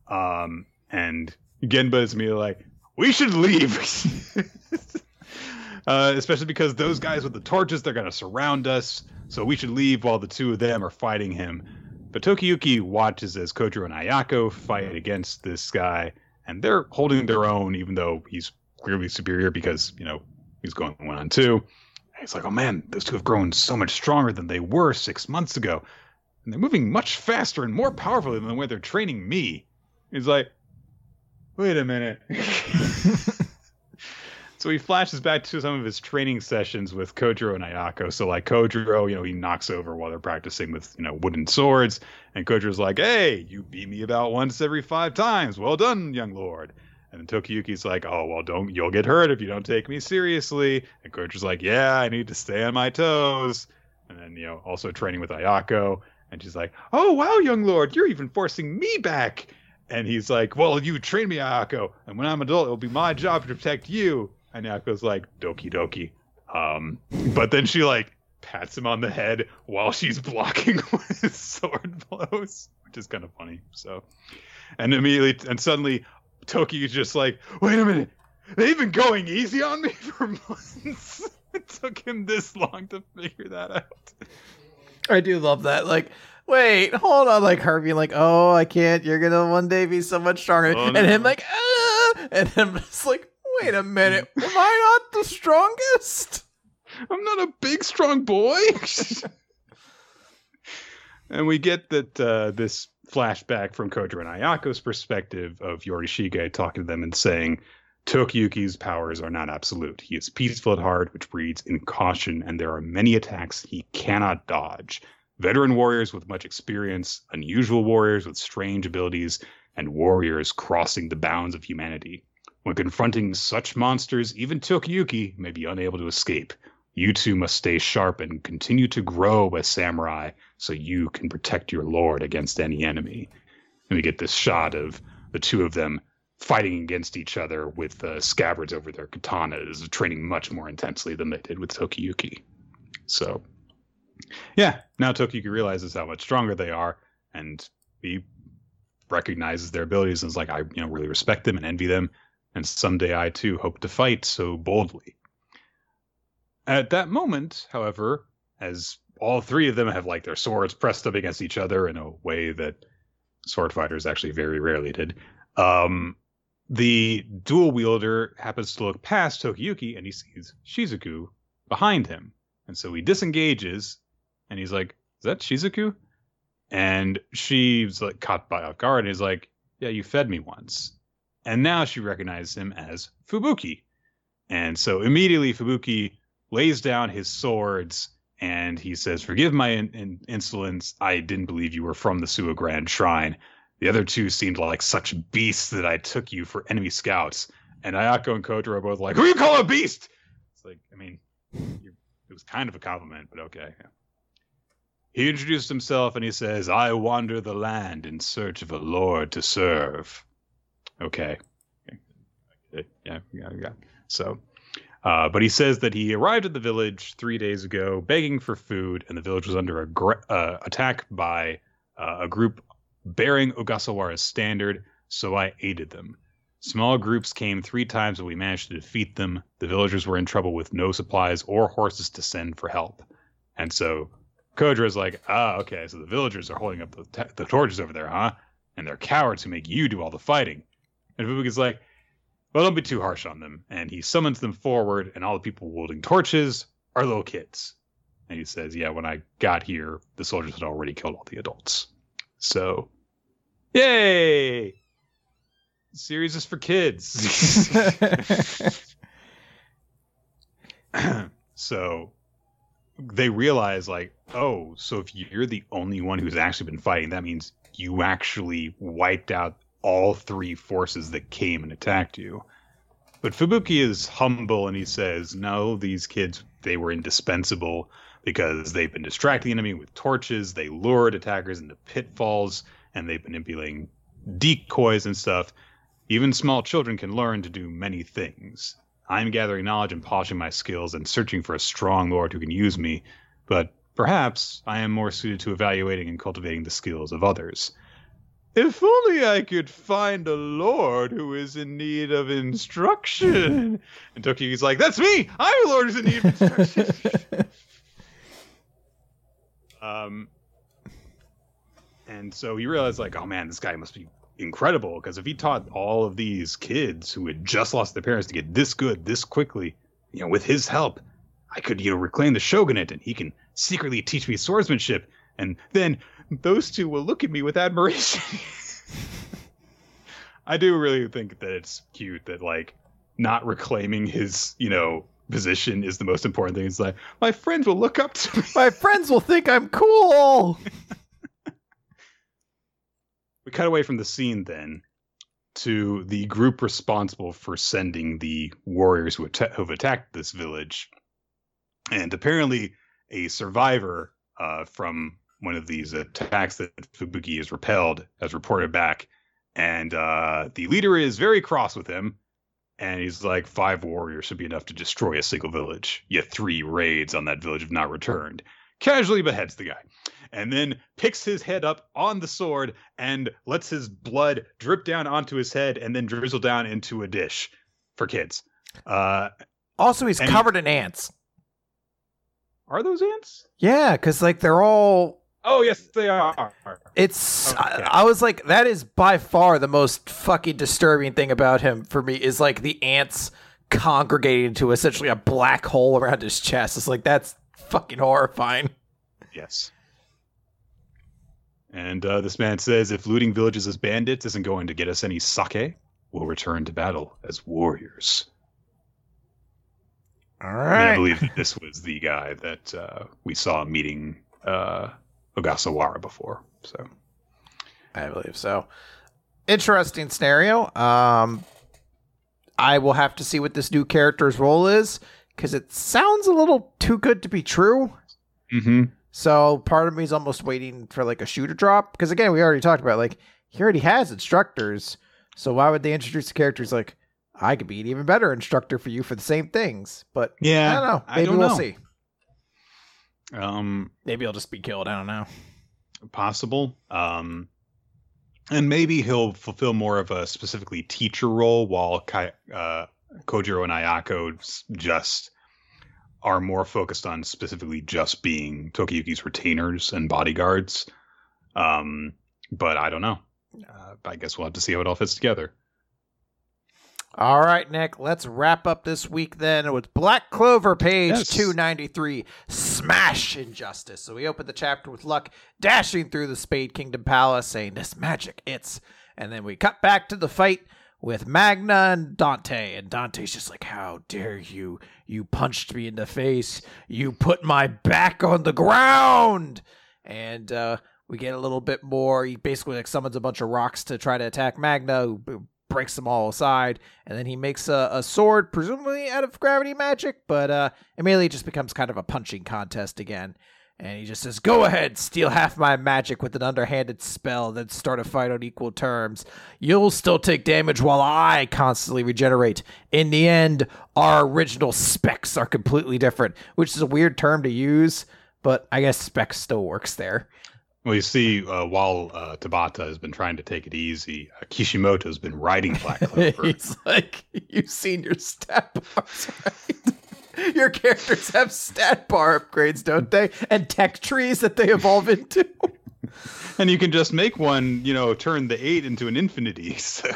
Um, and Genba is immediately like, "We should leave." uh, especially because those guys with the torches, they're gonna surround us. So we should leave while the two of them are fighting him. But Tokiyuki watches as Kojiro and Ayako fight against this guy, and they're holding their own, even though he's clearly superior because you know he's going one on two. He's like, oh man, those two have grown so much stronger than they were six months ago, and they're moving much faster and more powerfully than the way they're training me. He's like, wait a minute. so he flashes back to some of his training sessions with Kojiro and Ayako. So like Kojiro, you know, he knocks over while they're practicing with, you know, wooden swords. And Kojiro's like, hey, you beat me about once every five times. Well done, young lord. And then Tokiyuki's like, oh, well, don't, you'll get hurt if you don't take me seriously. And Kojiro's like, yeah, I need to stay on my toes. And then, you know, also training with Ayako. And she's like, oh, wow, young lord, you're even forcing me back. And he's like, well, you train me, Ayako. And when I'm an adult, it'll be my job to protect you. And Ayako's like, doki doki. Um, but then she like pats him on the head while she's blocking with his sword blows, which is kind of funny. So, and immediately, and suddenly, Toki's just like, wait a minute, they've been going easy on me for months. it took him this long to figure that out. I do love that. Like, wait, hold on. Like Harvey, like, oh, I can't. You're gonna one day be so much stronger, Oh, and him like, ah, and him just like, wait a minute, am I not the strongest? I'm not a big, strong boy. and we get that uh, this flashback from Kojiro and Ayako's perspective of Yorishige talking to them and saying, Tokiyuki's powers are not absolute. He is peaceful at heart, which breeds in caution, and there are many attacks he cannot dodge. Veteran warriors with much experience, unusual warriors with strange abilities, and warriors crossing the bounds of humanity. When confronting such monsters, even Tokyuki may be unable to escape. You two must stay sharp and continue to grow as samurai so you can protect your lord against any enemy. And we get this shot of the two of them fighting against each other with uh, scabbards over their katanas, training much more intensely than they did with Tokiyuki. So, yeah, now Tokiyuki realizes how much stronger they are, and he recognizes their abilities and is like, I, you know, really respect them and envy them, and someday I too hope to fight so boldly. At that moment, however, as all three of them have like their swords pressed up against each other in a way that sword fighters actually very rarely did, um, the dual wielder happens to look past Tokiyuki and he sees Shizuku behind him. And so he disengages and he's like, Is that Shizuku? And she's like caught by off guard and he's like, Yeah, you fed me once. And now she recognizes him as Fubuki. And so immediately Fubuki lays down his swords and he says, Forgive my in- in- insolence. I didn't believe you were from the Suwa Grand Shrine. The other two seemed like such beasts that I took you for enemy scouts. And Ayako and Kotaro are both like, Who you call a beast? It's like, I mean, it was kind of a compliment, but okay. yeah. He introduced himself and he says, I wander the land in search of a lord to serve. Okay. Okay. Yeah, yeah, yeah. So, uh, but he says that he arrived at the village three days ago begging for food, and the village was under a uh, attack by uh, a group bearing Ogasawara's standard, so I aided them. Small groups came three times, but we managed to defeat them. The villagers were in trouble with no supplies or horses to send for help. And so Kodra's like, ah, okay, so the villagers are holding up the, t- the torches over there, huh? And they're cowards who make you do all the fighting. And Fubuki's like, well, don't be too harsh on them. And he summons them forward, and all the people wielding torches are little kids. And he says, yeah, when I got here, the soldiers had already killed all the adults. So, yay! series is for kids. so they realize like oh so if you're the only one who's actually been fighting that means you actually wiped out all three forces that came and attacked you but fubuki is humble and he says no these kids they were indispensable because they've been distracting the enemy with torches they lured attackers into pitfalls and they've been manipulating decoys and stuff even small children can learn to do many things. I'm gathering knowledge and polishing my skills and searching for a strong lord who can use me, but perhaps I am more suited to evaluating and cultivating the skills of others. If only I could find a lord who is in need of instruction. And Tokiyuki's like, That's me! I'm a lord who's in need of instruction. um, and so he realized, like, oh man, this guy must be incredible because if he taught all of these kids who had just lost their parents to get this good this quickly, you know, with his help, I could, you know, reclaim the shogunate and he can secretly teach me swordsmanship. And then those two will look at me with admiration. I do really think that it's cute that like not reclaiming his, you know, position is the most important thing. It's like my friends will look up to me. My friends will think I'm cool. we cut away from the scene then to the group responsible for sending the warriors who atta- who've attacked this village, and apparently a survivor uh, from one of these attacks that Fubuki has repelled has reported back, and uh, the leader is very cross with him. And he's like, five warriors should be enough to destroy a single village. Yet three raids on that village have not returned. Casually beheads the guy and then picks his head up on the sword and lets his blood drip down onto his head and then drizzle down into a dish for kids. Uh, Also, he's covered in ants. are those ants? Yeah, because like they're all. Oh yes, they are. It's. I, Okay. I was like, that is by far the most fucking disturbing thing about him for me is like the ants congregating to essentially a black hole around his chest. It's like that's fucking horrifying. Yes. And uh, this man says, if looting villages as bandits isn't going to get us any sake, we'll return to battle as warriors. All right. And I believe that this was the guy that uh, we saw meeting uh, Ogasawara before. So I believe so. Interesting scenario. Um, I will have to see what this new character's role is because it sounds a little too good to be true. mm-hmm. So part of me is almost waiting for like a shooter drop because again, we already talked about like he already has instructors. So why would they introduce the characters like I could be an even better instructor for you for the same things? But yeah, I don't know. I Maybe don't we'll know. see. Um, Maybe I'll just be killed. I don't know. possible. Um, and maybe he'll fulfill more of a specifically teacher role, while Kai, uh, Kojiro and Ayako just are more focused on specifically just being Tokiyuki's retainers and bodyguards. Um, but I don't know. Uh, I guess we'll have to see how it all fits together. All right, Nick, let's wrap up this week then with Black Clover page Yes. 293 Smash Injustice. So we open the chapter with Luck dashing through the Spade Kingdom Palace saying, This magic, it's. And then we cut back to the fight with Magna and Dante. And Dante's just like, How dare you? You punched me in the face. You put my back on the ground. And uh, we get a little bit more. He basically like summons a bunch of rocks to try to attack Magna, who breaks them all aside. And then he makes a, a sword, presumably out of gravity magic, but uh, immediately just becomes kind of a punching contest again. And he just says, Go ahead, steal half my magic with an underhanded spell, then start a fight on equal terms. You'll still take damage while I constantly regenerate. In the end, our original specs are completely different, which is a weird term to use, but I guess specs still works there. Well, you see, uh, while uh, Tabata has been trying to take it easy, uh, Kishimoto's been riding Black Clover. He's like, You've seen your stat bars, right? Your characters have stat bar upgrades, don't they? And tech trees that they evolve into. and you can just make one, you know, turn the eight into an infinity. So,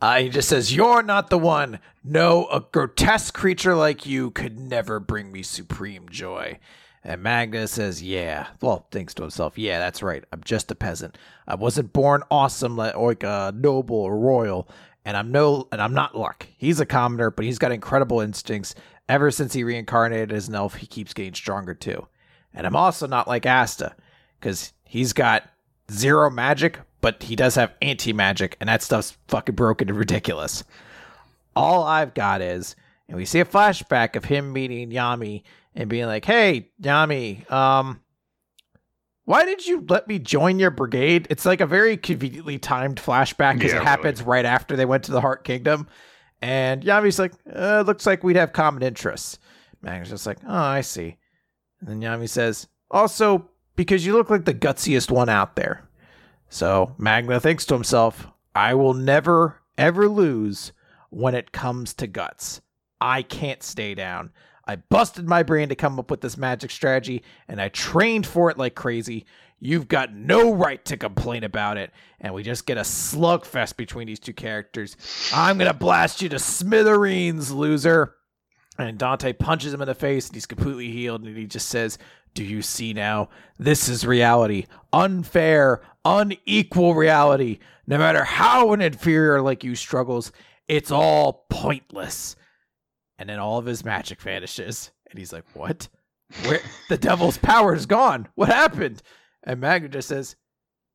Uh, he just says, You're not the one. No, a grotesque creature like you could never bring me supreme joy. And Magna says, Yeah. Well, thinks to himself, Yeah, that's right. I'm just a peasant. I wasn't born awesome like, like a noble or royal. And I'm no and I'm not luck. He's a commoner, but he's got incredible instincts. Ever since he reincarnated as an elf, he keeps getting stronger too. And I'm also not like Asta, because he's got zero magic, but he does have anti magic, and that stuff's fucking broken and ridiculous. All I've got is, and we see a flashback of him meeting Yami and being like, "Hey, Yami, um, why did you let me join your brigade?" It's like a very conveniently timed flashback because Yeah, it really. happens right after they went to the Heart Kingdom, and Yami's like, uh, "Looks like we'd have common interests." Magna's just like, "Oh, I see." And then Yami says, "Also, because you look like the gutsiest one out there." So Magna thinks to himself, I will never, ever lose when it comes to guts. I can't stay down. I busted my brain to come up with this magic strategy, and I trained for it like crazy. You've got no right to complain about it. And we just get a slugfest between these two characters. I'm going to blast you to smithereens, loser. And Dante punches him in the face, and he's completely healed. And he just says, Do you see now? This is reality. Unfair, unequal reality. No matter how an inferior like you struggles, it's all pointless. And then all of his magic vanishes. And he's like, What? Where the devil's power is gone. What happened? And Magna just says,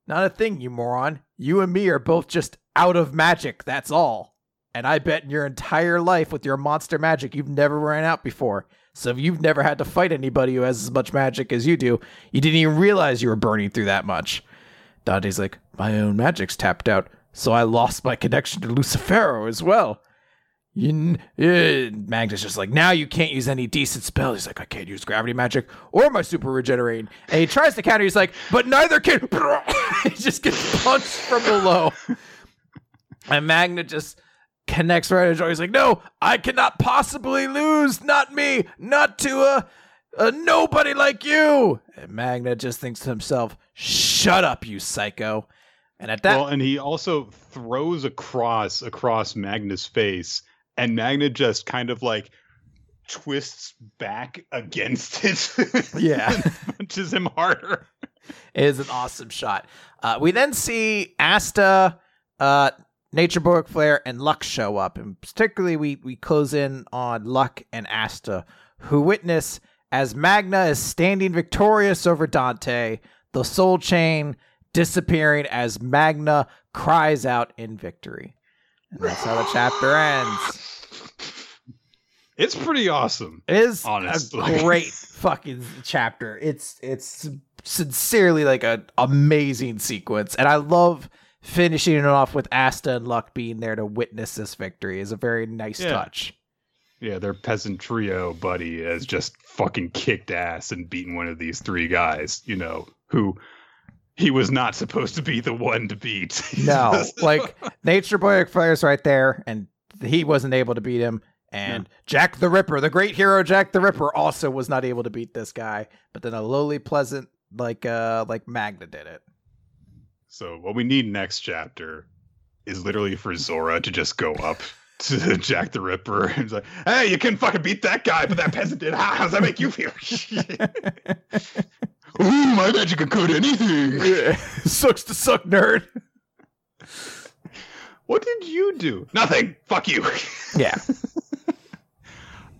Not a thing, you moron. You and me are both just out of magic, that's all. And I bet in your entire life with your monster magic, you've never ran out before. So if you've never had to fight anybody who has as much magic as you do, you didn't even realize you were burning through that much. Dante's like, My own magic's tapped out, so I lost my connection to Lucifero as well. You, uh, Magna just like, now you can't use any decent spells. He's like, I can't use gravity magic or my super regenerating. And he tries to counter. He's like, but neither can. he just gets punched from below. And Magna just connects right at Joy. He's like, no, I cannot possibly lose. Not me. Not to a, a nobody like you. And Magna just thinks to himself, shut up, you psycho. And at that, well, and he also throws a cross across Magna's face and Magna just kind of like twists back against it. Yeah. punches him harder. It is an awesome shot. Uh, we then see Asta, uh, Nature Boy Flare, and Luck show up. And particularly, we, we close in on Luck and Asta, who witness as Magna is standing victorious over Dante, the soul chain disappearing as Magna cries out in victory. And that's how the chapter ends. It's pretty awesome. It is honestly. a great fucking chapter. It's it's sincerely like an amazing sequence, and I love finishing it off with Asta and Luck being there to witness this victory. is a very nice Yeah. touch. Yeah, their peasant trio buddy has just fucking kicked ass and beaten one of these three guys, you know, who he was not supposed to be the one to beat. No, like Nature Boy Flare's right there, and he wasn't able to beat him. And Jack the Ripper, the great hero Jack the Ripper, also was not able to beat this guy. But then a lowly, pleasant like uh like Magna did it. So what we need next chapter is literally for Zora to just go up to Jack the Ripper and say, "Hey, you couldn't fucking beat that guy, but that peasant did. How does that make you feel?" Ooh, my magic can code anything. Sucks to suck, nerd. What did you do? Nothing. Fuck you. Yeah.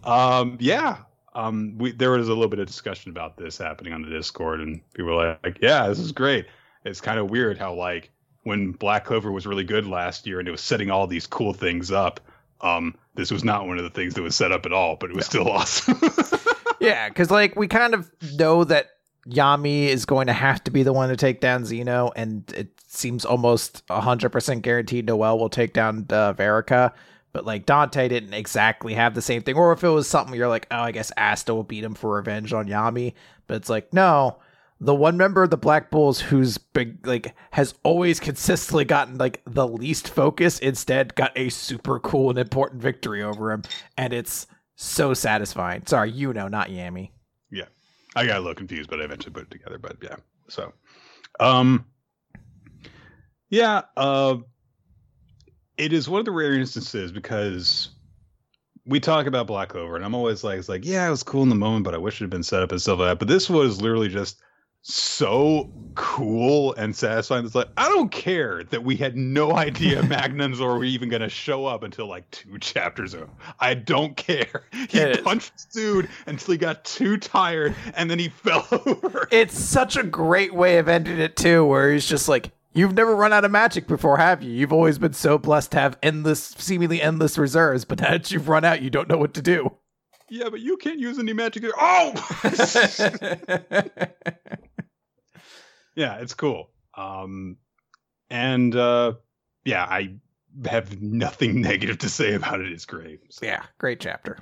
Um, yeah. Um, we there was a little bit of discussion about this happening on the Discord, and people were like, "Yeah, this is great." It's kind of weird how like when Black Clover was really good last year and it was setting all these cool things up. Um, this was not one of the things that was set up at all, but it was still awesome. Yeah, because like we kind of know that Yami is going to have to be the one to take down Zenon, and it seems almost hundred percent guaranteed Noel will take down uh, Vanica. But like Dante didn't exactly have the same thing, or if it was something you're like, oh, I guess Asta will beat him for revenge on Yami. But it's like, no, the one member of the Black Bulls who's big, like, has always consistently gotten like the least focus, instead got a super cool and important victory over him, and it's so satisfying. Sorry, you know, not Yami. I got a little confused, but I eventually put it together. But yeah, so, um, yeah, uh, it is one of the rare instances because we talk about Black Clover, and I'm always like, it's like, yeah, it was cool in the moment, but I wish it had been set up and stuff like that. But this was literally just so cool and satisfying. It's like I don't care that we had no idea Magnums were even going to show up until like two chapters ago. I don't care. He It is. punched this dude until he got too tired, and then he fell over. It's such a great way of ending it too, where he's just like, "You've never run out of magic before, have you? You've always been so blessed to have endless, seemingly endless reserves, but now that you've run out, you don't know what to do." yeah, but you can't use any magic. Oh, yeah, it's cool. Um, and uh, yeah, I have nothing negative to say about it. It's great. So yeah, great chapter.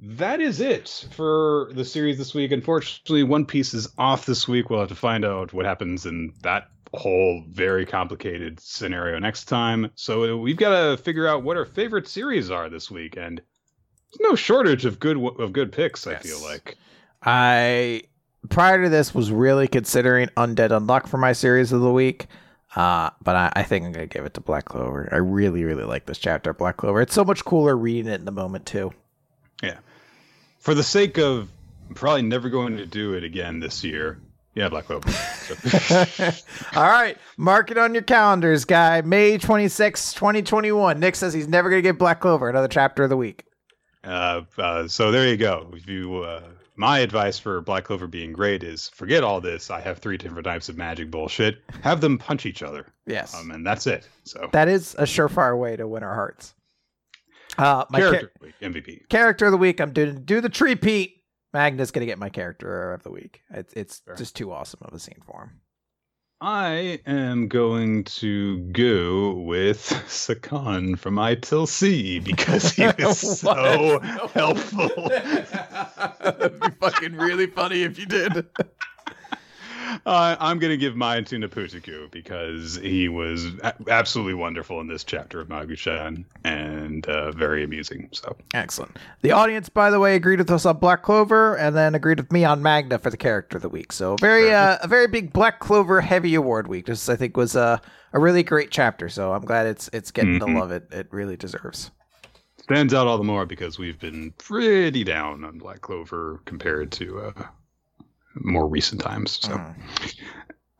that is it for the series this week. Unfortunately, One Piece is off this week. We'll have to find out what happens in that whole very complicated scenario next time. So we've got to figure out what our favorite series are this week, and there's no shortage of good of good picks. I Yes. feel like. I prior to this was really considering Undead Unluck for my series of the week. Uh, but I, I think I'm gonna give it to Black Clover. I really, really like this chapter Black Clover. It's so much cooler reading it in the moment too. Yeah. For the sake of probably never going to do it again this year. Yeah, Black Clover. All right, mark it on your calendars, guy. May 26, 2021. Nick says he's never going to give Black Clover another chapter of the week. Uh, uh, so there you go. If you, uh, my advice for Black Clover being great is forget all this. I have three different types of magic bullshit. Have them punch each other. Yes, um, and that's it. So that is a surefire way to win our hearts. Uh, my character char- week, MVP. Character of the week. I'm doing do the tree Pete. Magna's gonna get my character of the week. It's it's sure. just too awesome of a scene for him. I am going to go with Sakan from ITIL because he was so helpful. That'd be fucking really funny if you did. Uh, I'm going to give mine to Naputaku because he was a- absolutely wonderful in this chapter of Magu-chan and uh, very amusing. So excellent. The audience, by the way, agreed with us on Black Clover and then agreed with me on Magna for the character of the week. So very, uh, a very big Black Clover heavy award week. This I think was a a really great chapter. So I'm glad it's it's getting mm-hmm. the love it it really deserves stands out all the more because we've been pretty down on Black Clover compared to uh, more recent times. So, mm.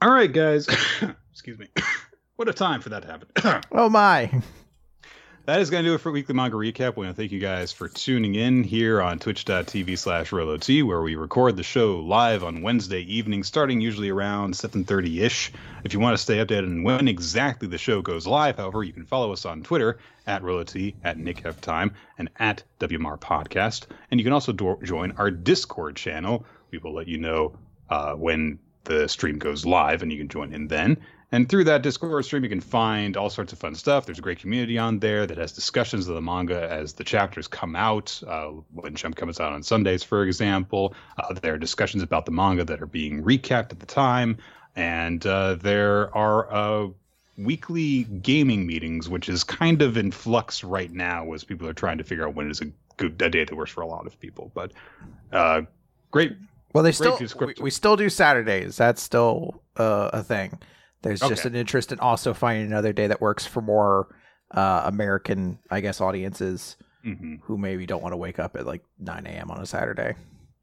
all right, guys. Excuse me. what a time for that to happen. oh my. That is going to do it for Weekly Manga Recap. We want to thank you guys for tuning in here on twitch.tv slash RoloT, where we record the show live on Wednesday evening, starting usually around 7.30ish. If you want to stay updated on when exactly the show goes live, however, you can follow us on Twitter at RoloT, at Nick F. Time, and at WMR Podcast. And you can also do- join our Discord channel, we will let you know uh, when the stream goes live, and you can join in then. And through that Discord stream, you can find all sorts of fun stuff. There's a great community on there that has discussions of the manga as the chapters come out. Uh, when Jump comes out on Sundays, for example, uh, there are discussions about the manga that are being recapped at the time. And uh, there are uh, weekly gaming meetings, which is kind of in flux right now as people are trying to figure out when is a good a day that works for a lot of people. But uh, great well, they still we, we, still do Saturdays. That's still uh, a thing. There's okay. just an interest in also finding another day that works for more uh, American, I guess, audiences mm-hmm. who maybe don't want to wake up at like 9 a.m. on a Saturday.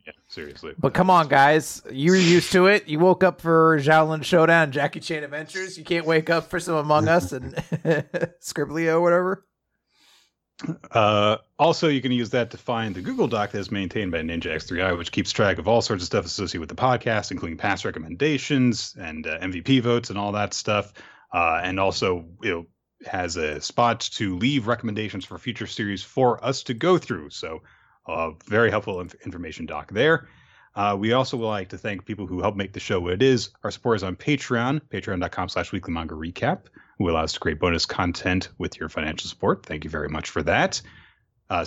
Yeah, seriously. But come on, guys. You're used to it. You woke up for Xiaolin Showdown, Jackie Chan Adventures. You can't wake up for some Among Us and Scribblio, whatever. Uh, also, you can use that to find the Google Doc that is maintained by Ninja X3i, which keeps track of all sorts of stuff associated with the podcast, including past recommendations and uh, MVP votes and all that stuff. Uh, and also, it has a spot to leave recommendations for future series for us to go through. So, uh, very helpful inf- information doc there. Uh, we also would like to thank people who help make the show what it is. Our supporters on Patreon, patreon.com slash weekly manga recap who allows us to create bonus content with your financial support. Thank you very much for that. Uh,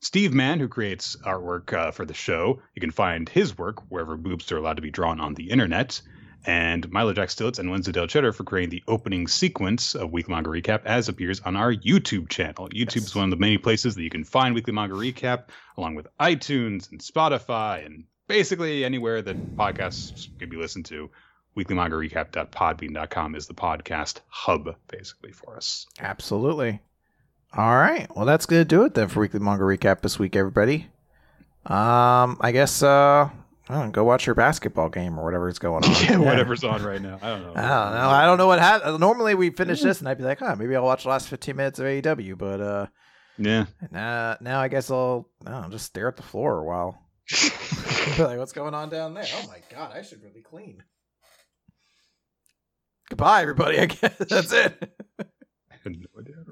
Steve Mann, who creates artwork uh, for the show, you can find his work wherever boobs are allowed to be drawn on the internet. And Milo Jack Stillitz and Wednesday Del Cheddar for creating the opening sequence of Weekly Manga Recap as appears on our YouTube channel. YouTube yes. is one of the many places that you can find Weekly Manga Recap, along with iTunes and Spotify and basically anywhere that podcasts can be listened to weeklymangarecap.podbean.com is the podcast hub basically for us. Absolutely. All right. Well, that's going to do it then for Weekly Manga Recap this week, everybody. Um, I guess, uh, I don't know, go watch your basketball game or whatever's going on. yeah, whatever's on right now. I don't know. I don't know. I don't know what happened. Normally we finish this and I'd be like, oh, maybe I'll watch the last 15 minutes of AEW, but, uh, yeah. Now, now I guess I'll, I don't know, just stare at the floor a while. like, what's going on down there? Oh my god, I should really clean. Goodbye, everybody. I guess that's it. I had no idea.